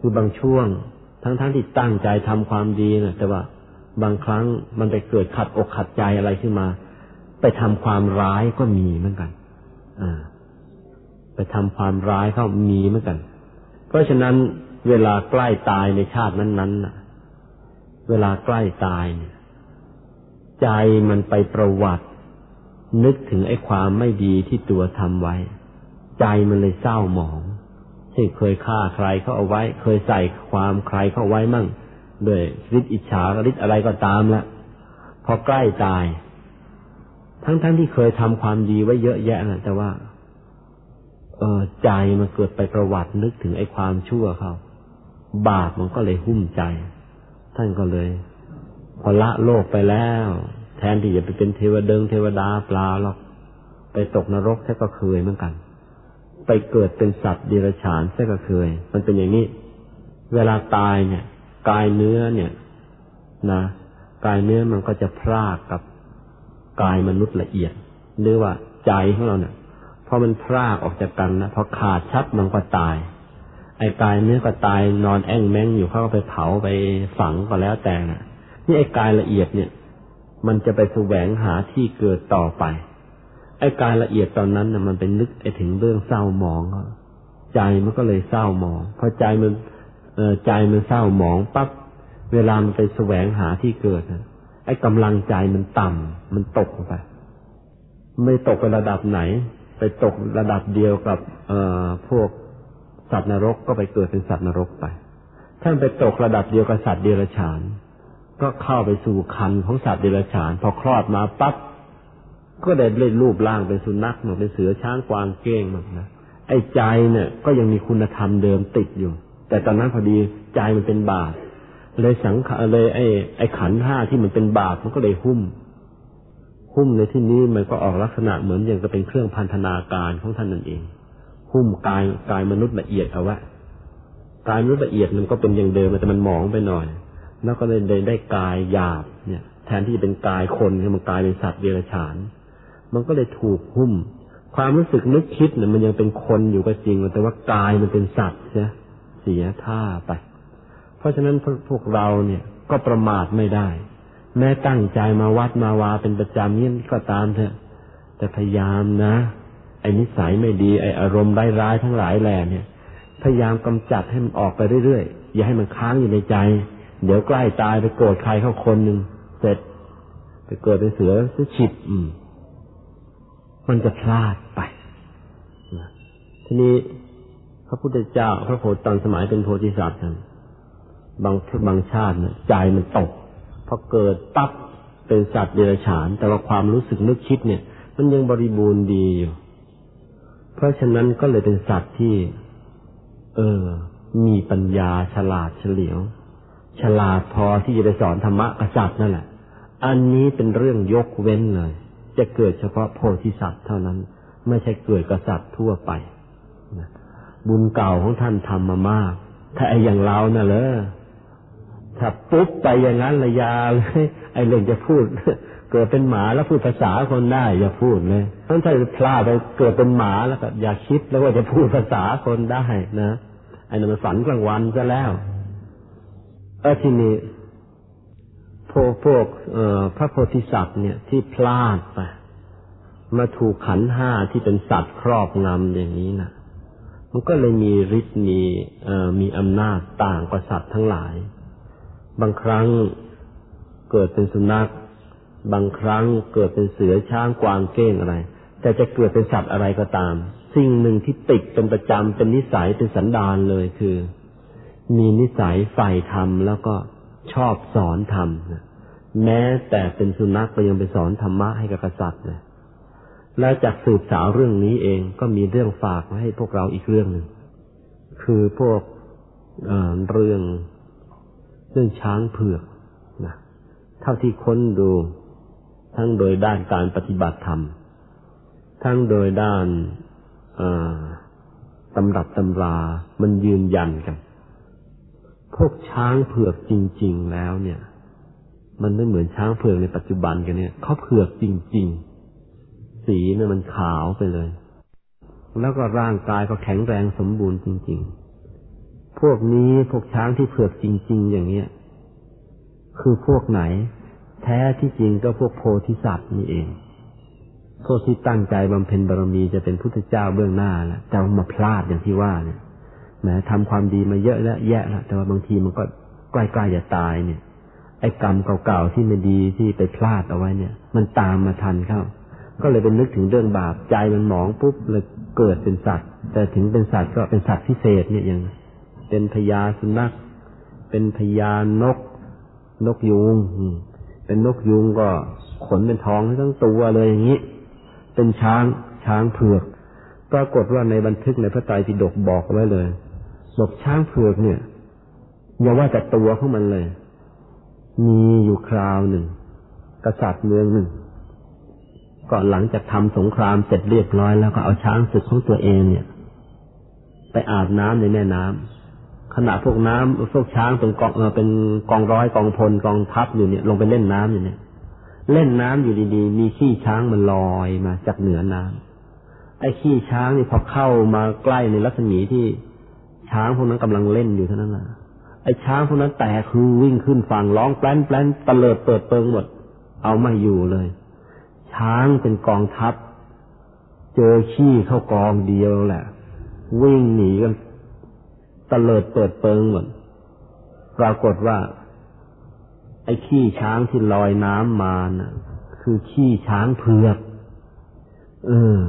S1: คือบางช่วงทั้งๆทที่ตั้งใจทำความดีนะแต่ว่าบางครั้งมันไปเกิดขัดอกขัดใจอะไรขึ้นมา ไปทำความร้ายก็มีเหมือนกัน อ่า ไปทำความร้ายเข้ามีเหมือนกัน เพราะฉะนั้น เวลาใกล้ตายในชาตินั้นๆน่ะ เวลาใกล้ตายเนี่ย ใจมันไปประวัติ นึกถึงไอ้ความไม่ดีที่ตัวทำไว้ ใจมันเลยเศร้าหมองที่เคยฆ่าใครเขาเอาไว้ เคยใส่ความใครเขาไว้มั่งด้วยฤทธิอิจฉาฤทธิ์อะไรก็ตามละพอใกล้ตาย ทั้งๆทที่เคยทำความดีไว้เยอะแยะนะแต่ว่า เออใจมันเกิดไปประวัตินึกถึงไอ้ความชั่วเขา บาปมันก็เลยหุ้มใจ ท่านก็เลย พอละโลกไปแล้ว แทนที่จะไปเป็นเทวเดิงเทวดาปลาหรอก ไปตกนรกแค่ก็เคยเหมือนกัน ไปเกิดเป็นสัตว์ดิรฉานเสียก็เคย มันเป็นอย่างนี้ เวลาตายเนี่ย กายเนื้อเนี่ย นะกายเนื้อมันก็จะพรากกับกายมนุษย์ละเอียด หรือว่าใจของเราเนี่ยพอมันพรากออกจากกันนะพอขาดชัดมันก็ตาย ไอ้กายเนื้อก็ตายนอนแอ่งแมงอยู่เขาก็ไปเผาไปฝังก็แล้วแต่นะนี่ไอ้กายละเอียดเนี่ย มันจะไปแสวงหาที่เกิดต่อไป ไอ้กายละเอียดตอนนั้นนะมันเป็นนึกไอ้ถึงเรื่องเศร้าหมองใจมันก็เลยเศร้าหมองพอใจมันเอใจมันเศร้าหมองปั๊บเวลามันไปแสวงหาที่เกิดนะไอ้กำลังใจมันต่ำมันตกลงไป ไม่ตกไประดับไหน ไปตกระดับเดียวกับเอ่อพวก สัตว์นรกก็ไปเกิดเป็นสัตว์นรกไปถ้านไปตกระดับเดียวกับสัตว์เดรัจฉาน ก็เข้าไปสู่คันของสัตว์เดรัจฉาน พอคลอดมาปั๊บก็ได้เล่นรูปร่างเป็นสุนัขหมดเป็นเสือช้างกวางเก้งมดนะไอ้ใจเนี่ย ก็ยังมีคุณธรรมเดิมติดอยู่ แต่ตอนนั้นพอดีใจมันเป็นบาปเลยสังขารเลยไอ้ไอ้ขันห้าที่มันเป็นบาปมันก็เลยหุ้ม หุ้มในที่นี้มันก็ออกลักษณะเหมือนอย่างก็เป็นเครื่องพันธนาการของท่านนั่นเอง หุ้มกายกายมนุษย์ละเอียดเอาไว้กายมนุษย์ละเอียดมันก็เป็นอย่างเดิมแต่มันหมองไปหน่อย แล้วก็เลยได้ไดกายหยาบเนี่ย แทนที่จะเป็นกายคนมันกลายเป็นสัตว์เดรัจฉาน มันก็เลยถูกหุ้ม ความรู้สึกนึกคิดเนี่ยมันยังเป็นคนอยู่ก็จริง แต่ว่ากายมันเป็นสัตว์ใช่เสียท่าไป เพราะฉะนั้นพวกเราเนี่ยก็ประมาทไม่ได้ แม้ตั้งใจมาวัดมาวาเป็นประจำนี่ก็ตามเถอะ แต่พยายามนะ ไอ้นิสัยไม่ดีไอ้อารมณ์ร้ายๆทั้งหลายแหล่เนี่ย พยายามกำจัดให้มันออกไปเรื่อยๆอย่าให้มันค้างอยู่ในใจ เดี๋ยวใกล้ตายไปโกรธใครเข้าคนหนึ่งเสร็จ ไปเกิดเป็นเสือซะฉิบอืม มันจะพลาดไปทีนี้พระพุทธเจ้า พระโพธิตอนสมัยเป็นโพธิสัตว์บางบางชาติเนี่ยใจมันตกพอเกิดปั๊บเป็นสัตว์เดรัจฉาน แต่ว่าความรู้สึกนึกคิดเนี่ย มันยังบริบูรณ์ดีอยู่ เพราะฉะนั้นก็เลยเป็นสัตว์ที่ เออ มีปัญญาฉลาดเฉลียว ฉลาดพอที่จะไปสอนธรรมะกษัตริย์นั่นแหละ อันนี้เป็นเรื่องยกเว้นเลย จะเกิดเฉพาะโพธิสัตว์เท่านั้น ไม่ใช่เกิดกษัตริย์ทั่วไปบุญเก่าของท่านทำมามาก ถ้าไอ้อย่างเราน่ะเลยถ้าปุ๊บไปอย่างนั้นระยาเลย ไอ้เรื่องจะพูด เกิดเป็นหมาแล้วพูดภาษาคนได้อย่าพูดเลย ถ้าถ้าพลาดไปเกิดเป็นหมาแล้วก็อย่าคิดแล้วว่าจะพูดภาษาคนได้นะไอ้นั่นมันฝันกลางวันซะแล้วเออทีนี้พวกพวกเอ่อพระโพธิสัตว์เนี่ยที่พลาดไปมาถูกขันห้าที่เป็นสัตว์ครอบงำอย่างนี้นะมันก็เลยมีฤทธิ์มีเอ่อมีอำนาจต่างกว่าสัตว์ทั้งหลาย บางครั้งเกิดเป็นสุนัข บางครั้งเกิดเป็นเสือช้างกวางเก้งอะไร แต่จะเกิดเป็นสัตว์อะไรก็ตาม สิ่งหนึ่งที่ติดเป็นประจำเป็นนิสัยเป็นสันดานเลยคือ มีนิสัยใฝ่ธรรมแล้วก็ชอบสอนธรรมแม้แต่เป็นสุนัขก็ยังไปสอนธรรมะให้กับกษัตริย์เลยแล้วจากสืบสาวเรื่องนี้เองก็มีเรื่องฝากมาให้พวกเราอีกเรื่องหนึ่งคือพวกเเรื่องเรื่องช้างเผือกนะเท่าที่ค้นดูทั้งโดยด้านการปฏิบัติธรรม ทั้งโดยด้านตำรับตำรา มันยืนยันกัน พวกช้างเผือกจริง ๆ แล้วเนี่ย มันไม่เหมือนช้างเผือกในปัจจุบันกันเนี่ยเขาเผือกจริง ๆ สีเนี่ยมันขาวไปเลย แล้วก็ร่างกายก็แข็งแรงสมบูรณ์จริง ๆ พวกนี้พวกช้างที่เผือกจริง ๆ อย่างเนี้ยคือพวกไหน แท้ที่จริงก็พวกโพธิสัตว์นี่เอง พวกที่ตั้งใจบำเพ็ญบารมีจะเป็นพุทธเจ้าเบื้องหน้าแล้วแต่มาพลาดอย่างที่ว่าเนี่ยแม้ทำความดีมาเยอะแล้วแย่แล้วแต่ว่าบางทีมันก็ใกล้ๆจะตายเนี่ย ไอ้กรรมเก่าๆที่ไม่ดีที่ไปพลาดเอาไว้เนี่ย มันตามมาทันเข้า ก็เลยเป็นนึกถึงเรื่องบาปใจมันหมองปุ๊บเลยเกิดเป็นสัตว์ แต่ถึงเป็นสัตว์ก็เป็นสัตว์พิเศษเนี่ยอย่างเป็นพญาสุนัขเป็นพญานก นกยูงเป็นนกยุงก็ขนเป็นทองทั้งตัวเลยอย่างนี้ เป็นช้างช้างเผือก ปรากฏว่าในบันทึกในพระไตรปิฎกบอกไว้เลยบอกช้างเผือกเนี่ยอย่าว่าแต่ตัวของมันเลย มีอยู่คราวหนึ่ง กษัตริย์เมืองหนึ่งก่อนหลังจากทำสงครามเสร็จเรียบร้อยแล้วก็เอาช้างศึกของตัวเองเนี่ย ไปอาบน้ำในแม่น้ำขณะพวกน้ำพวกช้างเป็นกองเป็นกองร้อยกองพลกองทัพอยู่เนี่ย ลงไปเล่นน้ำอยู่เนี่ย เล่นน้ำอยู่ดีๆ มีขี้ช้างมันลอยมาจากเหนือน้ำไอ้ขี้ช้างนี่พอเข้ามาใกล้ในรัศมีที่ช้างพวกนั้นกำลังเล่นอยู่เท่านั้นแหละไอ้ช้างพวกนั้นแตกคือวิ่งขึ้นฝั่งร้องแปลนแปลนตะเลิดเปิดเปิงหมด เอาไม่อยู่เลย ช้างเป็นกองทัพ เจอขี้เข้ากองเดียวแหละ วิ่งหนีกันตะเลิดเปิดเปิงหมด ปรากฏว่า ไอ้ขี้ช้างที่ลอยน้ำมานะ่ะ คือขี้ช้างเผือก เออ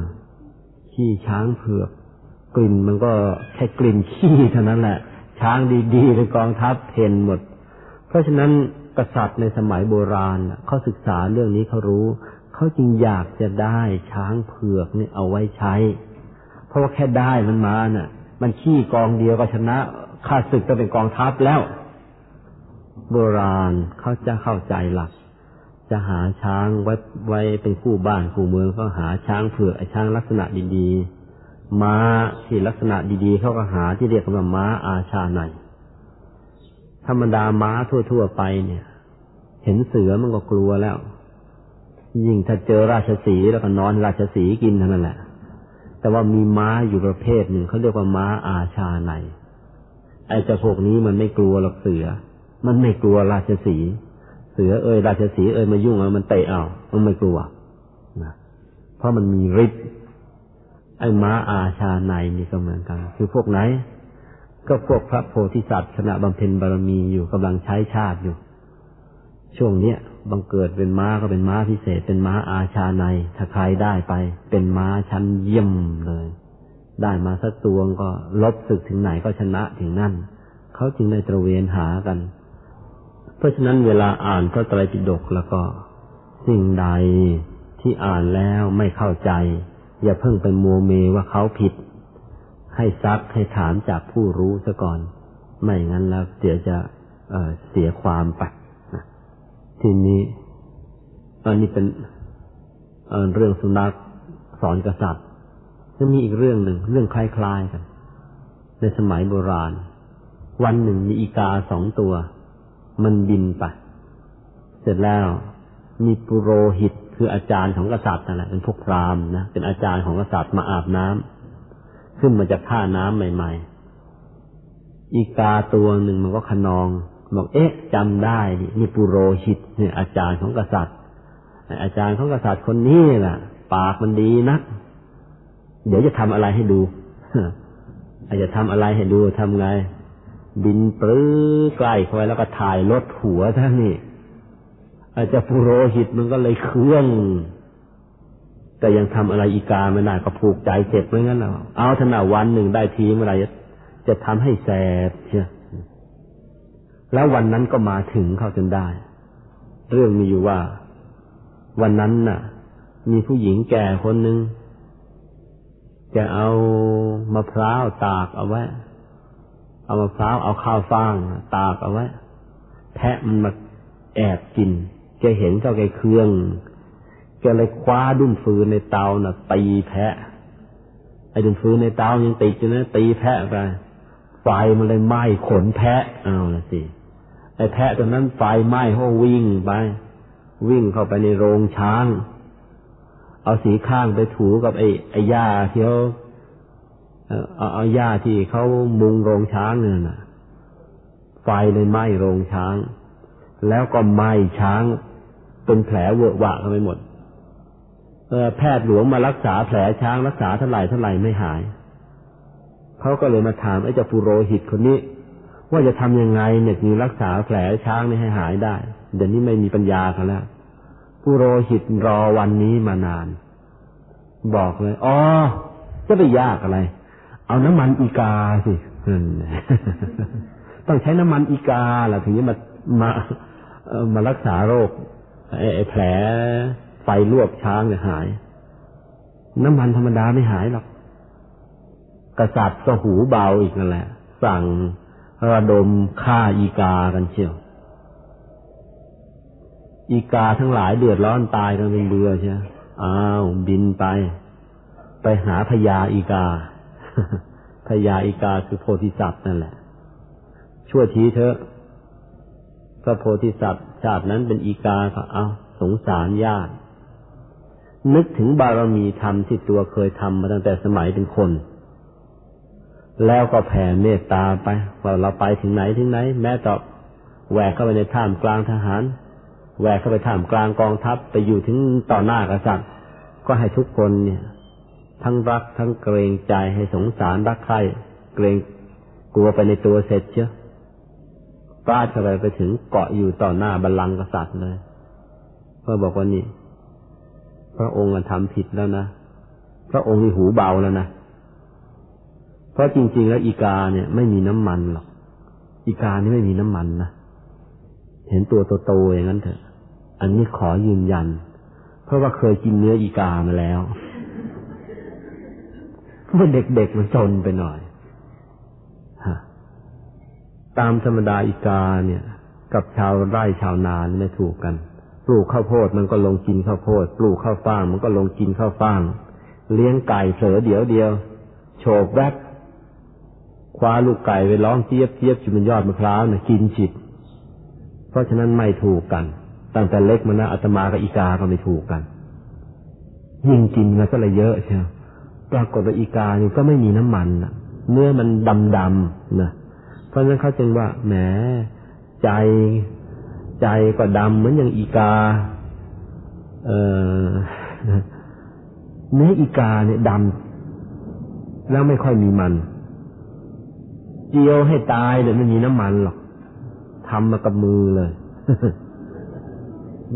S1: ขี้ช้างเผือก กลิ่นมันก็แค่กลิ่นขี้เท่านั้นแหละ ช้างดีๆในกองทัพเห็นหมด เพราะฉะนั้นกษัตริย์ในสมัยโบราณเขาศึกษาเรื่องนี้เขารู้ เขาจึงอยากจะได้ช้างเผือกนี่เอาไว้ใช้ เพราะว่าแค่ได้มันมาน่ะ มันขี้กองเดียวก็ชนะข้าศึกก็เป็นกองทัพแล้ว โบราณเขาจะเข้าใจหลัก จะหาช้างไว้ไว้เป็นคู่บ้านคู่เมืองก็หาช้างเผือกไอช้างลักษณะดีๆ ม้าที่ลักษณะดีๆเขาก็หาที่เรียกว่าม้าอาชาในธรรมดาม้าทั่ว ๆ ไปเนี่ย เห็นเสือมันก็กลัวแล้ว ยิ่งถ้าเจอราชสีแล้วก็นอนราชสีกินเท่านั้นแหละ แต่ว่ามีม้าอยู่ประเภทหนึ่งเขาเรียกว่าม้าอาชาในไอ้เจ้าพวกนี้มันไม่กลัวหรอกเสือ มันไม่กลัวราชสี เสือเอ่ยราชสีเอ่ยมายุ่งเอามันเตะเอา มันไม่กลัวนะเพราะมันมีฤทธิ์ไอ้ม้าอาชาในนี่ก็เหมือนกัน คือพวกไหน ก็พวกพระโพธิสัตว์ขณะบำเพ็ญบารมีอยู่กำลังใช้ชาติอยู่ ช่วงเนี้ยบังเกิดเป็นม้าก็เป็นม้าพิเศษ เป็นม้าอาชาในถ้าใครได้ไป เป็นม้าชั้นเยี่ยมเลย ได้มาสักตัวก็ลบศึกถึงไหนก็ชนะถึงนั่นเขาจึงได้ตระเวนหากัน เพราะฉะนั้นเวลาอ่านพระไตรปิฎกแล้วก็ สิ่งใดที่อ่านแล้วไม่เข้าใจ อย่าเพิ่งไปมัวเมว่าเขาผิด ให้ซักให้ถามจากผู้รู้ซะก่อน ไม่งั้นแล้วเดี๋ยวจะเเสียความไปทีนี้อันนี้เป็นเเรื่องสุนัขสอนกษัตริย์จะมีอีกเรื่องหนึ่งเรื่องคล้ายๆกัน ในสมัยโบราณ วันหนึ่งมีอีกาสองตัว มันบินไป เสร็จแล้ว มีปุโรหิตคืออาจารย์ของกษัตริย์นั่นแหละเป็นพวกพราหมณ์นะเป็นอาจารย์ของกษัตริย์มาอาบน้ำขึ้นมาจากท่าน้ำใหม่ ๆ อีกาตัวหนึ่งมันก็ขนองบอกเอ๊ะจำได้นี่ปุโรหิตเนี่ยอาจารย์ของกษัตริย์ อาจารย์ของกษัตริย์คนนี้แหละปากมันดีนัก เดี๋ยวจะทำอะไรให้ดูอาจจะทำอะไรให้ดูทำไง บินปลื้ใกล้เข้าไปแล้วก็ถ่ายรถหัวท่านนี่อาจจะปุโรหิตมันก็เลยเครื่องแต่ยังทำอะไรอีกาไม่ได้ก็ผูกใจเจ็บไม่งั้นเราเอาถนาวันหนึ่งได้ทีเมื่อไรจะทำให้แสบเชียแล้ววันนั้นก็มาถึงเข้าจนได้ เรื่องมีอยู่ว่า วันนั้นน่ะ มีผู้หญิงแก่คนหนึ่งจะเอามะพร้าวตากเอาไว้ เอามะพร้าวเอาข้าวฟ่างตากเอาไว้แพะมันมาแอบกินแกเห็นเจ้าแกเครื่องแกเลยคว้าดุ้นฟืนในเตาน่ะตีแพะไอ้ดุ้นฟืนในเตายังติดอยู่นะตีแพะไปไฟมันเลยไหม้ขนแพะเอาละสิไอ้แพะตัวนั้นไฟไหม้เขาวิ่งไปวิ่งเข้าไปในโรงช้าง เอาสีข้างไปถูกับไอ้ไอ้หญ้าที่เขา เอาเอาหญ้าที่เขามุงโรงช้างเนี่ยนะไฟเลยไหม้โรงช้าง แล้วก็ไหม้ช้างเป็นแผลเวอะหวะกันไปหมดแพทย์หลวงมารักษาแผลช้างรักษาเท่าไหร่เท่าไหร่ไม่หายเขาก็เลยมาถามไอ้เจ้าปุโรหิตคนนี้ ว่าจะทำยังไงเนี่ยถึงรักษาแผลช้างนี่ให้หายได้ เดี๋ยวนี้ไม่มีปัญญากันแล้วผู้โรหิตรอวันนี้มานาน บอกเลยอ๋อจะไปยากอะไร เอาน้ำมันอีกาสิต้องใช้น้ำมันอีกาล่ะถึงจะมามามารักษาโรคไอ้แผลไฟลวกช้างเนี่ยหาย น้ำมันธรรมดาไม่หายหรอกกษัตริย์ก็หูเบาอีกนั่นแหละ สั่งระดมฆ่าอีกากันเชียวอีกาทั้งหลายเดือดร้อนตายกันเป็นเบือเชียวอ้าวบินไป ไปหาพญาอีกา พญาอีกาคือโพธิสัตว์นั่นแหละ ชั่วทีเถอะพระโพธิสัตว์ชาตินั้นเป็นอีกาก็เอาสงสารญาตินึกถึงบารมีธรรมที่ตัวเคยทำมาตั้งแต่สมัยเป็นคน แล้วก็แผ่เมตตาไป ว่าเราไปถึงไหนถึงไหน แม้ต่อแหวกเข้าไปในท่ามกลางทหาร แหวกเข้าไปท่ามกลางกองทัพไปอยู่ถึงต่อหน้ากษัตริย์ ก็ให้ทุกคนเนี่ย ทั้งรักทั้งเกรงใจให้สงสารรักใคร่เกรงกลัวไปในตัวเสร็จเชียวปราดเข้าไปไปถึงเกาะอยู่ต่อหน้าบัลลังก์กษัตริย์เลยเพื่อบอกว่านี่ พระองค์ทำผิดแล้วนะ พระองค์นี่หูเบาแล้วนะ เพราะจริง ๆ แล้วอีกาเนี่ย ไม่มีน้ำมันหรอก อีกานี่ไม่มีน้ำมันนะ เห็นตัวโตๆอย่างนั้นเถอะ อันนี้ขอยืนยัน เพราะว่าเคยกินเนื้ออีกามาแล้ว เมื่อเด็กๆมันจนไปหน่อยตามธรรมดาอีกาเนี่ย กับชาวไร่ชาวนาไม่ถูกกัน ปลูกข้าวโพดมันก็ลงกินข้าวโพด ปลูกข้าวฟ่าง มันก็ลงกินข้าวฟ่าง เลี้ยงไก่เสือเดียวเดียว โฉบแวบคว้าลูกไก่ไปร้องเจี๊ยบเจี๊ยบอยู่บนยอดมะพร้าวเนี่ยกินฉิดเพราะฉะนั้นไม่ถูกกัน ตั้งแต่เล็กมานะอาตมากับอีกาก็ไม่ถูกกัน ยิ่งกินมันก็เลยเยอะเชียว ปรากฏว่าอีกานี่ก็ไม่มีน้ำมันะเนื้อมันดำดำนะเพราะฉะนั้นเขาจึงว่าแหมใจใจก็ดำเหมือนอย่างอีกา เออเนื้ออีกาเนี่ยดำแล้วไม่ค่อยมีมัน เจียวให้ตายเดี๋ยวไม่มีน้ำมันหรอกทำมากับมือเลย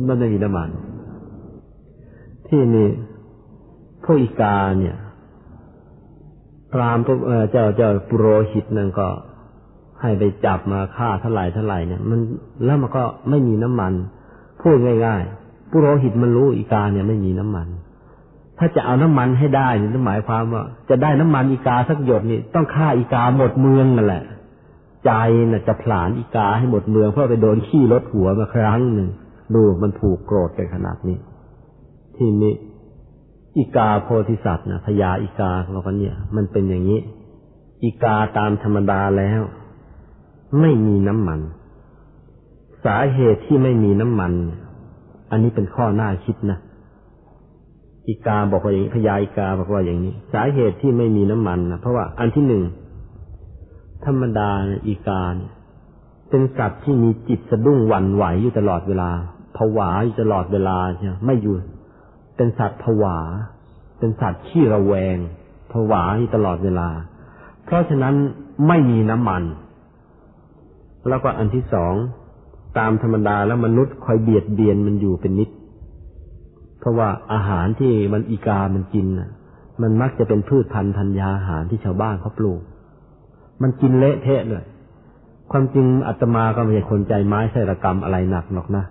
S1: มันไม่มีน้ำมัน ที่นี่พวกอีกาเนี่ย พรามพวกเจ้าเจ้าปุโรหิตนั่นก็ให้ไปจับมาฆ่าเท่าไหร่เท่าไหร่เนี่ย มันแล้วมันก็ไม่มีน้ำมัน พูดง่ายๆปุโรหิตมันรู้อีกาเนี่ยไม่มีน้ำมัน ถ้าจะเอาน้ำมันให้ได้นี่หมายความว่า จะได้น้ำมันอีกาสักหยดนี่ต้องฆ่าอีกาหมดเมืองนั่นแหละ ใจน่ะจะผลาญอีกาให้หมดเมือง เพื่อไปโดนขี้รถหัวมาครั้งหนึ่งดูมันผูกโกรธกันขนาดนี้ ที่นี้ อีกาโพธิสัตว์นะพญาอีกาเรากันเนี่ย มันเป็นอย่างนี้ อีกาตามธรรมดาแล้ว ไม่มีน้ำมัน สาเหตุที่ไม่มีน้ำมัน อันนี้เป็นข้อหน้าคิดนะอีกาบอกว่าอย่างนี้พญาอีกาบอกว่าอย่างนี้ สาเหตุที่ไม่มีน้ำมันนะเพราะว่าอันที่หนึ่งธรรมดาอีกาเป็นสัตว์ที่มีจิตสะดุ้งหวั่นไหวอยู่ตลอดเวลาผวาอยู่ตลอดเวลาใช่ไม่อยู่ เป็นสัตว์ผวา เป็นสัตว์ขี้ระแวงผวาอยู่ตลอดเวลา เพราะฉะนั้นไม่มีน้ำมัน แล้วก็อันที่สองตามธรรมดาแล้วมนุษย์คอยเบียดเบียนมันอยู่เป็นนิด เพราะว่าอาหารที่มันอีกามันกินน่ะมันมักจะเป็นพืชพันธุ์ธัญญาอาหารที่ชาวบ้านเขาปลูก มันกินเละเทะเลย ความจริงอาตมาก็ไม่ใช่คนใจไม้ใส่ระกรรมอะไรหนักหรอกนะ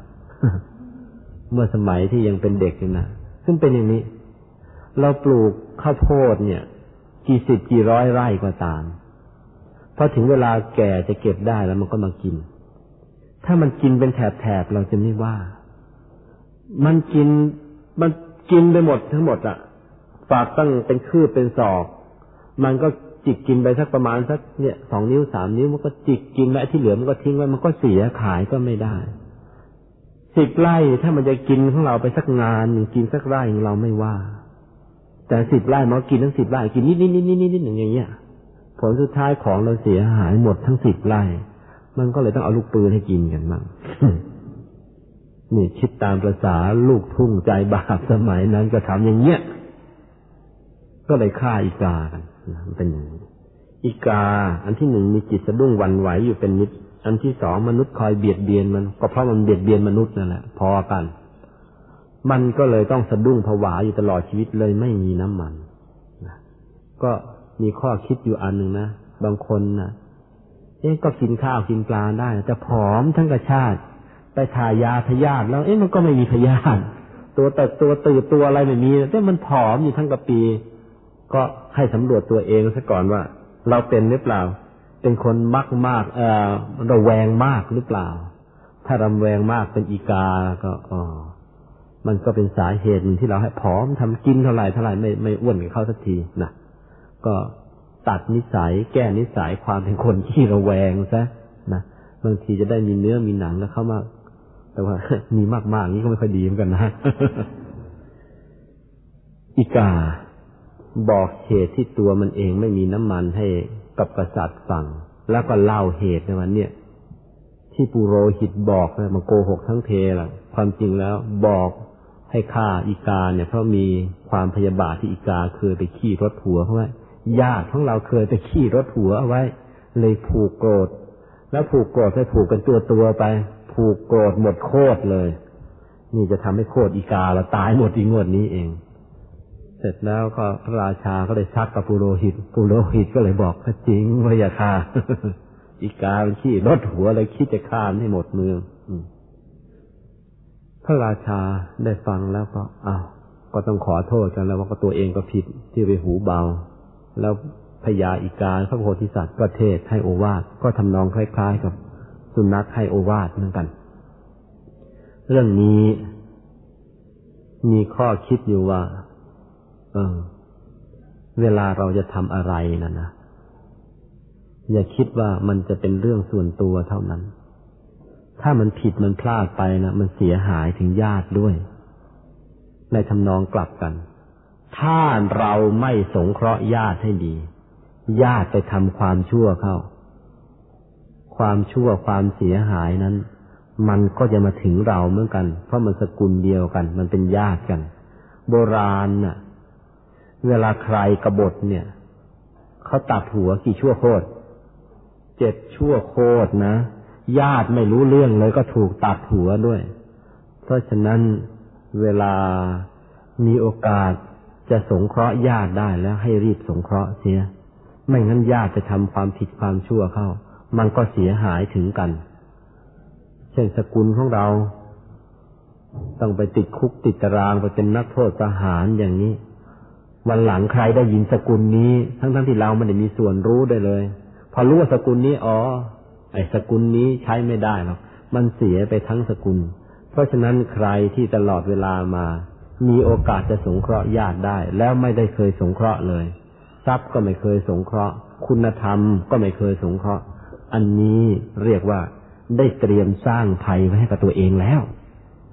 S1: เมื่อสมัยที่ยังเป็นเด็กอยู่นะ ซึ่งเป็นอย่างนี้ เราปลูกข้าวโพดเนี่ย กี่สิบกี่ร้อยไร่ก็ตามพอถึงเวลาแก่จะเก็บได้แล้วมันก็มากิน ถ้ามันกินเป็นแถบๆเราจะไม่ว่า มันกินมันกินไปหมดทั้งหมดอะฝากตั้งเป็นคืบเป็นศอก มันก็จิกกินไปสักประมาณสักเนี่ยสองนิ้วสามนิ้วมันก็จิกกินแล้วที่เหลือมันก็ทิ้งไว้มันก็เสียขายก็ไม่ได้ สิบไร่ถ้ามันจะกินของเราไปสักงานหนึ่งกินสักไร่ของเราไม่ว่า แต่สิบไร่มันกินทั้งสิบไร่กินนิดนิดนิดนิดนิดหนิดอย่างเงี้ยผลสุดท้ายของเราเสียหายหมดทั้งสิบไร่ มันก็เลยต้องเอาลูกปืนให้กินกันบ้างนี่คิดตามประษาลูกทุ่งใจบาปสมัยนั้นก็ทำอย่างเงี้ย ก็เลยฆ่าอีกากันมันเป็นอย่างนี้อีกา อันที่หนึ่งมีจิตสะดุ้งวันไหวอยู่เป็นนิด อันที่สองมนุษย์คอยเบียดเบียนมัน ก็เพราะมันเบียดเบียนมนุษย์นั่นแหละพอกัน มันก็เลยต้องสะดุ้งผวาอยู่ตลอดชีวิตเลยไม่มีน้ำมันนะก็มีข้อคิดอยู่อันหนึ่งนะบางคนนะเอ๊ะก็กินข้าวกินปลาได้แต่ผอมทั้งกระชาติ ไปทายาพยาธิแล้ว เอ๊ะมันก็ไม่มีพยาธิตัวแต่ตัวตื่นตัวอะไรไม่มีแต่มันผอมอยู่ทั้งกระปี ก็ให้สำรวจตัวเองซะก่อนว่า เราเป็นหรือเปล่า เป็นคนมักมากเอ่อระแวงมากหรือเปล่า ถ้าระแวงมากเป็นอีกาก็อ๋อมันก็เป็นสาเหตุที่เราให้ผอมทำกินเท่าไหร่เท่าไหร่ไม่ไม่อ้วนกับเขาสักทีนะก็ตัดนิสัย แก้นิสัยความเป็นคนที่ระแวงซะนะบางทีจะได้มีเนื้อมีหนังแล้วเข้ามาแต่ว่ามีมากๆนี้ก็ไม่ค่อยดีเหมือนกันนะอีกา บอกเหตุที่ตัวมันเองไม่มีน้ำมันให้ กับกษัตริย์ฟัง แล้วก็เล่าเหตุในวันเนี้ยที่ปุโรหิตบอกนะมันโกหกทั้งเทล่ะ ความจริงแล้วบอกให้ฆ่าอีกาเนี่ย เพราะมีความพยาบาทที่อีกาเคยไปขี่รถหัวเขาไว้ญาติของเราเคยไปขี่รถหัวเอาไว้ เลยผูกโกรธ แล้วผูกโกรธไปผูกกันตัวตัวไป ผูกโกรธหมดโคตรเลย นี่จะทำให้โคตรอีกาเราตายหมดอีงวดนี้เอง เสร็จแล้วก็พระราชาก็เลยชักกับปุโรหิต ปุโรหิตก็เลยบอกจริงพระยาคาอีกาเป็นขี้รถหัวเลยคิดจะฆ่าให้หมดเมืองพระราชาได้ฟังแล้วก็อ้าวก็ต้องขอโทษกันแล้วว่าก็ตัวเองก็ผิดที่ไปหูเบา แล้วพญาอีกาพระโพธิสัตว์ก็เทศให้โอวาทก็ทำนองคล้ายๆกับสุนัขให้โอวาทเหมือนกัน เรื่องนี้มีข้อคิดอยู่ว่า เออ เวลาเราจะทำอะไรนะนะอย่าคิดว่ามันจะเป็นเรื่องส่วนตัวเท่านั้น ถ้ามันผิดมันพลาดไปนะมันเสียหายถึงญาติด้วย ในทำนองกลับกัน ถ้าเราไม่สงเคราะห์ญาติให้ดี ญาติไปทำความชั่วเข้า ความชั่วความเสียหายนั้น มันก็จะมาถึงเราเหมือนกัน เพราะมันสกุลเดียวกัน มันเป็นญาติกัน โบราณน่ะ เวลาใครกบฏเนี่ยเขาตัดหัวกี่ชั่วโคตรเจ็ดชั่วโคตรนะญาติไม่รู้เรื่องเลยก็ถูกตัดหัวด้วย เพราะฉะนั้นเวลามีโอกาสจะสงเคราะห์ญาติได้แล้วให้รีบสงเคราะห์เสีย ไม่งั้นญาติจะทำความผิดความชั่วเข้า มันก็เสียหายถึงกัน เช่นสกุลของเรา ต้องไปติดคุกติดตารางไปเป็นนักโทษทหารอย่างนี้ วันหลังใครได้ยินสกุลนี้ ทั้งๆทที่เราไม่ได้มีส่วนรู้ได้เลย พอรู้ว่าสกุลนี้อ๋อไอ้สกุลนี้ใช้ไม่ได้หรอกมันเสียไปทั้งสกุล เพราะฉะนั้นใครที่ตลอดเวลามา มีโอกาสจะสงเคราะห์ญาติได้ แล้วไม่ได้เคยสงเคราะห์เลย ทรัพย์ก็ไม่เคยสงเคราะห์ คุณธรรมก็ไม่เคยสงเคราะห์ อันนี้เรียกว่าได้เตรียมสร้างภัยไว้ให้กับตัวเองแล้ว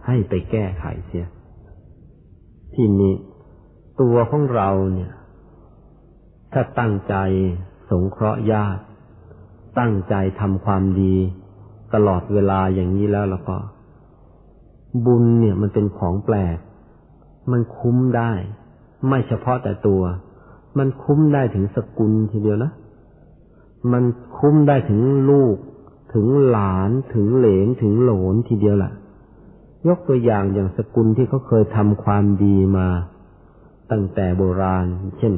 S1: ให้ไปแก้ไขเสีย ที่นี้ ตัวของเราเนี่ย ถ้าตั้งใจสงเคราะห์ญาติ ตั้งใจทำความดี ตลอดเวลาอย่างนี้แล้วแล้วก็ บุญเนี่ยมันเป็นของแปลก มันคุ้มได้ ไม่เฉพาะแต่ตัว มันคุ้มได้ถึงสกุลทีเดียวนะ มันคุ้มได้ถึงลูก ถึงหลานถึงเหลนถึงโหลนทีเดียวแหละยกตัวอย่างอย่างสกุลที่เขาเคยทำความดีมา ตั้งแต่โบราณ เช่น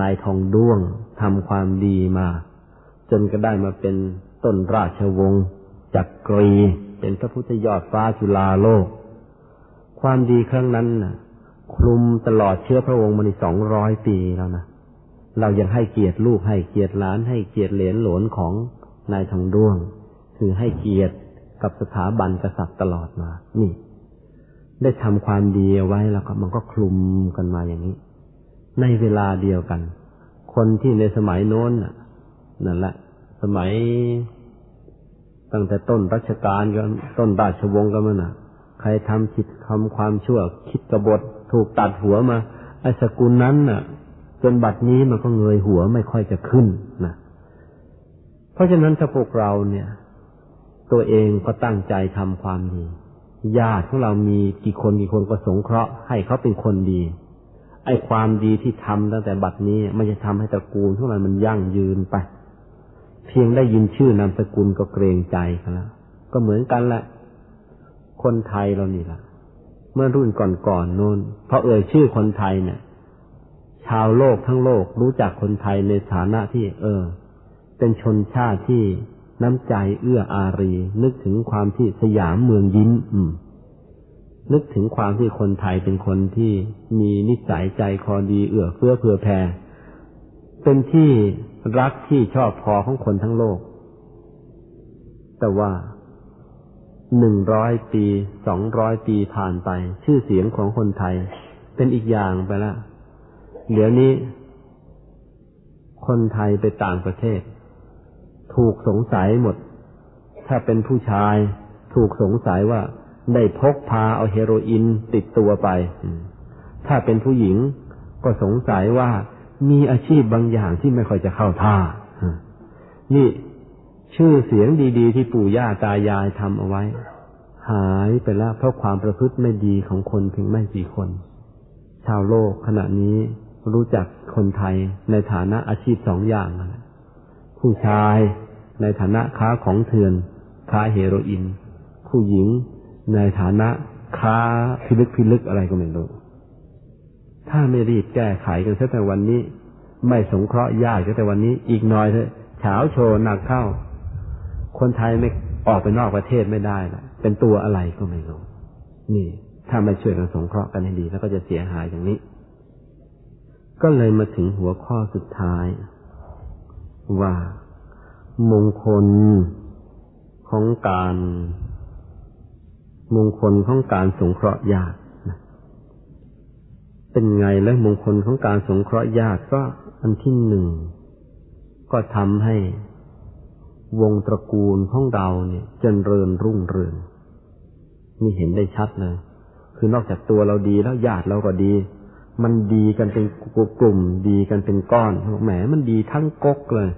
S1: นายทองด้วงทำความดีมา จนก็ได้มาเป็นต้นราชวงศ์จักกรี เป็นพระพุทธยอดฟ้าจุฬาโลก ความดีครั้งนั้นนะคลุมตลอดเชื้อพระวงศ์มาในสองร้อยปีแล้วนะเรายังให้เกียรติลูกให้เกียรติหลานให้เกียรติเหลนหลนของนายทองด้วง คือให้เกียรติกับสถาบันกษัตริย์ตลอดมา นี่ ได้ทำความดีไว้แล้วก็มันก็คลุมกันมาอย่างนี้ ในเวลาเดียวกัน คนที่ในสมัยโน้นนั่นแหละ สมัยตั้งแต่ต้นรัชกาลก็ต้นราชวงศ์ก็มันอะ ใครทำผิดทำความชั่ว คิดกบฏถูกตัดหัวมา ไอ้สกุลนั้นน่ะ จนบัดนี้มันก็เงยหัวไม่ค่อยจะขึ้นนะเพราะฉะนั้นถ้าพวกเราเนี่ย ตัวเองก็ตั้งใจทำความดี ญาติของเรามีกี่คนกี่คนก็สงเคราะห์ให้เขาเป็นคนดี ไอ้ความดีที่ทำตั้งแต่บัดนี้มันจะทำให้ตระกูลของเรามันยั่งยืนไป เพียงได้ยินชื่อนามสกุลก็เกรงใจกันแล้วก็เหมือนกันแหละคนไทยเรานี่แหละเมื่อรุ่นก่อนๆโน้นพอเอ่ยชื่อคนไทยเนี่ย ชาวโลกทั้งโลกรู้จักคนไทยในฐานะที่ เออ เป็นชนชาติที่ น้ำใจเอื้ออารี นึกถึงความที่สยามเมืองยิ้ม อืม นึกถึงความที่คนไทยเป็นคนที่มีนิสัยใจคอดีเอื้อเฟื้อเผื่อแผ่เป็นที่รักที่ชอบพอของคนทั้งโลก แต่ว่าหนึ่งร้อยปีสองร้อยปีผ่านไป ชื่อเสียงของคนไทย เป็นอีกอย่างไปแล้วเดี๋ยวนี้ คนไทยไปต่างประเทศ ถูกสงสัยหมด ถ้าเป็นผู้ชาย ถูกสงสัยว่า ได้พกพาเอาเฮโรอีนติดตัวไป ถ้าเป็นผู้หญิงก็สงสัยว่ามีอาชีพบางอย่างที่ไม่ค่อยจะเข้าท่า นี่ชื่อเสียงดี ๆ ที่ปู่ย่าตายายทำเอาไว้ หายไปแล้วเพราะความประพฤติไม่ดีของคนเพียงไม่กี่คน ชาวโลกขณะนี้รู้จักคนไทยในฐานะอาชีพสองอย่าง ผู้ชาย ในฐานะค้าของเถื่อน ค้าเฮโรอีนผู้หญิงในฐานะค้าพิลึกพิลึกอะไรก็ไม่รู้ถ้าไม่รีบแก้ไขกันสักแต่วันนี้ ไม่สงเคราะห์ญาติก็แต่วันนี้ อีกหน่อยเถอะเฉาโชว์หนักเข้า คนไทยไม่ออกไปนอกประเทศไม่ได้ละเป็นตัวอะไรก็ไม่รู้ นี่ ถ้าไม่ช่วยกันสงเคราะห์กันให้ดี แล้วก็จะเสียหายอย่างนี้ ก็เลยมาถึงหัวข้อสุดท้าย ว่า มงคลของการ มงคลของการสงเคราะห์ญาติเป็นไงและมงคลของการสงเคราะห์ญาติก็อันที่หนึ่งก็ทำให้วงตระกูลของเราเนี่ยเจริญรุ่งเรืองนี่เห็นได้ชัดเลย คือนอกจากตัวเราดีแล้วญาติเราก็ดี มันดีกันเป็นกลุ่มดีกันเป็นก้อนแหมมันดีทั้งก๊กเลย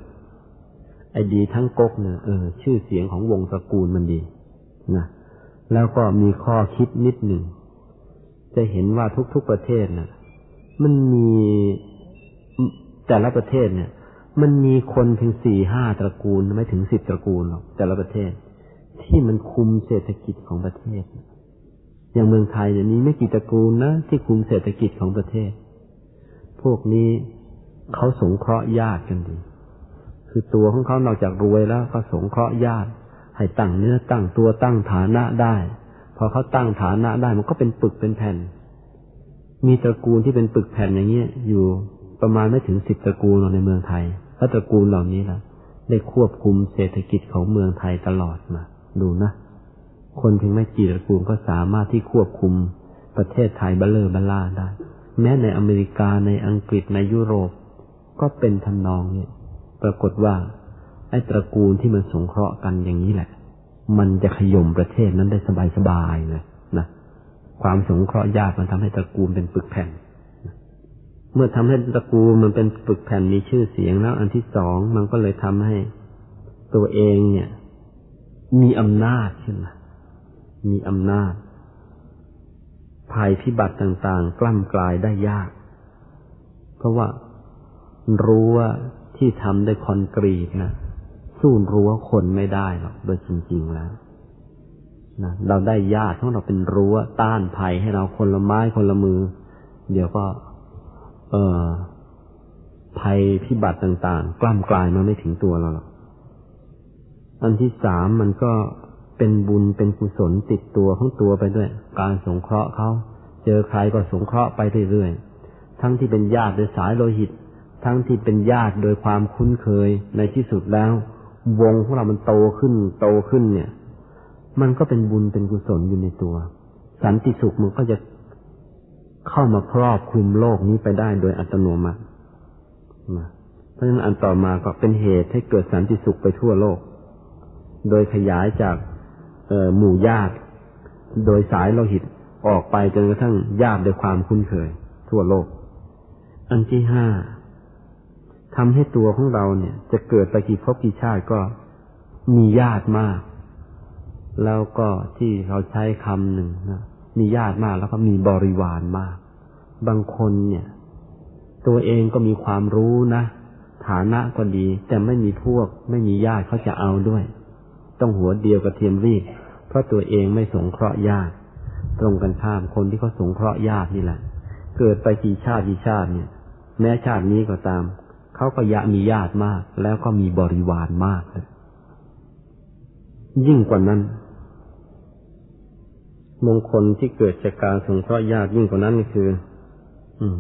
S1: ไอ้ดีทั้งก๊กเนี่ยเออชื่อเสียงของวงตระกูลมันดีนะแล้วก็มีข้อคิดนิดหนึ่ง จะเห็นว่าทุกๆประเทศนะ่ะ มันมีแต่ละประเทศเนี่ย มันมีคนเพียงสี่ห้าตระกูลไม่ถึงสิบตระกูลหรอกแต่ละประเทศ ที่มันคุมเศรษฐกิจของประเทศ อย่างเมืองไทยเนี่ยมีไม่กี่ตระกูลนะที่คุมเศรษฐกิจของประเทศ พวกนี้เขาสงเคราะห์ญาติกันดี คือตัวของเขานอกจากรวยแล้วก็สงเคราะห์ญาติ ให้ตั้งเนื้อตั้งตัวตั้งฐานะได้ พอเขาตั้งฐานะได้มันก็เป็นปึกเป็นแผ่น มีตระกูลที่เป็นปึกแผ่นอย่างเงี้ยอยู่ประมาณไม่ถึงสิบตระกูลในเมืองไทยแล้วตระกูลเหล่านี้ล่ะ ได้ควบคุมเศรษฐกิจของเมืองไทยตลอดมาดูนะ คนเพียงไม่กี่ตระกูลก็สามารถที่ควบคุมประเทศไทยบัลเลอร์บัลล่าได้ แม้ในอเมริกาในอังกฤษในยุโรป ก็เป็นทำนองเนี่ย ปรากฏว่า ไอ้ตระกูลที่มันสงเคราะห์กันอย่างนี้แหละ มันจะขย่มประเทศนั้นได้สบายๆเลยนะความสงเคราะห์ญาติมันทำให้ตระกูลเป็นปึกแผ่นเมื่อทำให้ตระกูลมันเป็นปึกแผ่นมีชื่อเสียงแล้ว อันที่สองมันก็เลยทำให้ตัวเองเนี่ย มีอำนาจขึ้นมามีอำนาจ ภัยพิบัติต่างๆ กล้ำกลายได้ยาก เพราะว่ารู้ว่า ที่ทำด้วยคอนกรีตนะสู้รั้วคนไม่ได้หรอกโดยจริง ๆแล้วนะเราได้ญาติของเราเป็นรั้วต้านภัยให้เราคนละไม้คนละมือ เดี๋ยวก็ เออภัยพิบัติต่างๆ กล้ำกลายมาไม่ถึงตัวเราหรอกอันที่สามมันก็เป็นบุญเป็นกุศลติดตัวของตัวไปด้วย การสงเคราะห์เขา เจอใครก็สงเคราะห์ไปเรื่อยๆ ทั้งที่เป็นญาติโดยสายโลหิต ทั้งที่เป็นญาติโดยความคุ้นเคยในที่สุดแล้ว วงของเรามันโตขึ้น โตขึ้นเนี่ย มันก็เป็นบุญเป็นกุศลอยู่ในตัว สันติสุขมันก็จะเข้ามาครอบคลุมโลกนี้ไปได้โดยอัตโนมัติเพราะฉะนั้นอันต่อมาก็เป็นเหตุให้เกิดสันติสุขไปทั่วโลก โดยขยายจากหมู่ญาติ โดยสายโลหิตออกไปจนกระทั่งญาติโดยความคุ้นเคย ทั่วโลก อันที่ห้า ทำให้ตัวของเราเนี่ย จะเกิดไปกี่ภพกี่ชาติก็มีญาติมาก แล้วก็ที่เขาใช้คำหนึ่งนะมีญาติมากแล้วก็มีบริวารมาก บางคนเนี่ย ตัวเองก็มีความรู้นะฐานะก็ดี แต่ไม่มีพวก ไม่มีญาติเขาจะเอาด้วย ต้องหัวเดียวกับเทียมรีบเพราะตัวเองไม่สงเคราะห์ญาติ ตรงกันข้ามคนที่เขาสงเคราะห์ญาตินี่แหละ เกิดไปกี่ชาติกี่ชาติเนี่ย แม้ชาตินี้ก็ตาม เขาก็ยะมีญาติมาก แล้วก็มีบริวารมากเลยยิ่งกว่านั้น มงคลที่เกิดจากการสงเคราะห์ญาติยิ่งกว่านั้นคือ อืม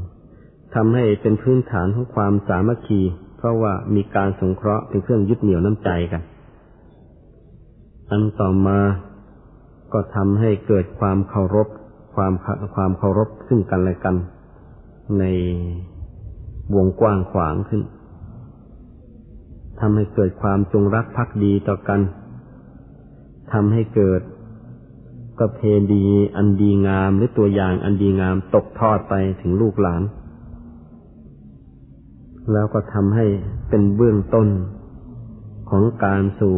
S1: ทำให้เป็นพื้นฐานของความสามัคคี เพราะว่ามีการสงเคราะห์เป็นเครื่องยึดเหนี่ยวน้ำใจกันอันต่อมาก็ทำให้เกิดความเคารพ ความความเคารพซึ่งกันและกัน ใน วงกว้างขวางขึ้นทำให้เกิดความจงรักภักดีต่อกันทำให้เกิดประเพณีอันดีงามหรือตัวอย่างอันดีงามตกทอดไปถึงลูกหลาน แล้วก็ทำให้เป็นเบื้องต้นของการสู่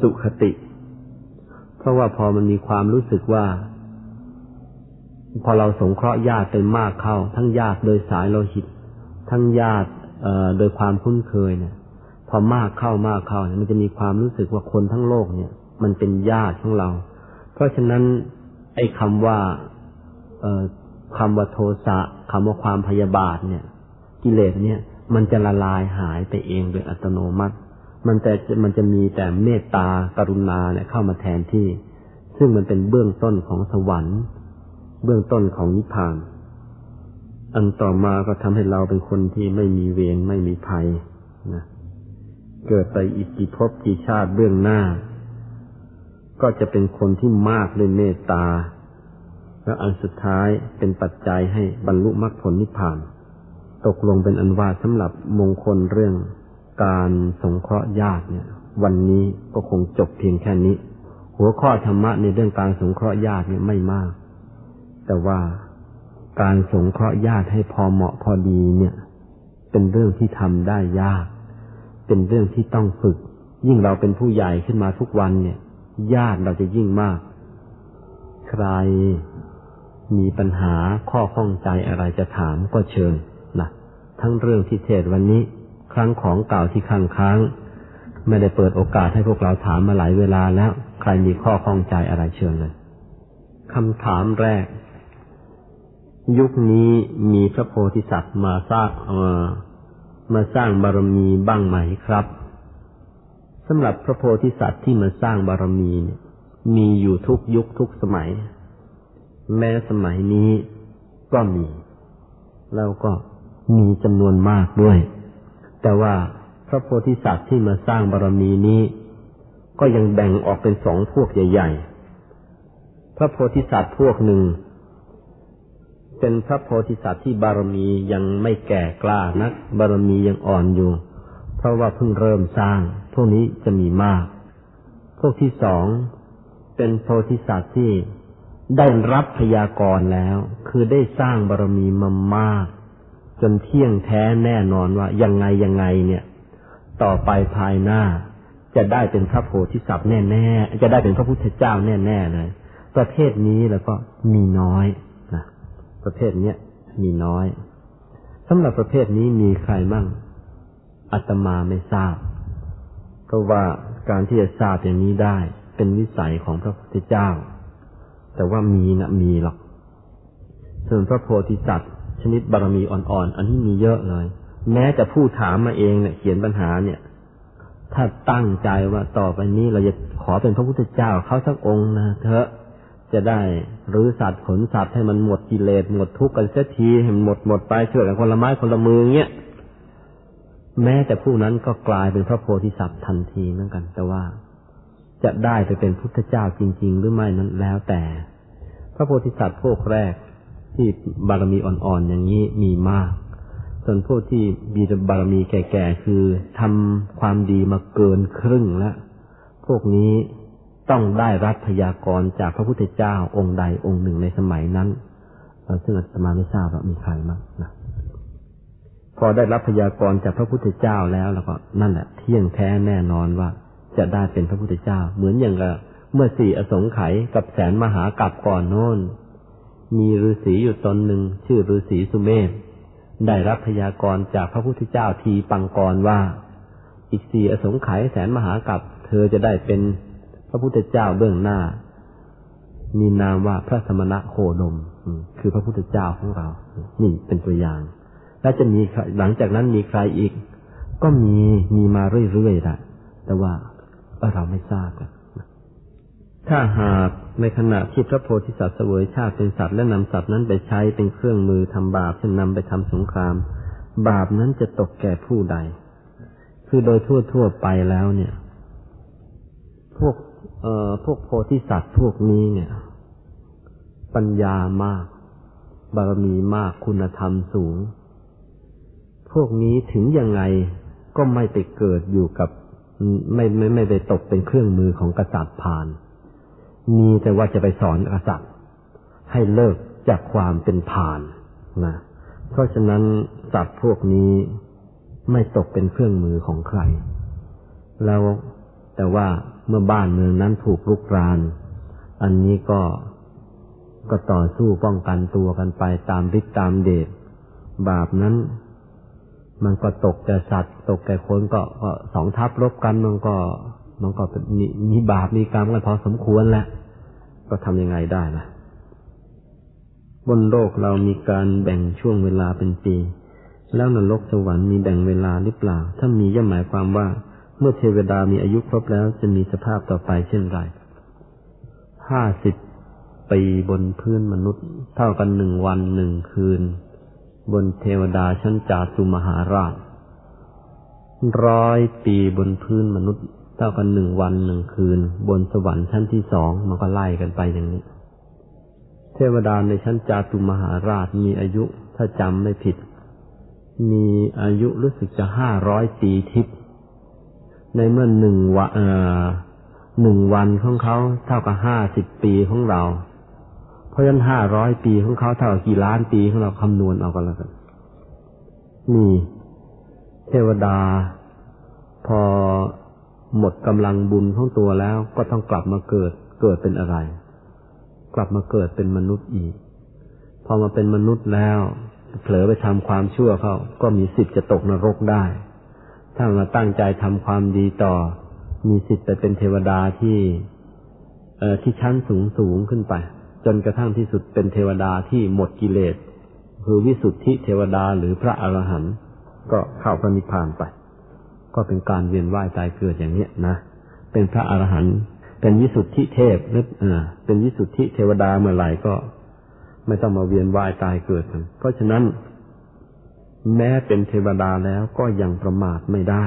S1: สุขติ เพราะว่าพอมันมีความรู้สึกว่า พอเราสงเคราะห์ญาติไปมากเข้า ทั้งญาติโดยสายโลหิต ทั้งญาติโดยความคุ้นเคยเนี่ย พอมากเข้ามากเข้าเนี่ยมันจะมีความรู้สึกว่าคนทั้งโลกเนี่ย มันเป็นญาติของเรา เพราะฉะนั้น ไอ้คำว่าคำว่าโทสะคำว่าความพยาบาทเนี่ย กิเลสเนี่ย มันจะละลายหายไปเองโดยอัตโนมัติ มันแต่มันจะมีแต่เมตตากรุณาเนี่ยเข้ามาแทนที่ ซึ่งมันเป็นเบื้องต้นของสวรรค์ เบื้องต้นของนิพพาน อันต่อมาก็ทำให้เราเป็นคนที่ไม่มีเวรไม่มีภัยนะเกิดไปอีกกี่ภพกี่ชาติเบื้องหน้า ก็จะเป็นคนที่มากด้วยเมตตา แล้วอันสุดท้ายเป็นปัจจัยให้บรรลุมรรคผลนิพพาน ตกลงเป็นอันว่าสำหรับมงคลเรื่องการสงเคราะห์ญาติเนี่ย วันนี้ก็คงจบเพียงแค่นี้ หัวข้อธรรมะในเรื่องการสงเคราะห์ญาติเนี่ยไม่มาก แต่ว่าการสงเคราะห์ญาติให้พอเหมาะพอดีเนี่ย เป็นเรื่องที่ทำได้ยาก เป็นเรื่องที่ต้องฝึก ยิ่งเราเป็นผู้ใหญ่ขึ้นมาทุกวันเนี่ย ญาติเราจะยิ่งมาก ใครมีปัญหาข้อข้องใจอะไรจะถามก็เชิญนะทั้งเรื่องที่เทศวันนี้ ครั้งของเก่าที่ค้างค้างไม่ได้เปิดโอกาสให้พวกเราถามมาหลายเวลาแล้ว ใครมีข้อข้องใจอะไรเชิญเลยคำถามแรก ยุคนี้มีพระโพธิสัตว์มาสร้างเออมาสร้างบารมีบ้างไหมครับสำหรับพระโพธิสัตว์ที่มาสร้างบารมีเนี่ยมีอยู่ทุกยุคทุกสมัย แม้สมัยนี้ก็มี แล้วก็มีจำนวนมากด้วย แต่ว่าพระโพธิสัตว์ที่มาสร้างบารมีนี้ ก็ยังแบ่งออกเป็นสองพวกใหญ่ ๆ พระโพธิสัตว์พวกหนึ่ง เป็นพระโพธิสัตว์ที่บารมียังไม่แก่กล้านัก บารมียังอ่อนอยู่ เพราะว่าเพิ่งเริ่มสร้าง พวกนี้จะมีมาก พวกที่สองเป็นโพธิสัตว์ที่ได้รับพยากรณ์แล้ว คือได้สร้างบารมีมามาก จนเที่ยงแท้แน่นอนว่ายังไงยังไงเนี่ย ต่อไปภายหน้า จะได้เป็นพระโพธิสัตว์แน่ๆจะได้เป็นพระพุทธเจ้าแน่ๆเลยประเภทนี้แล้วก็มีน้อย ประเภทเนี้ยมีน้อยสำหรับประเภทนี้มีใครมั่งอาตมาไม่ทราบ เพราะว่าการที่จะทราบอย่างนี้ได้เป็นวิสัยของพระพุทธเจ้า แต่ว่ามีนะมีหรอก ส่วนพระโพธิสัตว์ ชนิดบารมีอ่อนๆ อันนี้มีเยอะเลย แม้จะผู้ถามมาเองเนี่ยเขียนปัญหาเนี่ย ถ้าตั้งใจว่าต่อไปนี้เราจะขอเป็นพระพุทธเจ้าเขาสักองค์นะเถอะ จะได้รื้อสัตว์ขนสัตว์ให้มันหมดกิเลสหมดทุกข์กันเสียทีให้มันหมดหมดไปช่วยกันคนละไม้คนละมือเงี้ยแม้แต่ผู้นั้นก็กลายเป็นพระโพธิสัตว์ทันทีเหมือนกัน แต่ว่าจะได้ไปเป็นพุทธเจ้าจริง ๆ หรือไม่นั้นแล้วแต่ พระโพธิสัตว์พวกแรกที่บารมีอ่อนๆอย่างนี้มีมาก ส่วนพวกที่มีบารมีแก่ๆคือทำความดีมาเกินครึ่งแล้วพวกนี้ ต้องได้รับพยากรณ์จากพระพุทธเจ้าองค์ใดองค์หนึ่งในสมัยนั้นซึ่งอาตมาไม่ทราบว่ามีใครมั้งนะพอได้รับพยากรณ์จากพระพุทธเจ้าแล้วแล้วก็นั่นแหละเที่ยงแท้แน่นอนว่าจะได้เป็นพระพุทธเจ้า เหมือนอย่างกับเมื่อสี่อสงไขยกับแสนมหากับก่อนโน้น มีฤาษีอยู่ตนหนึ่งชื่อฤาษีสุเมธได้รับพยากรณ์จากพระพุทธเจ้าทีปังกรว่า อีกสี่อสงไขยแสนมหากับเธอจะได้เป็น พระพุทธเจ้าเบื้องหน้า มีนามว่าพระสมณะโคดมคือพระพุทธเจ้าของเรา นี่เป็นตัวอย่าง และจะมีหลังจากนั้นมีใครอีก ก็มีมีมาเรื่อยๆแหละแต่ว่าเราไม่ทราบกันถ้าหากในขณะที่พระโพธิสัตว์เสวยชาติเป็นสัตว์และนำสัตว์นั้นไปใช้เป็นเครื่องมือทำบาปเช่นนำไปทำสงคราม บาปนั้นจะตกแก่ผู้ใด คือโดยทั่วทั่วไปแล้วเนี่ย พวก เอ่อพวกโพธิสัตว์พวกนี้เนี่ย ปัญญามาก บารมีมากคุณธรรมสูง พวกนี้ถึงยังไงก็ไม่ไปเกิดอยู่กับ ไม่ไม่ไม่ได้ตกเป็นเครื่องมือของกษัตริย์ผ่าน มีแต่ว่าจะไปสอนกษัตริย์ ให้เลิกจากความเป็นผานนะเพราะฉะนั้นสัตว์พวกนี้ไม่ตกเป็นเครื่องมือของใคร แล้วแต่ว่า เมื่อบ้านเมืองนั้นถูกลุกราน อันนี้ก็ก็ต่อสู้ป้องกันตัวกันไปตามฤทธิ์ตามเดชบาปนั้น มันก็ตกแต่สัตว์ ตกแต่คนก็ก็สองทัพรบกันมันก็ มันก็มีมีบาปมีกรรมกันพอสมควรแหละก็ทำยังไงได้ล่ะบนโลกเรามีการแบ่งช่วงเวลาเป็นปี แล้วนรกสวรรค์มีแบ่งเวลาหรือเปล่า ถ้ามีย่อมหมายความว่า เมื่อเทวดามีอายุครบแล้วจะมีสภาพต่อไปเช่นไรห้าสิบปีบนพื้นมนุษย์ เท่ากันหนึ่งวันหนึ่งคืน บนเทวดาชั้นจาตุมหาราช ร้อยปีบนพื้นมนุษย์ เท่ากันหนึ่งวันหนึ่งคืน บนสวรรค์ชั้นที่สองมันก็ไล่กันไปอย่างนี้ เทวดาในชั้นจาตุมหาราชมีอายุถ้าจำไม่ผิด มีอายุรู้สึกจะห้าร้อยปีทิพย์ ในเมื่อหนึ่งวันหนึ่งวันของเขาเท่ากับห้าสิบปีของเรา เพราะฉะนั้นห้าร้อยปีของเขาเท่ากับกี่ล้านปีของเราคำนวณเอากันแล้วกันนี่เทวดา พอหมดกำลังบุญของตัวแล้วก็ต้องกลับมาเกิด เกิดเป็นอะไร กลับมาเกิดเป็นมนุษย์อีก พอมาเป็นมนุษย์แล้ว เผลอไปทำความชั่วเขาก็มีสิทธิ์จะตกนรกได้ ถ้ามาตั้งใจทำความดีต่อ มีสิทธิ์ไปเป็นเทวดาที่เอ่อที่ชั้นสูงสูงขึ้นไป จนกระทั่งที่สุดเป็นเทวดาที่หมดกิเลส คือวิสุทธิเทวดาหรือพระอรหันต์ก็เข้าพระนิพพานไป ก็เป็นการเวียนว่ายตายเกิดอย่างเนี้ยนะเป็นพระอรหันต์เป็นวิสุทธิเทพหรือเออเป็นวิสุทธิเทวดาเมื่อไหร่ก็ ไม่ต้องมาเวียนว่ายตายเกิดกันเพราะฉะนั้น แม้เป็นเทวดาแล้วก็ยังประมาทไม่ได้